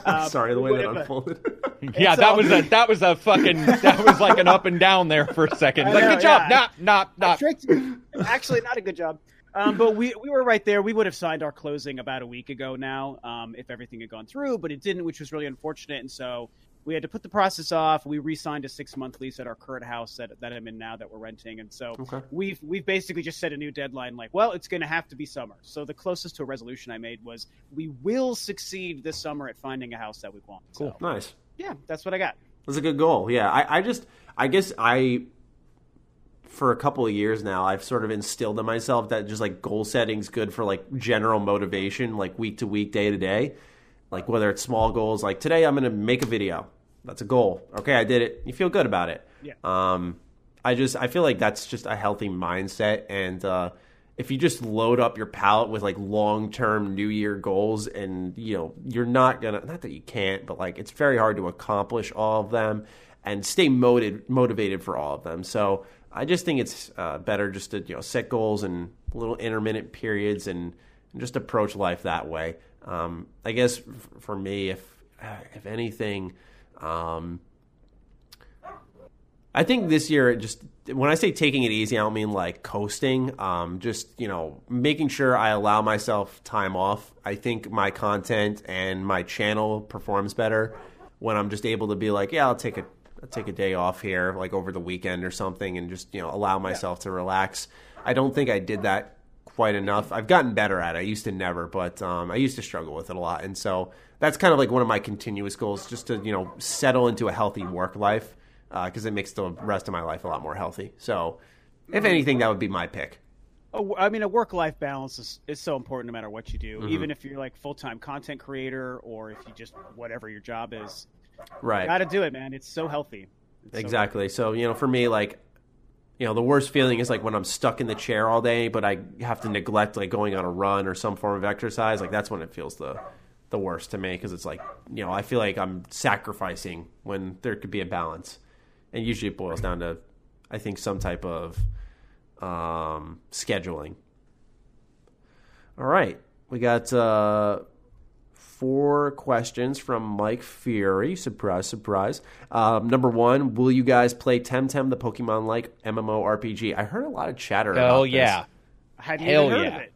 Um, sorry the way that unfolded. Yeah, that was a that was a fucking that was like an up and down there for a second. Like, know, good job. yeah. Not not not. Actually, not a good job. Um, but we we were right there. We would have signed our closing about a week ago now, um, if everything had gone through, but it didn't, which was really unfortunate. And so we had to put the process off. We re-signed a six month lease at our current house that, that I'm in now that we're renting, and so Okay. we've we've basically just set a new deadline. Like, well, it's going to have to be summer. So the closest to a resolution I made was we will succeed this summer at finding a house that we want. Cool. So, nice. yeah, that's what I got. That's a good goal. Yeah, I, I just, I guess I, for a couple of years now, I've sort of instilled in myself that just like goal setting's good for like general motivation, like week to week, day to day. Like whether it's small goals, like today I'm going to make a video. That's a goal. Okay, I did it. You feel good about it. Yeah. Um, I just, I feel like that's just a healthy mindset. And uh, if you just load up your palate with like long term New Year goals, and you know, you're not gonna, not that you can't, but like it's very hard to accomplish all of them and stay motivated, motivated for all of them. So I just think it's uh, better just to you know set goals and little intermittent periods and, and just approach life that way. Um, I guess for me, if if anything. Um, I think this year, just when I say taking it easy, I don't mean like coasting. Um, just you know, making sure I allow myself time off. I think my content and my channel performs better when I'm just able to be like, yeah, I'll take a I'll take a day off here, like over the weekend or something, and just you know allow myself to relax. I don't think I did that quite enough. I've gotten better at it. I used to never, but um, I used to struggle with it a lot, and so that's kind of like one of my continuous goals, just to you know settle into a healthy work life because it makes the rest of my life a lot more healthy. So, if anything, that would be my pick. Oh, I mean, a work-life balance is, is so important no matter what you do. Mm-hmm. Even if you're like full-time content creator or if you just whatever your job is, Right. got to do it, man. It's so healthy. It's so Exactly. So, you know, for me, like, you know, the worst feeling is like when I'm stuck in the chair all day, but I have to neglect like going on a run or some form of exercise. Like that's when it feels the the worst to me because it's like, you know, I feel like I'm sacrificing when there could be a balance, and usually it boils down to, I think, some type of um, scheduling. All right, we got uh, four questions from Mike Fury. Surprise, surprise. Um, number one, will you guys play Temtem, the Pokemon like MMORPG? I heard a lot of chatter about Hell this. yeah. I hadn't Hell even heard yeah. of it.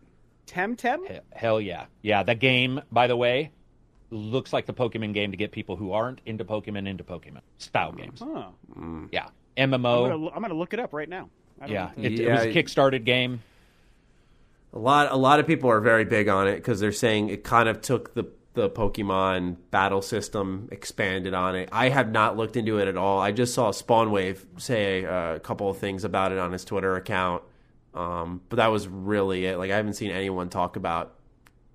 Temtem? He- Hell yeah. Yeah, the game, by the way, looks like the Pokemon game to get people who aren't into Pokemon into Pokemon style games. Huh. Yeah. MMO. I'm gonna look it up right now. I don't Yeah. It, it was a Yeah. Kickstarted game. A lot, a lot of people are very big on it because they're saying it kind of took the the Pokemon battle system, expanded on it. I have not looked into it at all. I just saw Spawnwave say uh, a couple of things about it on his Twitter account, um, but that was really it. Like I haven't seen anyone talk about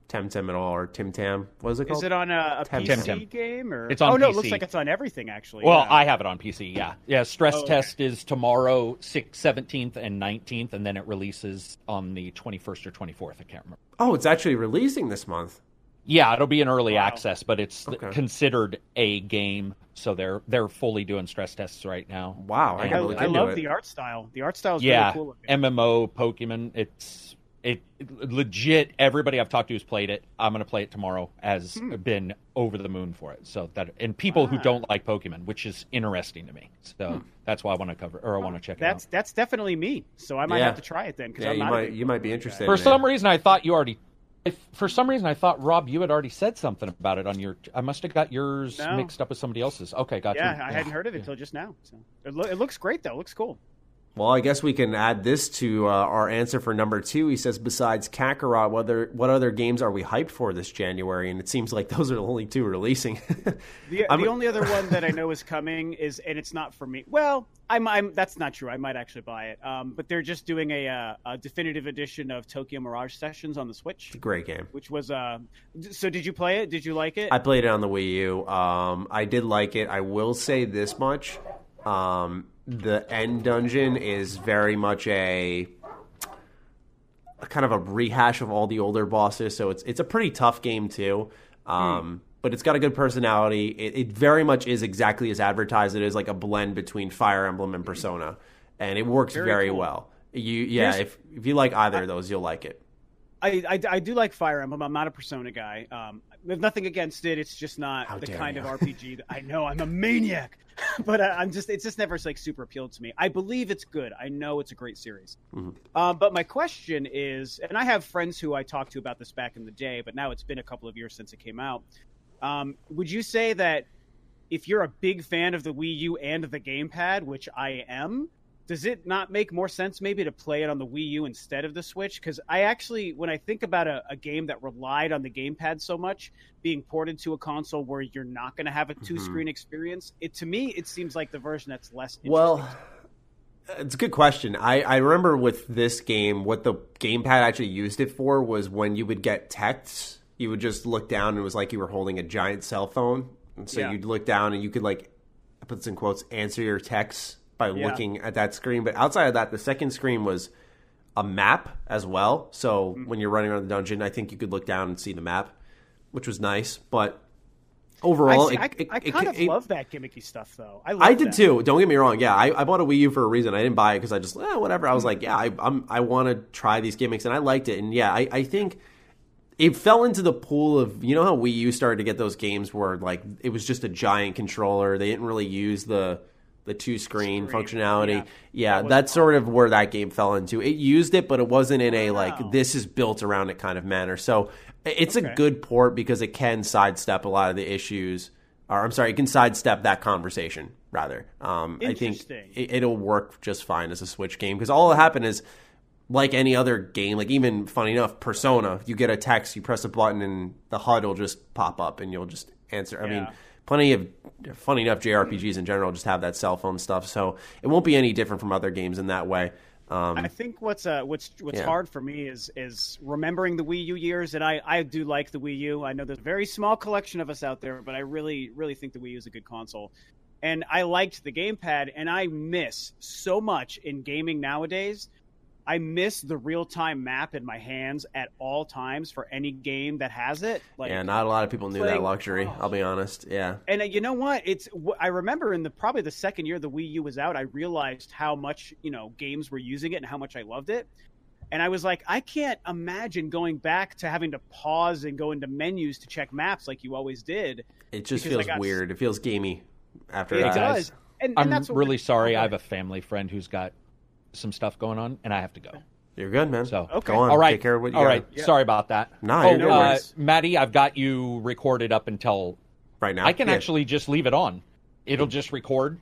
Temtem at all or Tim Tam. What is it called? Is it on a, a Temtem. PC game or? It's on Oh no, it looks like it's on everything actually. Well, yeah. I have it on PC, yeah. Yeah, stress Oh, okay. test is tomorrow, 6th, 17th, and 19th, and then it releases on the 21st or 24th. I can't remember. oh, it's actually releasing this month. Yeah, it'll be an early Wow. access, but it's Okay. considered a game, so they're they're fully doing stress tests right now. Wow, I And- I, I love it. the art style. The art style is yeah, really cool. looking. MMO Pokemon. It's it legit. Everybody I've talked to who's played it. I'm going to play it tomorrow. Has Hmm. been over the moon for it. So that and people who don't like Pokemon, which is interesting to me. So that's why I want to cover or I want to check it out. Hmm. That's that's definitely me. So I might Yeah. have to try it then because Yeah, I'm you might you might be interested. guy. For in some reason, I thought you already. If, for some reason, I thought Rob, you had already said something about it on your. I must have got yours No. mixed up with somebody else's. Okay, got Yeah. I hadn't heard of it until just now. So it, lo- it looks great though. It looks cool. Well, I guess we can add this to uh, our answer for number two. He says, besides Kakarot, what other, what other games are we hyped for this January? And it seems like those are the only two releasing. The, the only other one that I know is coming is, and it's not for me. Well, I'm, I'm that's not true. I might actually buy it. Um, but they're just doing a, uh, a definitive edition of Tokyo Mirage Sessions on the Switch, Great game. which was. Uh, so did you play it? Did you like it? I played it on the Wii U. Um, I did like it. I will say this much: um, the end dungeon is very much a, a kind of a rehash of all the older bosses. So it's it's a pretty tough game too. Um, But it's got a good personality. It, it very much is exactly as advertised. It is like a blend between Fire Emblem and Persona, and it works very, Very cool. well. You yeah, Here's- if if you like either of those, you'll like it. I, I, I do like Fire Emblem. I'm not a Persona guy. Um, Have nothing against it. It's just not How the kind you. of RPG that I know. I'm a maniac, but I, I'm just it's just never like super appealed to me. I believe it's good. I know it's a great series. Mm-hmm. Um, but my question is, and I have friends who I talked to about this back in the day, but now it's been a couple of years since it came out. Um, would you say that if you're a big fan of the Wii U and the gamepad, which I am, does it not make more sense maybe to play it on the Wii U instead of the Switch? Because I actually, when I think about a, a game that relied on the gamepad so much, being ported to a console where you're not going to have a two mm-hmm. screen experience, it to me it seems like the version that's less. Interesting. Well, it's a good question. I, I remember with this game, what the gamepad actually used it for was when you would get texts, you would just look down and it was like you were holding a giant cell phone. And so Yeah. you'd look down and you could like, I put this in quotes, answer your texts by Yeah. looking at that screen. But outside of that, the second screen was a map as well. So Mm-hmm. when you're running around the dungeon, I think you could look down and see the map, which was nice. But overall, I, see- it- I, it- I it- kind of it- love that gimmicky stuff though. I, I did that. too. Don't get me wrong. Yeah, I, I bought a Wii U for a reason. I didn't buy it because I just eh, whatever. I was like, yeah, I, I'm I want to try these gimmicks, and I liked it. And yeah, I, I think it fell into the pool of you know how Wii U started to get those games where like it was just a giant controller. They didn't really use the the two screen, Screen, functionality. yeah. Yeah, that's sort of where that game fell into. It used it, but it wasn't in a Wow. like this is built around it kind of manner. So it's a good port because it can sidestep a lot of the issues. Or I'm sorry, it can sidestep that conversation rather. Um, I think it, it'll work just fine as a Switch game because all that happened is like any other game. Like even funny enough, Persona, you get a text, you press a button, and the HUD will just pop up, and you'll just answer. I mean. Plenty of funny enough JRPGs in general just have that cell phone stuff, so it won't be any different from other games in that way. Um, I think what's uh, what's what's Yeah. hard for me is is remembering the Wii U years, and I I do like the Wii U. I know there's a very small collection of us out there, but I really really think the Wii U is a good console, and I liked the gamepad, and I miss so much in gaming nowadays. I miss the real time map in my hands at all times for any game that has it. Like, yeah, not a lot of people knew that playing- luxury. I'll be honest. Yeah. and uh, you know what? It's I remember in the probably the second year the Wii U was out, I realized how much you know games were using it and how much I loved it. And I was like, I can't imagine going back to having to pause and go into menus to check maps like you always did. It just feels got- weird. It feels gamey after It that. does. And, and I'm that's what really sorry. I have a family friend who's got some stuff going on, and I have to go. You're good, man. So Okay. Go on. all right, Take care of what you all got right. Sorry about that. No, oh, you're no uh, worries. Maddie, I've got you recorded up until right now. I can Yeah. actually just leave it on. It'll just record.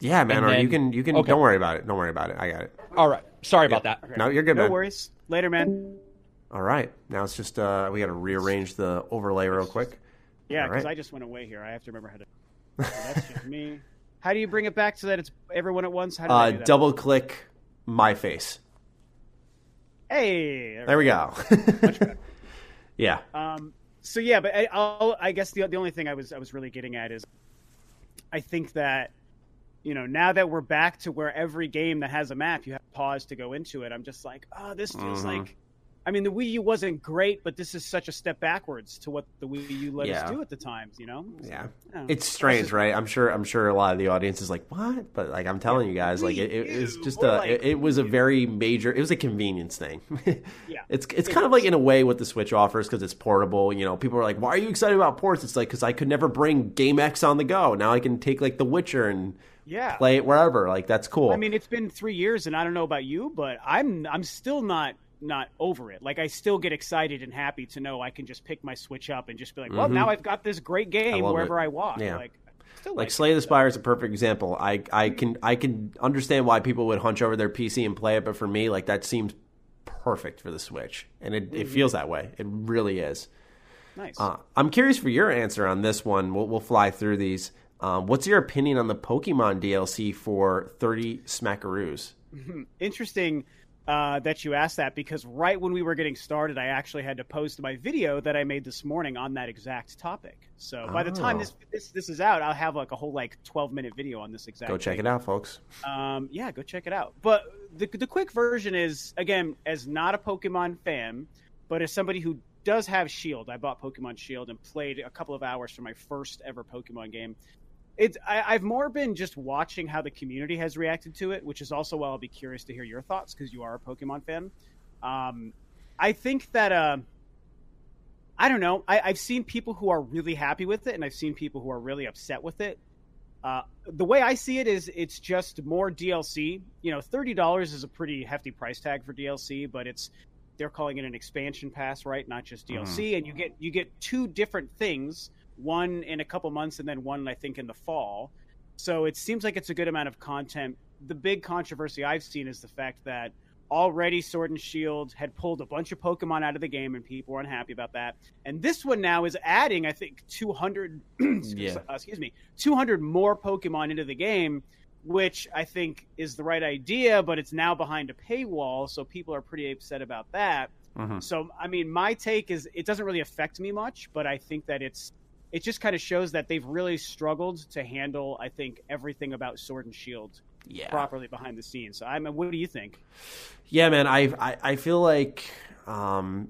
Yeah, man. Or then- you can. You can. Okay. Don't worry about it. Don't worry about it. I got it. All right. Sorry about that. No, you're good, No man. worries. Later, man. All right. Now it's just uh, we got to rearrange the overlay real quick. Yeah, because right. I just went away here. I have to remember how to. So that's just me. How do you bring it back so that it's everyone at once? How do I Uh, do that? double click my face. Hey, There we go. yeah. Um, so yeah, but I, I'll, I guess the the only thing I was I was really getting at is, I think that, you know, now that we're back to where every game that has a map, you have to pause to go into it. I'm just like, oh, this feels Mhm. like. I mean, the Wii U wasn't great, but this is such a step backwards to what the Wii U let Yeah. us do at the times. You know? So, Yeah. yeah. It's strange, right? I'm sure. I'm sure a lot of the audience is like, "What?" But like, I'm telling you guys, like, it, it Wii just a. like- it, it was a very major. It was a convenience thing. Yeah. It's it's It kind of like in a way what the Switch offers because it's portable. You know, people are like, "Why are you excited about ports?" It's like because I could never bring Game X on the go. Now I can take like The Witcher and yeah. play it wherever. Like that's cool. I mean, it's been three years, and I don't know about you, but I'm I'm still not not over it. Like I still get excited and happy to know I can just pick my Switch up and just be like, well, now I've got this great game Mm-hmm. wherever it. I walk. Yeah. Like, like like Slay the. Spire is a perfect example. I I can I can understand why people would hunch over their PC and play it, but for me, like that seems perfect for the Switch, and it, Mm-hmm. it feels that way. It really is. Nice. Uh, I'm curious for your answer on this one. We'll, we'll fly through these. Um, what's your opinion on the Pokemon DLC for 30 Smackaroos? Interesting uh, that you asked that because right when we were getting started, I actually had to post my video that I made this morning on that exact topic. So by the time Oh. this, this this is out, I'll have like a whole like 12 minute video on this exact. Go check thing. it out, folks. Um, yeah, go check it out. But the the quick version is again, as not a Pokemon fan, but as somebody who does have Shield, I bought Pokemon Shield and played a couple of hours for my first ever Pokemon game. It's I, I've more been just watching how the community has reacted to it, which is also why I'll be curious to hear your thoughts because you are a Pokemon fan. Um, I think that uh, I don't know. I, I've seen people who are really happy with it, and I've seen people who are really upset with it. Uh, the way I see it is, it's just more DLC. You know, thirty dollars is a pretty hefty price tag for DLC, but it's they're calling it an expansion pass, right? Not just DLC, and you get you get two different things. One in a couple months, and then one I think in the fall. So it seems like it's a good amount of content. The big controversy I've seen is the fact that already Sword and Shield had pulled a bunch of Pokemon out of the game, and people were unhappy about that. And this one now is adding, I think, 200, Yeah. uh, excuse me, 200 more Pokemon into the game, which I think is the right idea, but it's now behind a paywall, so people are pretty upset about that. Mhm. So, I mean, my take is it doesn't really affect me much, but I think that it's it just kind of shows that they've really struggled to handle, I think, everything about Sword and Shield Yeah. properly behind the scenes. So, I mean, what do you think? Yeah, man. I I, I feel like um,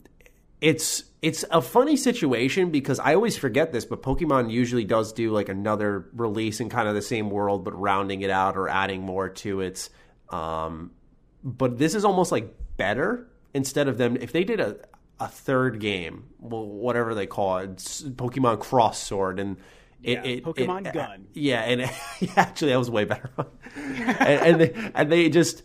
it's it's a funny situation because I always forget this, but Pokemon usually does do like another release in kind of the same world, but rounding it out or adding more to it. Um, but this is almost like better instead of them if they did a a third game, well, whatever they call it, Pokemon Cross Sword and. It, Yeah, it, Pokemon it- Gun. yeah, and actually that was way better. and, and they and they just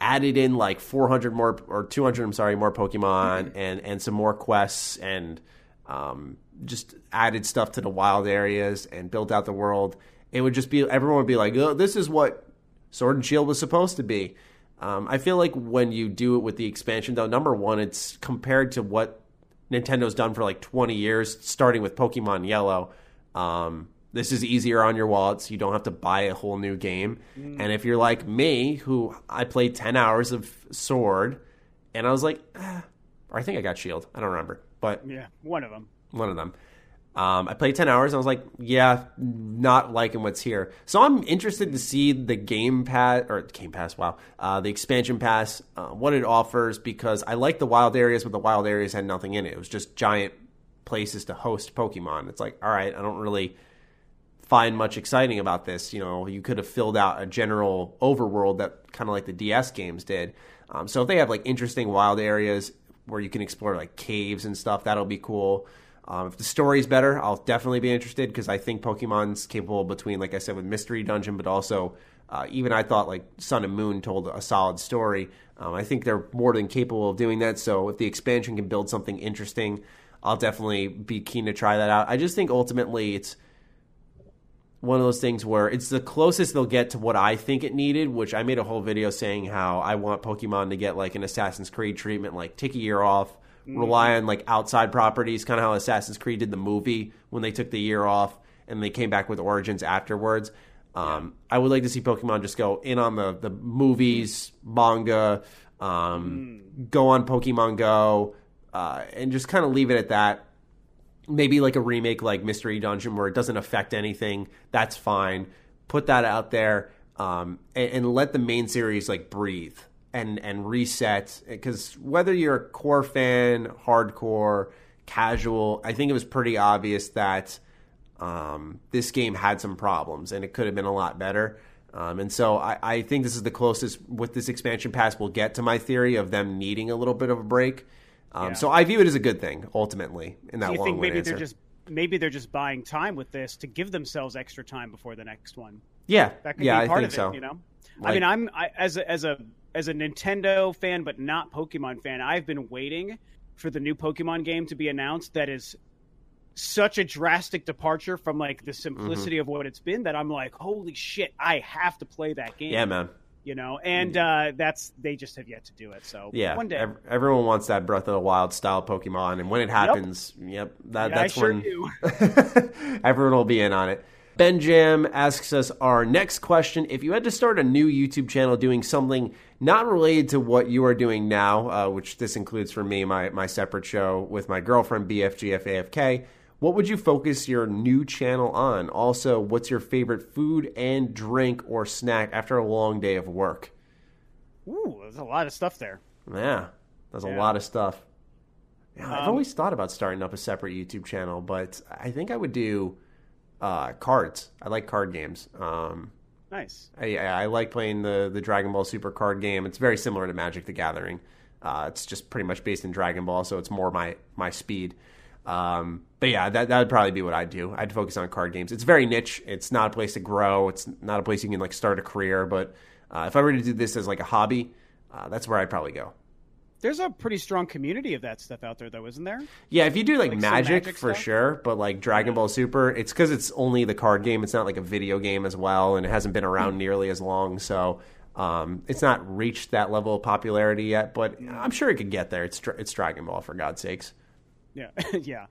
added in like 400 more or 200 I'm sorry more Pokemon and and some more quests and um, just added stuff to the wild areas and built out the world. It would just be everyone would be like, oh, this is what Sword and Shield was supposed to be. Um, I feel like when you do it with the expansion, though, number one, it's compared to what Nintendo's done for like 20 years, starting with Pokemon Yellow. Um, this is easier on your wallets. You don't have to buy a whole new game. Mm. And if you're like me, who I played 10 hours of Sword, and I was like, eh, or I think I got Shield. I don't remember, but Yeah, one of them. one of them. Um, I played 10 hours and I was like, yeah, not liking what's here. So I'm interested to see the Game Pass, or Game Pass, wow, uh, the expansion pass, uh, what it offers because I like the wild areas, but the wild areas had nothing in it. It was just giant places to host Pokemon. It's like, all right, I don't really find much exciting about this. You know, you could have filled out a general overworld that kind of like the DS games did. Um, so if they have like interesting wild areas where you can explore like caves and stuff, that'll be cool. Um, if the story's better, I'll definitely be interested because I think Pokemon's capable between, like I said, with Mystery Dungeon, but also uh, even I thought like Sun and Moon told a solid story. Um, I think they're more than capable of doing that. So if the expansion can build something interesting, I'll definitely be keen to try that out. I just think ultimately it's one of those things where it's the closest they'll get to what I think it needed, which I made a whole video saying how I want Pokemon to get like an Assassin's Creed treatment, like take a year off, rely on like outside properties, kind of how Assassin's Creed did the movie when they took the year off and they came back with Origins afterwards. Um, I would like to see Pokemon just go in on the the movies, manga, um, go on Pokemon Go, uh, and just kind of leave it at that maybe like a remake like Mystery Dungeon where it doesn't affect anything. That's fine. Put that out there um, and, and let the main series like breathe and and reset. Because whether you're a core fan, hardcore, casual, I think it was pretty obvious that um, this game had some problems and it could have been a lot better. Um, and so I, I think this is the closest with this expansion pass we'll get to my theory of them needing a little bit of a break. Um, Yeah. So I view it as a good thing ultimately in that Do you think maybe answer. they're just maybe they're just buying time with this to give themselves extra time before the next one? yeah, That could yeah, be I part think of so. it. You know, I mean, I'm I, as a, as a as a Nintendo fan, but not Pokemon fan. I've been waiting for the new Pokemon game to be announced. That is such a drastic departure from like the simplicity of what it's been that I'm like, holy shit, I have to play that game. Yeah, man. You know, and uh, that's they just have yet to do it. So Yeah, one day. ev- everyone wants that Breath of the Wild style Pokemon, and when it happens, yep, that, Yeah, that's sure when everyone will be in on it. Ben Jam asks us our next question: If you had to start a new YouTube channel doing something not related to what you are doing now, uh, which this includes for me my my separate show with my girlfriend BFGFAFK, what would you focus your new channel on? Also, what's your favorite food and drink or snack after a long day of work? Ooh, there's a lot of stuff there. Yeah, there's a lot of stuff. Yeah, I've Um, always thought about starting up a separate YouTube channel, but I think I would do uh, cards. I like card games. Um, Nice. I, I like playing the the Dragon Ball Super card game. It's very similar to Magic the Gathering. Uh, it's just pretty much based in Dragon Ball, so it's more my my speed. Um, but yeah, that that would probably be what I'd do. I'd focus on card games. It's very niche. It's not a place to grow. It's not a place you can like start a career. But uh, if I were to do this as like a hobby, uh, that's where I'd probably go. There's a pretty strong community of that stuff out there, though, isn't there? Yeah, if you do like, Like magic, Magic for stuff? sure, but like Dragon Ball Super, it's because it's only the card game. It's not like a video game as well, and it hasn't been around nearly as long. So um, it's not reached that level of popularity yet. But I'm sure it could get there. It's it's Dragon Ball for God's sakes. Yeah, yeah.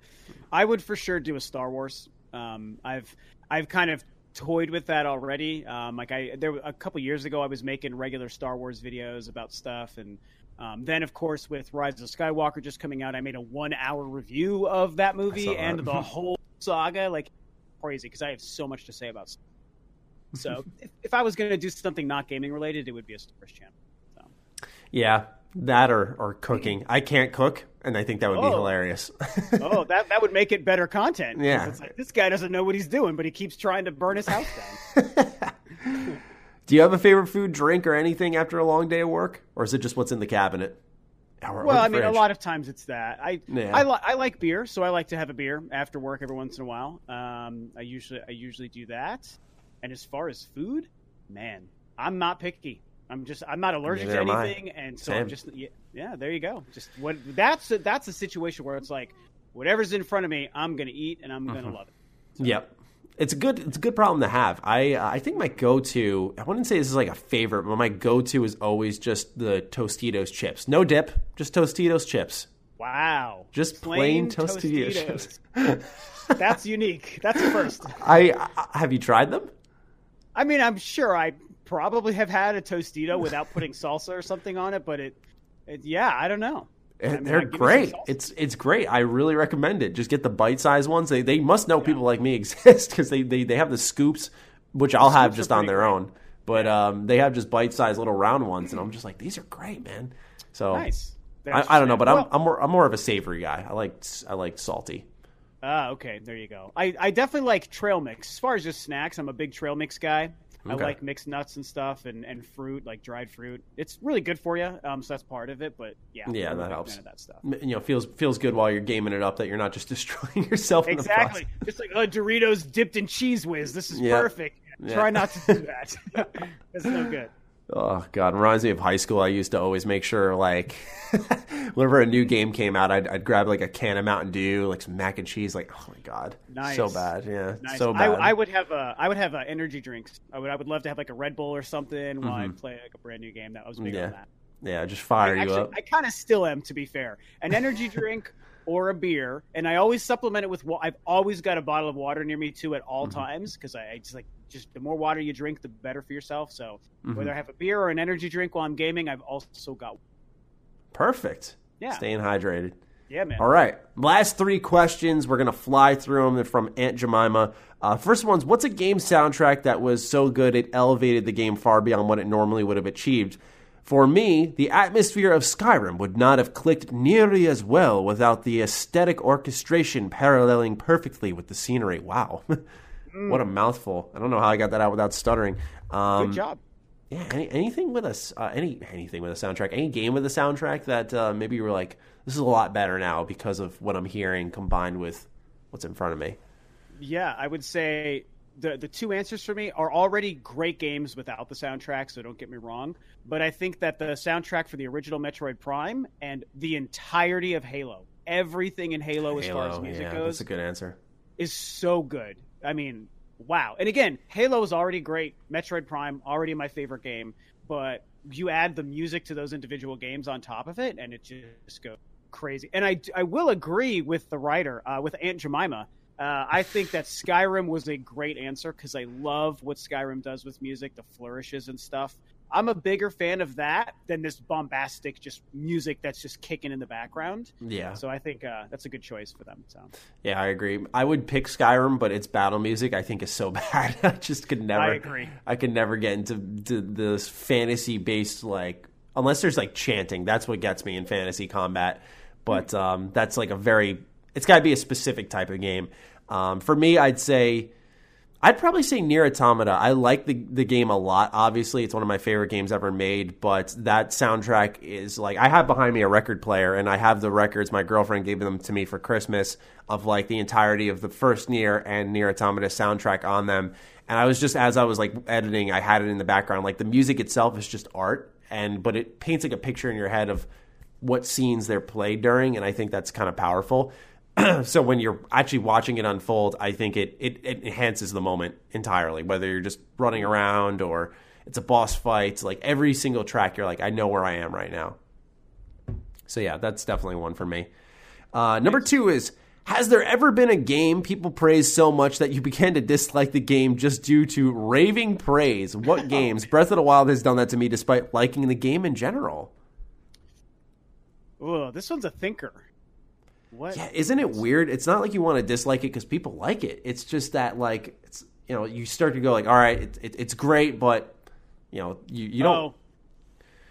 I would for sure do a Star Wars. Um, I've I've kind of toyed with that already. Um, like I there a couple years ago, I was making regular Star Wars videos about stuff, and um, then of course with Rise of Skywalker just coming out, I made a one hour review of that movie that. and the whole saga. Like crazy because I have so much to say about. So if, if I was going to do something not gaming related, it would be a Star Wars channel. So. Yeah, that or or cooking. I can't cook, and I think that would be Oh. hilarious. Oh, that that would make it better content. Yeah. it's like, this guy doesn't know what he's doing, but he keeps trying to burn his house down. Do you have a favorite food, drink, or anything after a long day of work, or is it just what's in the cabinet? Or- or well, the I mean, a lot of times it's that. I Yeah. I, li- I like beer, so I like to have a beer after work every once in a while. Um, I usually I usually do that. And as far as food, man, I'm not picky. I'm just I'm not allergic Neither to anything, and so Same. I'm just yeah, yeah. There you go. Just what that's a, that's a situation where it's like whatever's in front of me, I'm gonna eat and I'm Mm-hmm. gonna love it. Yep. It's a good it's a good problem to have. I I think my go to I wouldn't say this is like a favorite, but my go to is always just the Tostitos chips. No dip, just Tostitos chips. Wow. Just plain, Tostitos. That's unique. That's a first. I, I have you tried them? I mean, I'm sure I probably have had a Tostito without putting salsa or something on it, but it, it yeah, I don't know. I mean, They're I'd give me some great. It's it's great. I really recommend it. Just get the bite sized ones. They they must know people like me exist because they, they they have the scoops, which I'll have just on their great. own. But um, they have just bite sized little round ones, and I'm just like, these are great, man. So nice. I, I don't know, but I'm I'm more I'm more of a savory guy. I like I like salty. Ah, okay, there you go. I, I definitely like trail mix. As far as just snacks, I'm a big trail mix guy. I like mixed nuts and stuff and, and fruit, like dried fruit. It's really good for you, um, so that's part of it. But yeah, Yeah, that helps. that stuff. You know, feels feels good while you're gaming it up that you're not just destroying yourself. in Exactly. Just like oh, Doritos dipped in cheese whiz. This is Yeah. perfect. Yeah. Try not to do that. That's no good. Oh god, reminds me of high school. I used to always make sure, like, whenever a new game came out, I'd, I'd grab like a can of Mountain Dew, like some mac and cheese. Like, oh my god, Nice. so bad. Yeah, Nice. so I, bad. I would have uh, I would have uh, energy drinks. I would I would love to have like a Red Bull or something while I play like a brand new game. That was big Mm-hmm. Yeah. on that. yeah, just fire you Actually, up. I kind of still am, to be fair. An energy drink or a beer, and I always supplement it with. I've always got a bottle of water near me too at all Mm-hmm. times because I, I just like just the more water you drink, the better for yourself. So Mm-hmm. whether I have a beer or an energy drink while I'm gaming, I've also got. Perfect. Yeah. staying hydrated. Yeah, man. All right, last three questions. We're gonna fly through them. They're from Aunt Jemima. Uh, first one's what's a game soundtrack that was so good it elevated the game far beyond what it normally would have achieved? For me, the atmosphere of Skyrim would not have clicked nearly as well without the aesthetic orchestration paralleling perfectly with the scenery. Wow, what a mouthful! I don't know how I got that out without stuttering. Um, Good job. yeah, any, anything with a uh, any anything with a soundtrack, any game with a soundtrack that uh, maybe you were like, this is a lot better now because of what I'm hearing combined with what's in front of me. Yeah, I would say the the two answers for me are already great games without the soundtrack, so don't get me wrong. But I think that the soundtrack for the original Metroid Prime and the entirety of Halo, everything in Halo, as far as music yeah, goes, that's a good answer. is so good. I mean, wow. And again, Halo is already great. Metroid Prime already my favorite game, but you add the music to those individual games on top of it, and it just goes crazy. And I I will agree with the writer uh, with Aunt Jemima. Uh, I think that Skyrim was a great answer because I love what Skyrim does with music, the flourishes and stuff. I'm a bigger fan of that than this bombastic just music that's just kicking in the background. Yeah, So I think uh, that's a good choice for them. So yeah, I agree. I would pick Skyrim, but its battle music I think is so bad. I just could never. I agree. I could never get into to this fantasy based like unless there's like chanting. That's what gets me in fantasy combat. But um, that's like a very. It's got to be a specific type of game. Um, for me, I'd say. I'd probably say Nier Automata. I like the the game a lot. Obviously, it's one of my favorite games ever made. But that soundtrack is like I have behind me a record player, and I have the records. My girlfriend gave them to me for Christmas of like the entirety of the first Nier and Nier Automata soundtrack on them. And I was just as I was like editing, I had it in the background. Like the music itself is just art, and but it paints like a picture in your head of what scenes they're played during, and I think that's kind of powerful. so when you're actually watching it unfold, I think it, it, it enhances the moment entirely. Whether you're just running around or it's a boss fight, like every single track, you're like, I know where I am right now. So yeah, that's definitely one for me. Uh, number two is Has there ever been a game people praise so much that you began to dislike the game just due to raving praise? What games? Breath of the Wild has done that to me despite liking the game in general. Ooh, this one's a thinker. What? Yeah, isn't it weird? It's not like you want to dislike it because people like it. It's just that like it's you know you start to go like, all right, it, it, it's great, but you know you, you don't. Oh,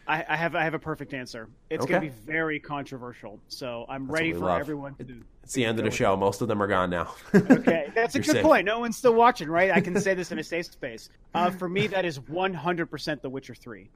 I, I have I have a perfect answer. It's Okay. going to be very controversial, so I'm ready for love. everyone to. It's the end of the show. Most of them are gone now. Okay, that's a You're good safe. point. No one's still watching, right? I can say this in a safe space. Uh, for me, that is 100% The Witcher 3.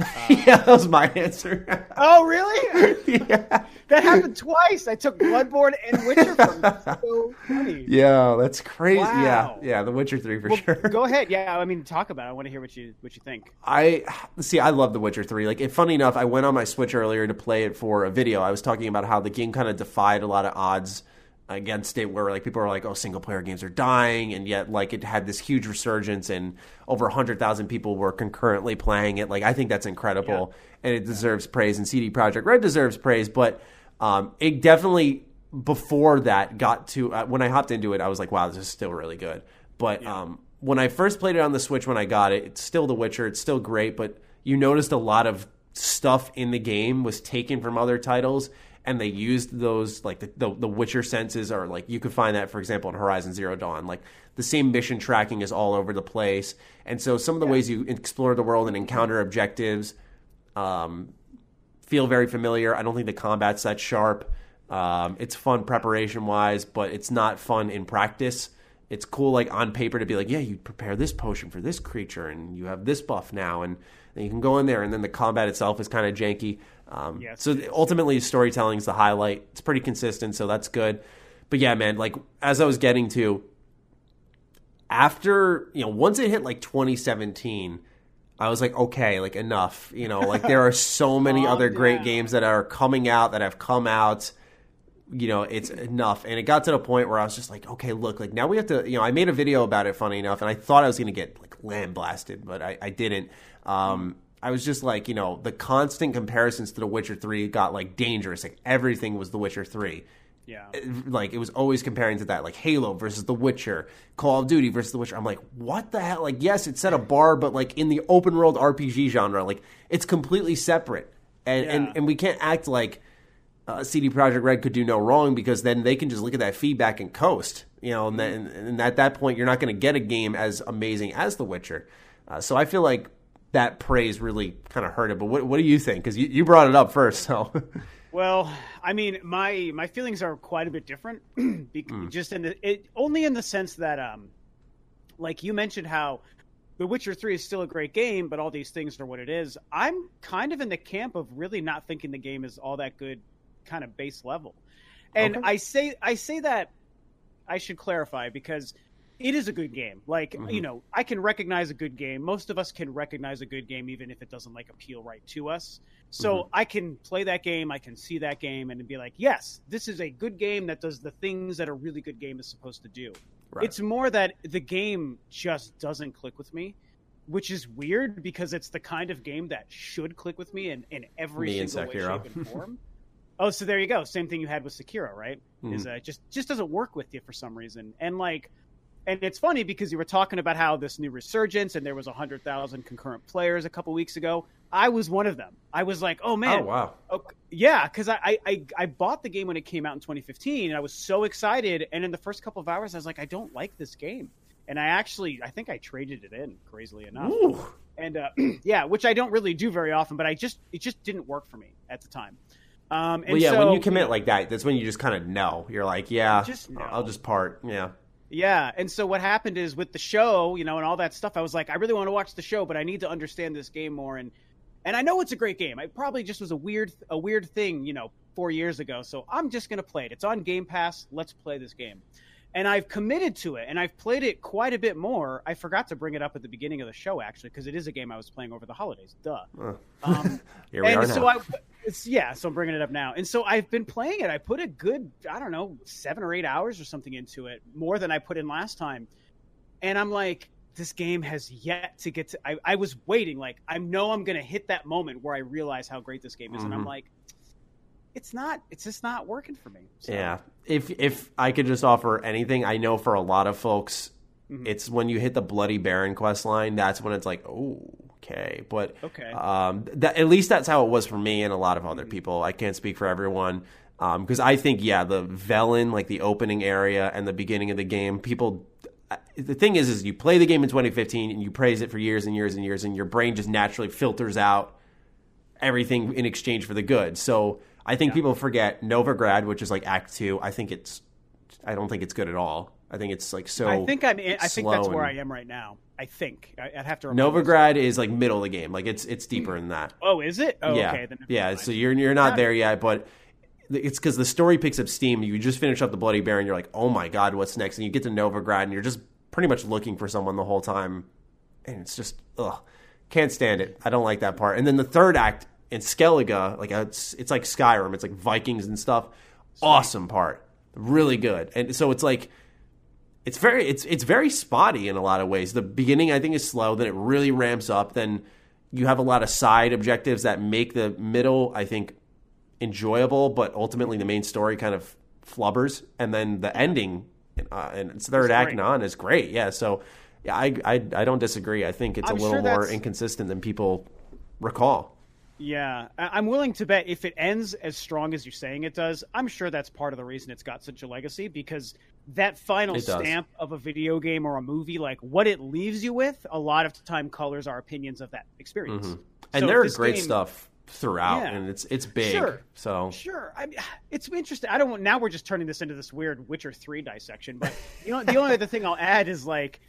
yeah, that was my answer. Oh, really? yeah. That happened twice. I took Bloodborne and Witcher from. So funny. Yeah, that's crazy. Yeah, Wow. yeah, The Witcher Three for Well, sure. Go ahead. Yeah, I mean, talk about it. I want to hear what you what you think. I see. I love The Witcher Three. Like, if, funny enough, I went on my Switch earlier to play it for a video. I was talking about how the game kind of defied a lot of odds against it, where like people are like, "Oh, single player games are dying," and yet like it had this huge resurgence, and over hundred thousand people were concurrently playing it. Like, I think that's incredible, and it deserves praise. And CD Projekt Red deserves praise, but Um, it definitely before that got to uh, when I hopped into it, I was like, wow, this is still really good. But um, when I first played it on the Switch, when I got it, it's still The Witcher. It's still great, but you noticed a lot of stuff in the game was taken from other titles and they used those like the, the, the Witcher senses are like you could find that for example in Horizon Zero Dawn. Like the same mission tracking is all over the place. And so some of the yeah. ways you explore the world and encounter objectives um, feel very familiar. I don't think the combat's that sharp. Um, it's fun preparation wise but it's not fun in practice. It's cool like on paper to be like yeah you prepare this potion for this creature and you have this buff now and, and you can go in there and then the combat itself is kind of janky um, yes. So ultimately, storytelling is the highlight. It's pretty consistent, so that's good. But yeah, man, like as I was getting to, after you know, once it hit like 2017, I was like, okay, like enough. You know, like there are so many other great games that are coming out that have come out. You know, it's enough. And it got to the point where I was just like, okay, look, like now we have to. You know, I made a video about it, funny enough, and I thought I was going to get like land blasted, but I, I didn't. Um, I was just like, you know, the constant comparisons to The Witcher 3 got like dangerous. Like everything was The Witcher 3. Yeah. Like it was always comparing to that, like Halo versus The Witcher, Call of Duty versus The Witcher. I'm like, what the hell? Like, yes, it set a bar, but like in the open world RPG genre, like it's completely separate. And yeah. and, and we can't act like uh, CD Projekt Red could do no wrong because then they can just look at that feedback and coast. You know, and, then, and at that point, you're not going to get a game as amazing as The Witcher. Uh, so I feel like that praise really kind of hurt it. But what, what do you think? Because you, you brought it up first. So. Well, I mean, my my feelings are quite a bit different, mm. just in the it only in the sense that, um, like you mentioned, how The Witcher Three is still a great game, but all these things are what it is. I'm kind of in the camp of really not thinking the game is all that good, kind of base level, and okay. I say I say that I should clarify because it is a good game. Like mm-hmm. you know, I can recognize a good game. Most of us can recognize a good game, even if it doesn't like appeal right to us. So mm-hmm. I can play that game, I can see that game, and be like, yes, this is a good game that does the things that a really good game is supposed to do. Right. It's more that the game just doesn't click with me, which is weird because it's the kind of game that should click with me in, in every me single way, shape, and form. oh, so there you go. Same thing you had with Sekiro, right? Mm-hmm. Is uh, just just doesn't work with you for some reason, and like and it's funny because you were talking about how this new resurgence and there was 100,000 concurrent players a couple weeks ago. I was one of them. I was like, oh man. Oh, wow. Okay. Yeah, because I, I, I bought the game when it came out in 2015 and I was so excited. And in the first couple of hours, I was like, I don't like this game. And I actually, I think I traded it in, crazily enough. Ooh. And uh, yeah, which I don't really do very often, but I just, it just didn't work for me at the time. Um, well, yeah, so, when you commit like that, that's when you just kind of know. You're like, yeah, just I'll just part. Yeah. Yeah, and so what happened is with the show, you know, and all that stuff, I was like, I really want to watch the show, but I need to understand this game more, and and I know it's a great game. It probably just was a weird a weird thing, you know, four years ago. So I'm just gonna play it. It's on Game Pass. Let's play this game. And I've committed to it, and I've played it quite a bit more. I forgot to bring it up at the beginning of the show, actually, because it is a game I was playing over the holidays. Duh. Uh, um, here we and are now. So I, it's, yeah, so I'm bringing it up now. And so I've been playing it. I put a good, I don't know, seven or eight hours or something into it, more than I put in last time. And I'm like, this game has yet to get to. I, I was waiting, like, I know I'm going to hit that moment where I realize how great this game is. Mm-hmm. And I'm mm-hmm. like, it's not, it's just not working for me. So. Yeah. If, if I could just offer anything, I know for a lot of folks, mm-hmm. it's when you hit the Bloody Baron quest line, that's when it's like, oh okay. But okay, um, that, at least that's how it was for me and a lot of other people. I can't speak for everyone Um, because I think yeah, the Velen, like the opening area and the beginning of the game, people. Uh, the thing is, is you play the game in 2015 and you praise it for years and years and years, and your brain just naturally filters out everything in exchange for the good. So I think yeah. people forget Novigrad, which is like Act Two. I think it's, I don't think it's good at all. I think it's like so. I think I'm. In, I think that's where I am right now. I think I, would have to. Novigrad is like middle of the game. Like it's it's deeper than that. Oh, is it? Oh, yeah. okay. yeah. So you're you're not there yet, but it's because the story picks up steam. You just finish up the Bloody Baron. And you're like, oh my god, what's next? And you get to Novigrad, and you're just pretty much looking for someone the whole time, and it's just ugh, can't stand it. I don't like that part. And then the third act in Skellige, like it's it's like Skyrim. It's like Vikings and stuff. Awesome part, really good. And so it's like it's very it's it's very spotty in a lot of ways. The beginning I think is slow, then it really ramps up. Then you have a lot of side objectives that make the middle I think enjoyable, but ultimately the main story kind of flubbers, and then the ending uh, and its third It's act and on is great. Yeah, so yeah, I, I I don't disagree. I think it's I'm a little sure more inconsistent than people recall. Yeah, I- I'm willing to bet if it ends as strong as you're saying it does, I'm sure that's part of the reason it's got such a legacy because that final stamp of a video game or a movie, like what it leaves you with, a lot of time colors our opinions of that experience. Mm-hmm. And So there are great game- stuff throughout, Yeah. and it's it's big. Sure. So Sure, I mean, it's interesting. I don't. want- Now we're just turning this into this weird Witcher three dissection. But you know, the only other thing I'll add is like,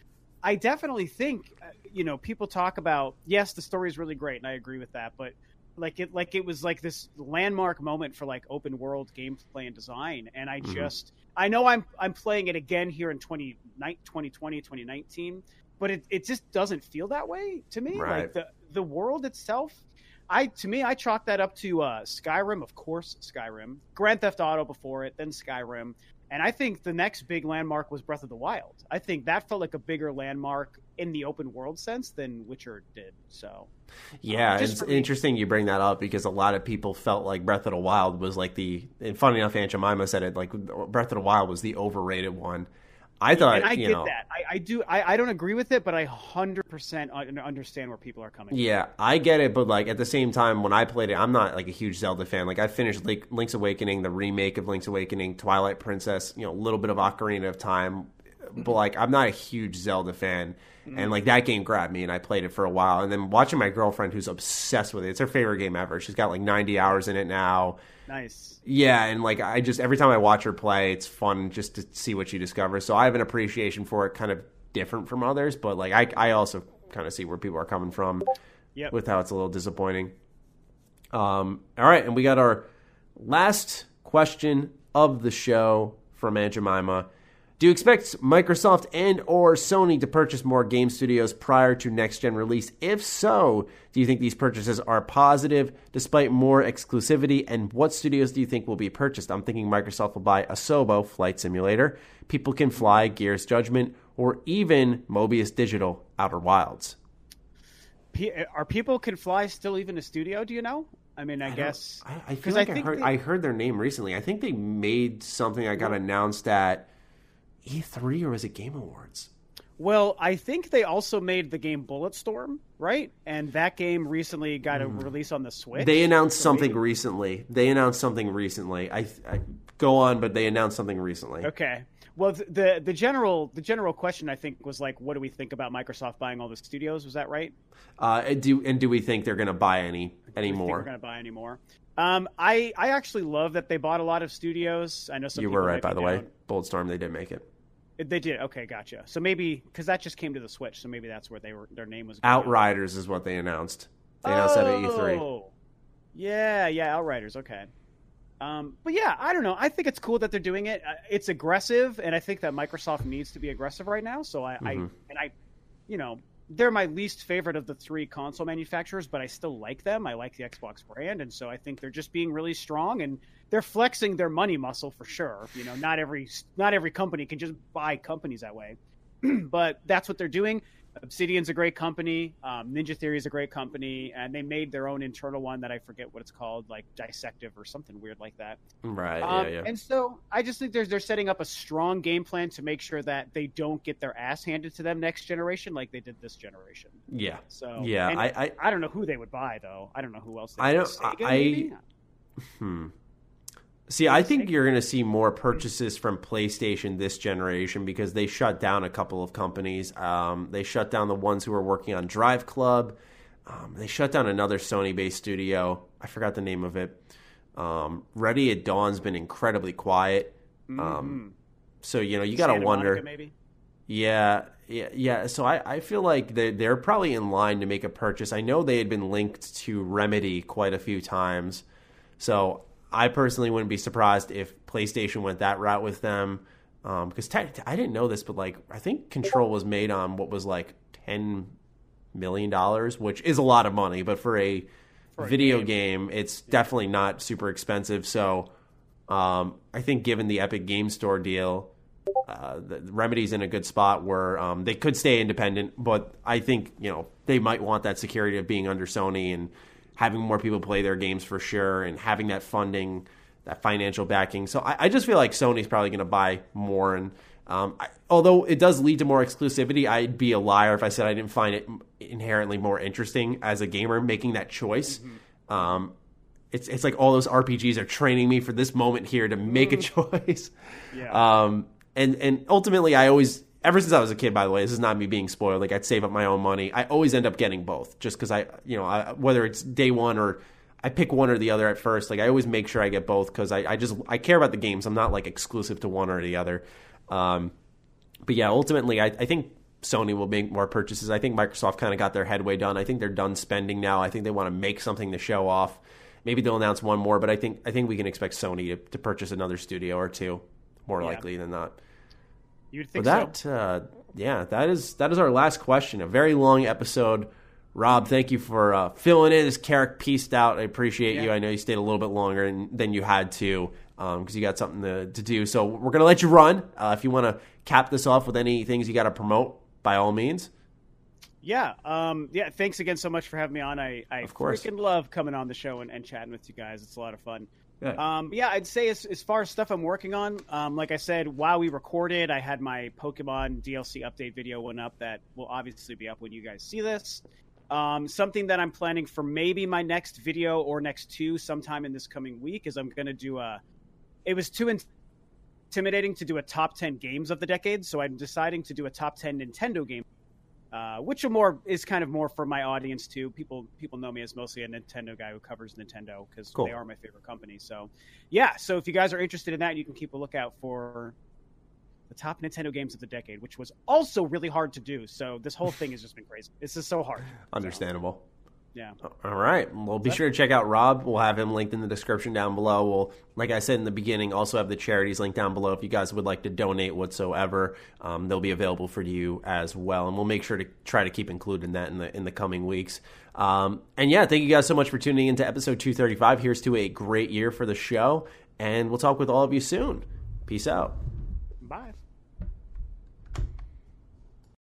I definitely think, uh, you know, people talk about yes, the story is really great, and I agree with that. But like it, like it was like this landmark moment for like open world gameplay and design, and I Mhm. just, I know I'm I'm playing it again here in 20, 2020, 2019, but it, it just doesn't feel that way to me. Right. Like the the world itself I to me, I chalk that up to uh, Skyrim, of course, Skyrim, Grand Theft Auto before it, then Skyrim, and I think the next big landmark was Breath of the Wild. I think that felt like a bigger landmark in the open world sense than Witcher did. So Yeah, Um, it's interesting you bring that up because a lot of people felt like Breath of the Wild was like the. And funny enough, Aunt Jemima said it like Breath of the Wild was the overrated one. I thought, and I get know, that. I, I do. I, I don't agree with it, but I hundred percent understand where people are coming. From. Yeah, I get it, but like at the same time, when I played it, I'm not like a huge Zelda fan. Like I finished Link, Link's Awakening, the remake of Link's Awakening, Twilight Princess, you know, a little bit of Ocarina of Time, but like I'm not a huge Zelda fan. And like that game grabbed me, and I played it for a while. And then watching my girlfriend, who's obsessed with it, it's her favorite game ever. She's got like 90 hours in it now. Nice. Yeah, and like I just every time I watch her play, it's fun just to see what she discovers. So I have an appreciation for it, kind of different from others, but like I I also kind of see where people are coming from Yep. with how it's a little disappointing. Um, all right, and we got our last question of the show from Aunt Jemima. Do you expect Microsoft and or Sony to purchase more game studios prior to next gen release? If so, do you think these purchases are positive despite more exclusivity? And what studios do you think will be purchased? I'm thinking Microsoft will buy Asobo Flight Simulator, People Can Fly, Gears Judgment, or even Mobius Digital Outer Wilds. P- are people can fly still even a studio? Do you know? I mean, I, guess I, I feel like I, think heard they- I heard their name recently. I think they made something that got announced at E3 or was it Game Awards? Well, I think they also made the game Bulletstorm, right? And that game recently got a release on the Switch. They announced So something maybe- recently. They announced something recently. I, I go on, but they announced something recently. Okay. Well, the the general the general question I think was like, what do we think about Microsoft buying all the studios? Was that right? Uh, and do and do we think they're going to buy any any Do we think more? We're going to buy any more? Um, I I actually love that they bought a lot of studios. I know some You were right, by the way. down. Bulletstorm, they did make it. They did. Okay, gotcha. So maybe because that just came to the Switch, so maybe that's where they were. Their name was. Outriders is what they announced. They announced that at E E3. Oh. Yeah, yeah, Outriders. Okay. Um, but yeah, I don't know. I think it's cool that they're doing it. Uh, It's aggressive, and I think that Microsoft needs to be aggressive right now. So I, I Mhm. and I, you know, they're my least favorite of the three console manufacturers, but I still like them. I like the Xbox brand, and so I think they're just being really strong and they're flexing their money muscle for sure. You know, not every not every company can just buy companies that way, but that's what they're doing. Obsidian's a great company. Um, Ninja Theory is a great company, and they made their own internal one that I forget what it's called, like Dissective or something weird like that. Right, Um, yeah, yeah. And so I just think they're they're setting up a strong game plan to make sure that they don't get their ass handed to them next generation like they did this generation. yeah. So Yeah, I- I- I don't know who they would buy though. I don't know who else. They I don't- Sega, I-? Hmm. See, I think you're going to see more purchases from PlayStation this generation because they shut down a couple of companies. Um, they shut down the ones who were working on Drive Club. Um, they shut down another Sony-based studio. I forgot the name of it. Um, Ready at Dawn's been incredibly quiet. Um, so you know you got to wonder. Monica, maybe. Yeah, yeah, yeah. So I, I feel like they're, they're probably in line to make a purchase. I know they had been linked to Remedy quite a few times. So I personally wouldn't be surprised if PlayStation went that route with them. Um, because tech, I didn't know this, but like I think Control was made on what was like ten million dollars, which is a lot of money, but for a For a video game. game, it's definitely not super expensive. So um, I think given the Epic Game Store deal, uh, the the Remedy's in a good spot where um, they could stay independent, but I think you know they might want that security of being under Sony and having more people play their games for sure, and having that funding, that financial backing. So I, I just feel like Sony's probably going to buy more. And um, I, although it does lead to more exclusivity, I'd be a liar if I said I didn't find it inherently more interesting as a gamer making that choice. Mm-hmm. Um, it's it's like all those RPGs are training me for this moment here to make a mm. choice. Yeah. Um, and and ultimately, I always ever since I was a kid. By the way, this is not me being spoiled. Like I'd save up my own money. I always end up getting both, just because I you know I, whether it's day one or I pick one or the other at first. Like I always make sure I get both because I, I just I care about the games. I'm not like exclusive to one or the other. Um, but yeah, ultimately, I, I think Sony will make more purchases. I think Microsoft kind of got their headway done. I think they're done spending now. I think they want to make something to show off. Maybe they'll announce one more, but I think I think we can expect Sony to, to purchase another studio or two, more yeah. likely than not. You'd think that, so. Uh, yeah, that is that is our last question. A very long episode. Rob, thank you for uh, filling in. This Carrick pieced out. I appreciate yeah. you. I know you stayed a little bit longer than, than you had to because um, you got something to, to do. So we're going to let you run. Uh, if you want to cap this off with any things you got to promote, by all means. Yeah, um, yeah. Thanks again so much for having me on. I, I of course. freaking love coming on the show and, and, chatting with you guys. It's a lot of fun. Yeah, um, yeah I'd say as, as far as stuff I'm working on, um, like I said, while we recorded, I had my Pokemon DLC update video went up that will obviously be up when you guys see this. Um, something that I'm planning for maybe my next video or next two sometime in this coming week is I'm going to do a. It was too intimidating to do a top 10 games of the decade, so I'm deciding to do a top 10 Nintendo game uh, which are more is kind of more for my audience too. People people know me as mostly a Nintendo guy who covers Nintendo because cool. they are my favorite company. So yeah, so if you guys are interested in that, you can keep a lookout for the top Nintendo games of the decade, which was also really hard to do. So this whole thing has just been crazy. This is so hard. Understandable. So. Yeah. All right. Well, be sure to check out Rob. We'll have him linked in the description down below. We'll, like I said in the beginning, also have the charities linked down below if you guys would like to donate whatsoever. Um, they'll be available for you as well, and we'll make sure to try to keep including that in the in the coming weeks. Um, and yeah, thank you guys so much for tuning into episode 235. Here's to a great year for the show, and we'll talk with all of you soon. Peace out. Bye.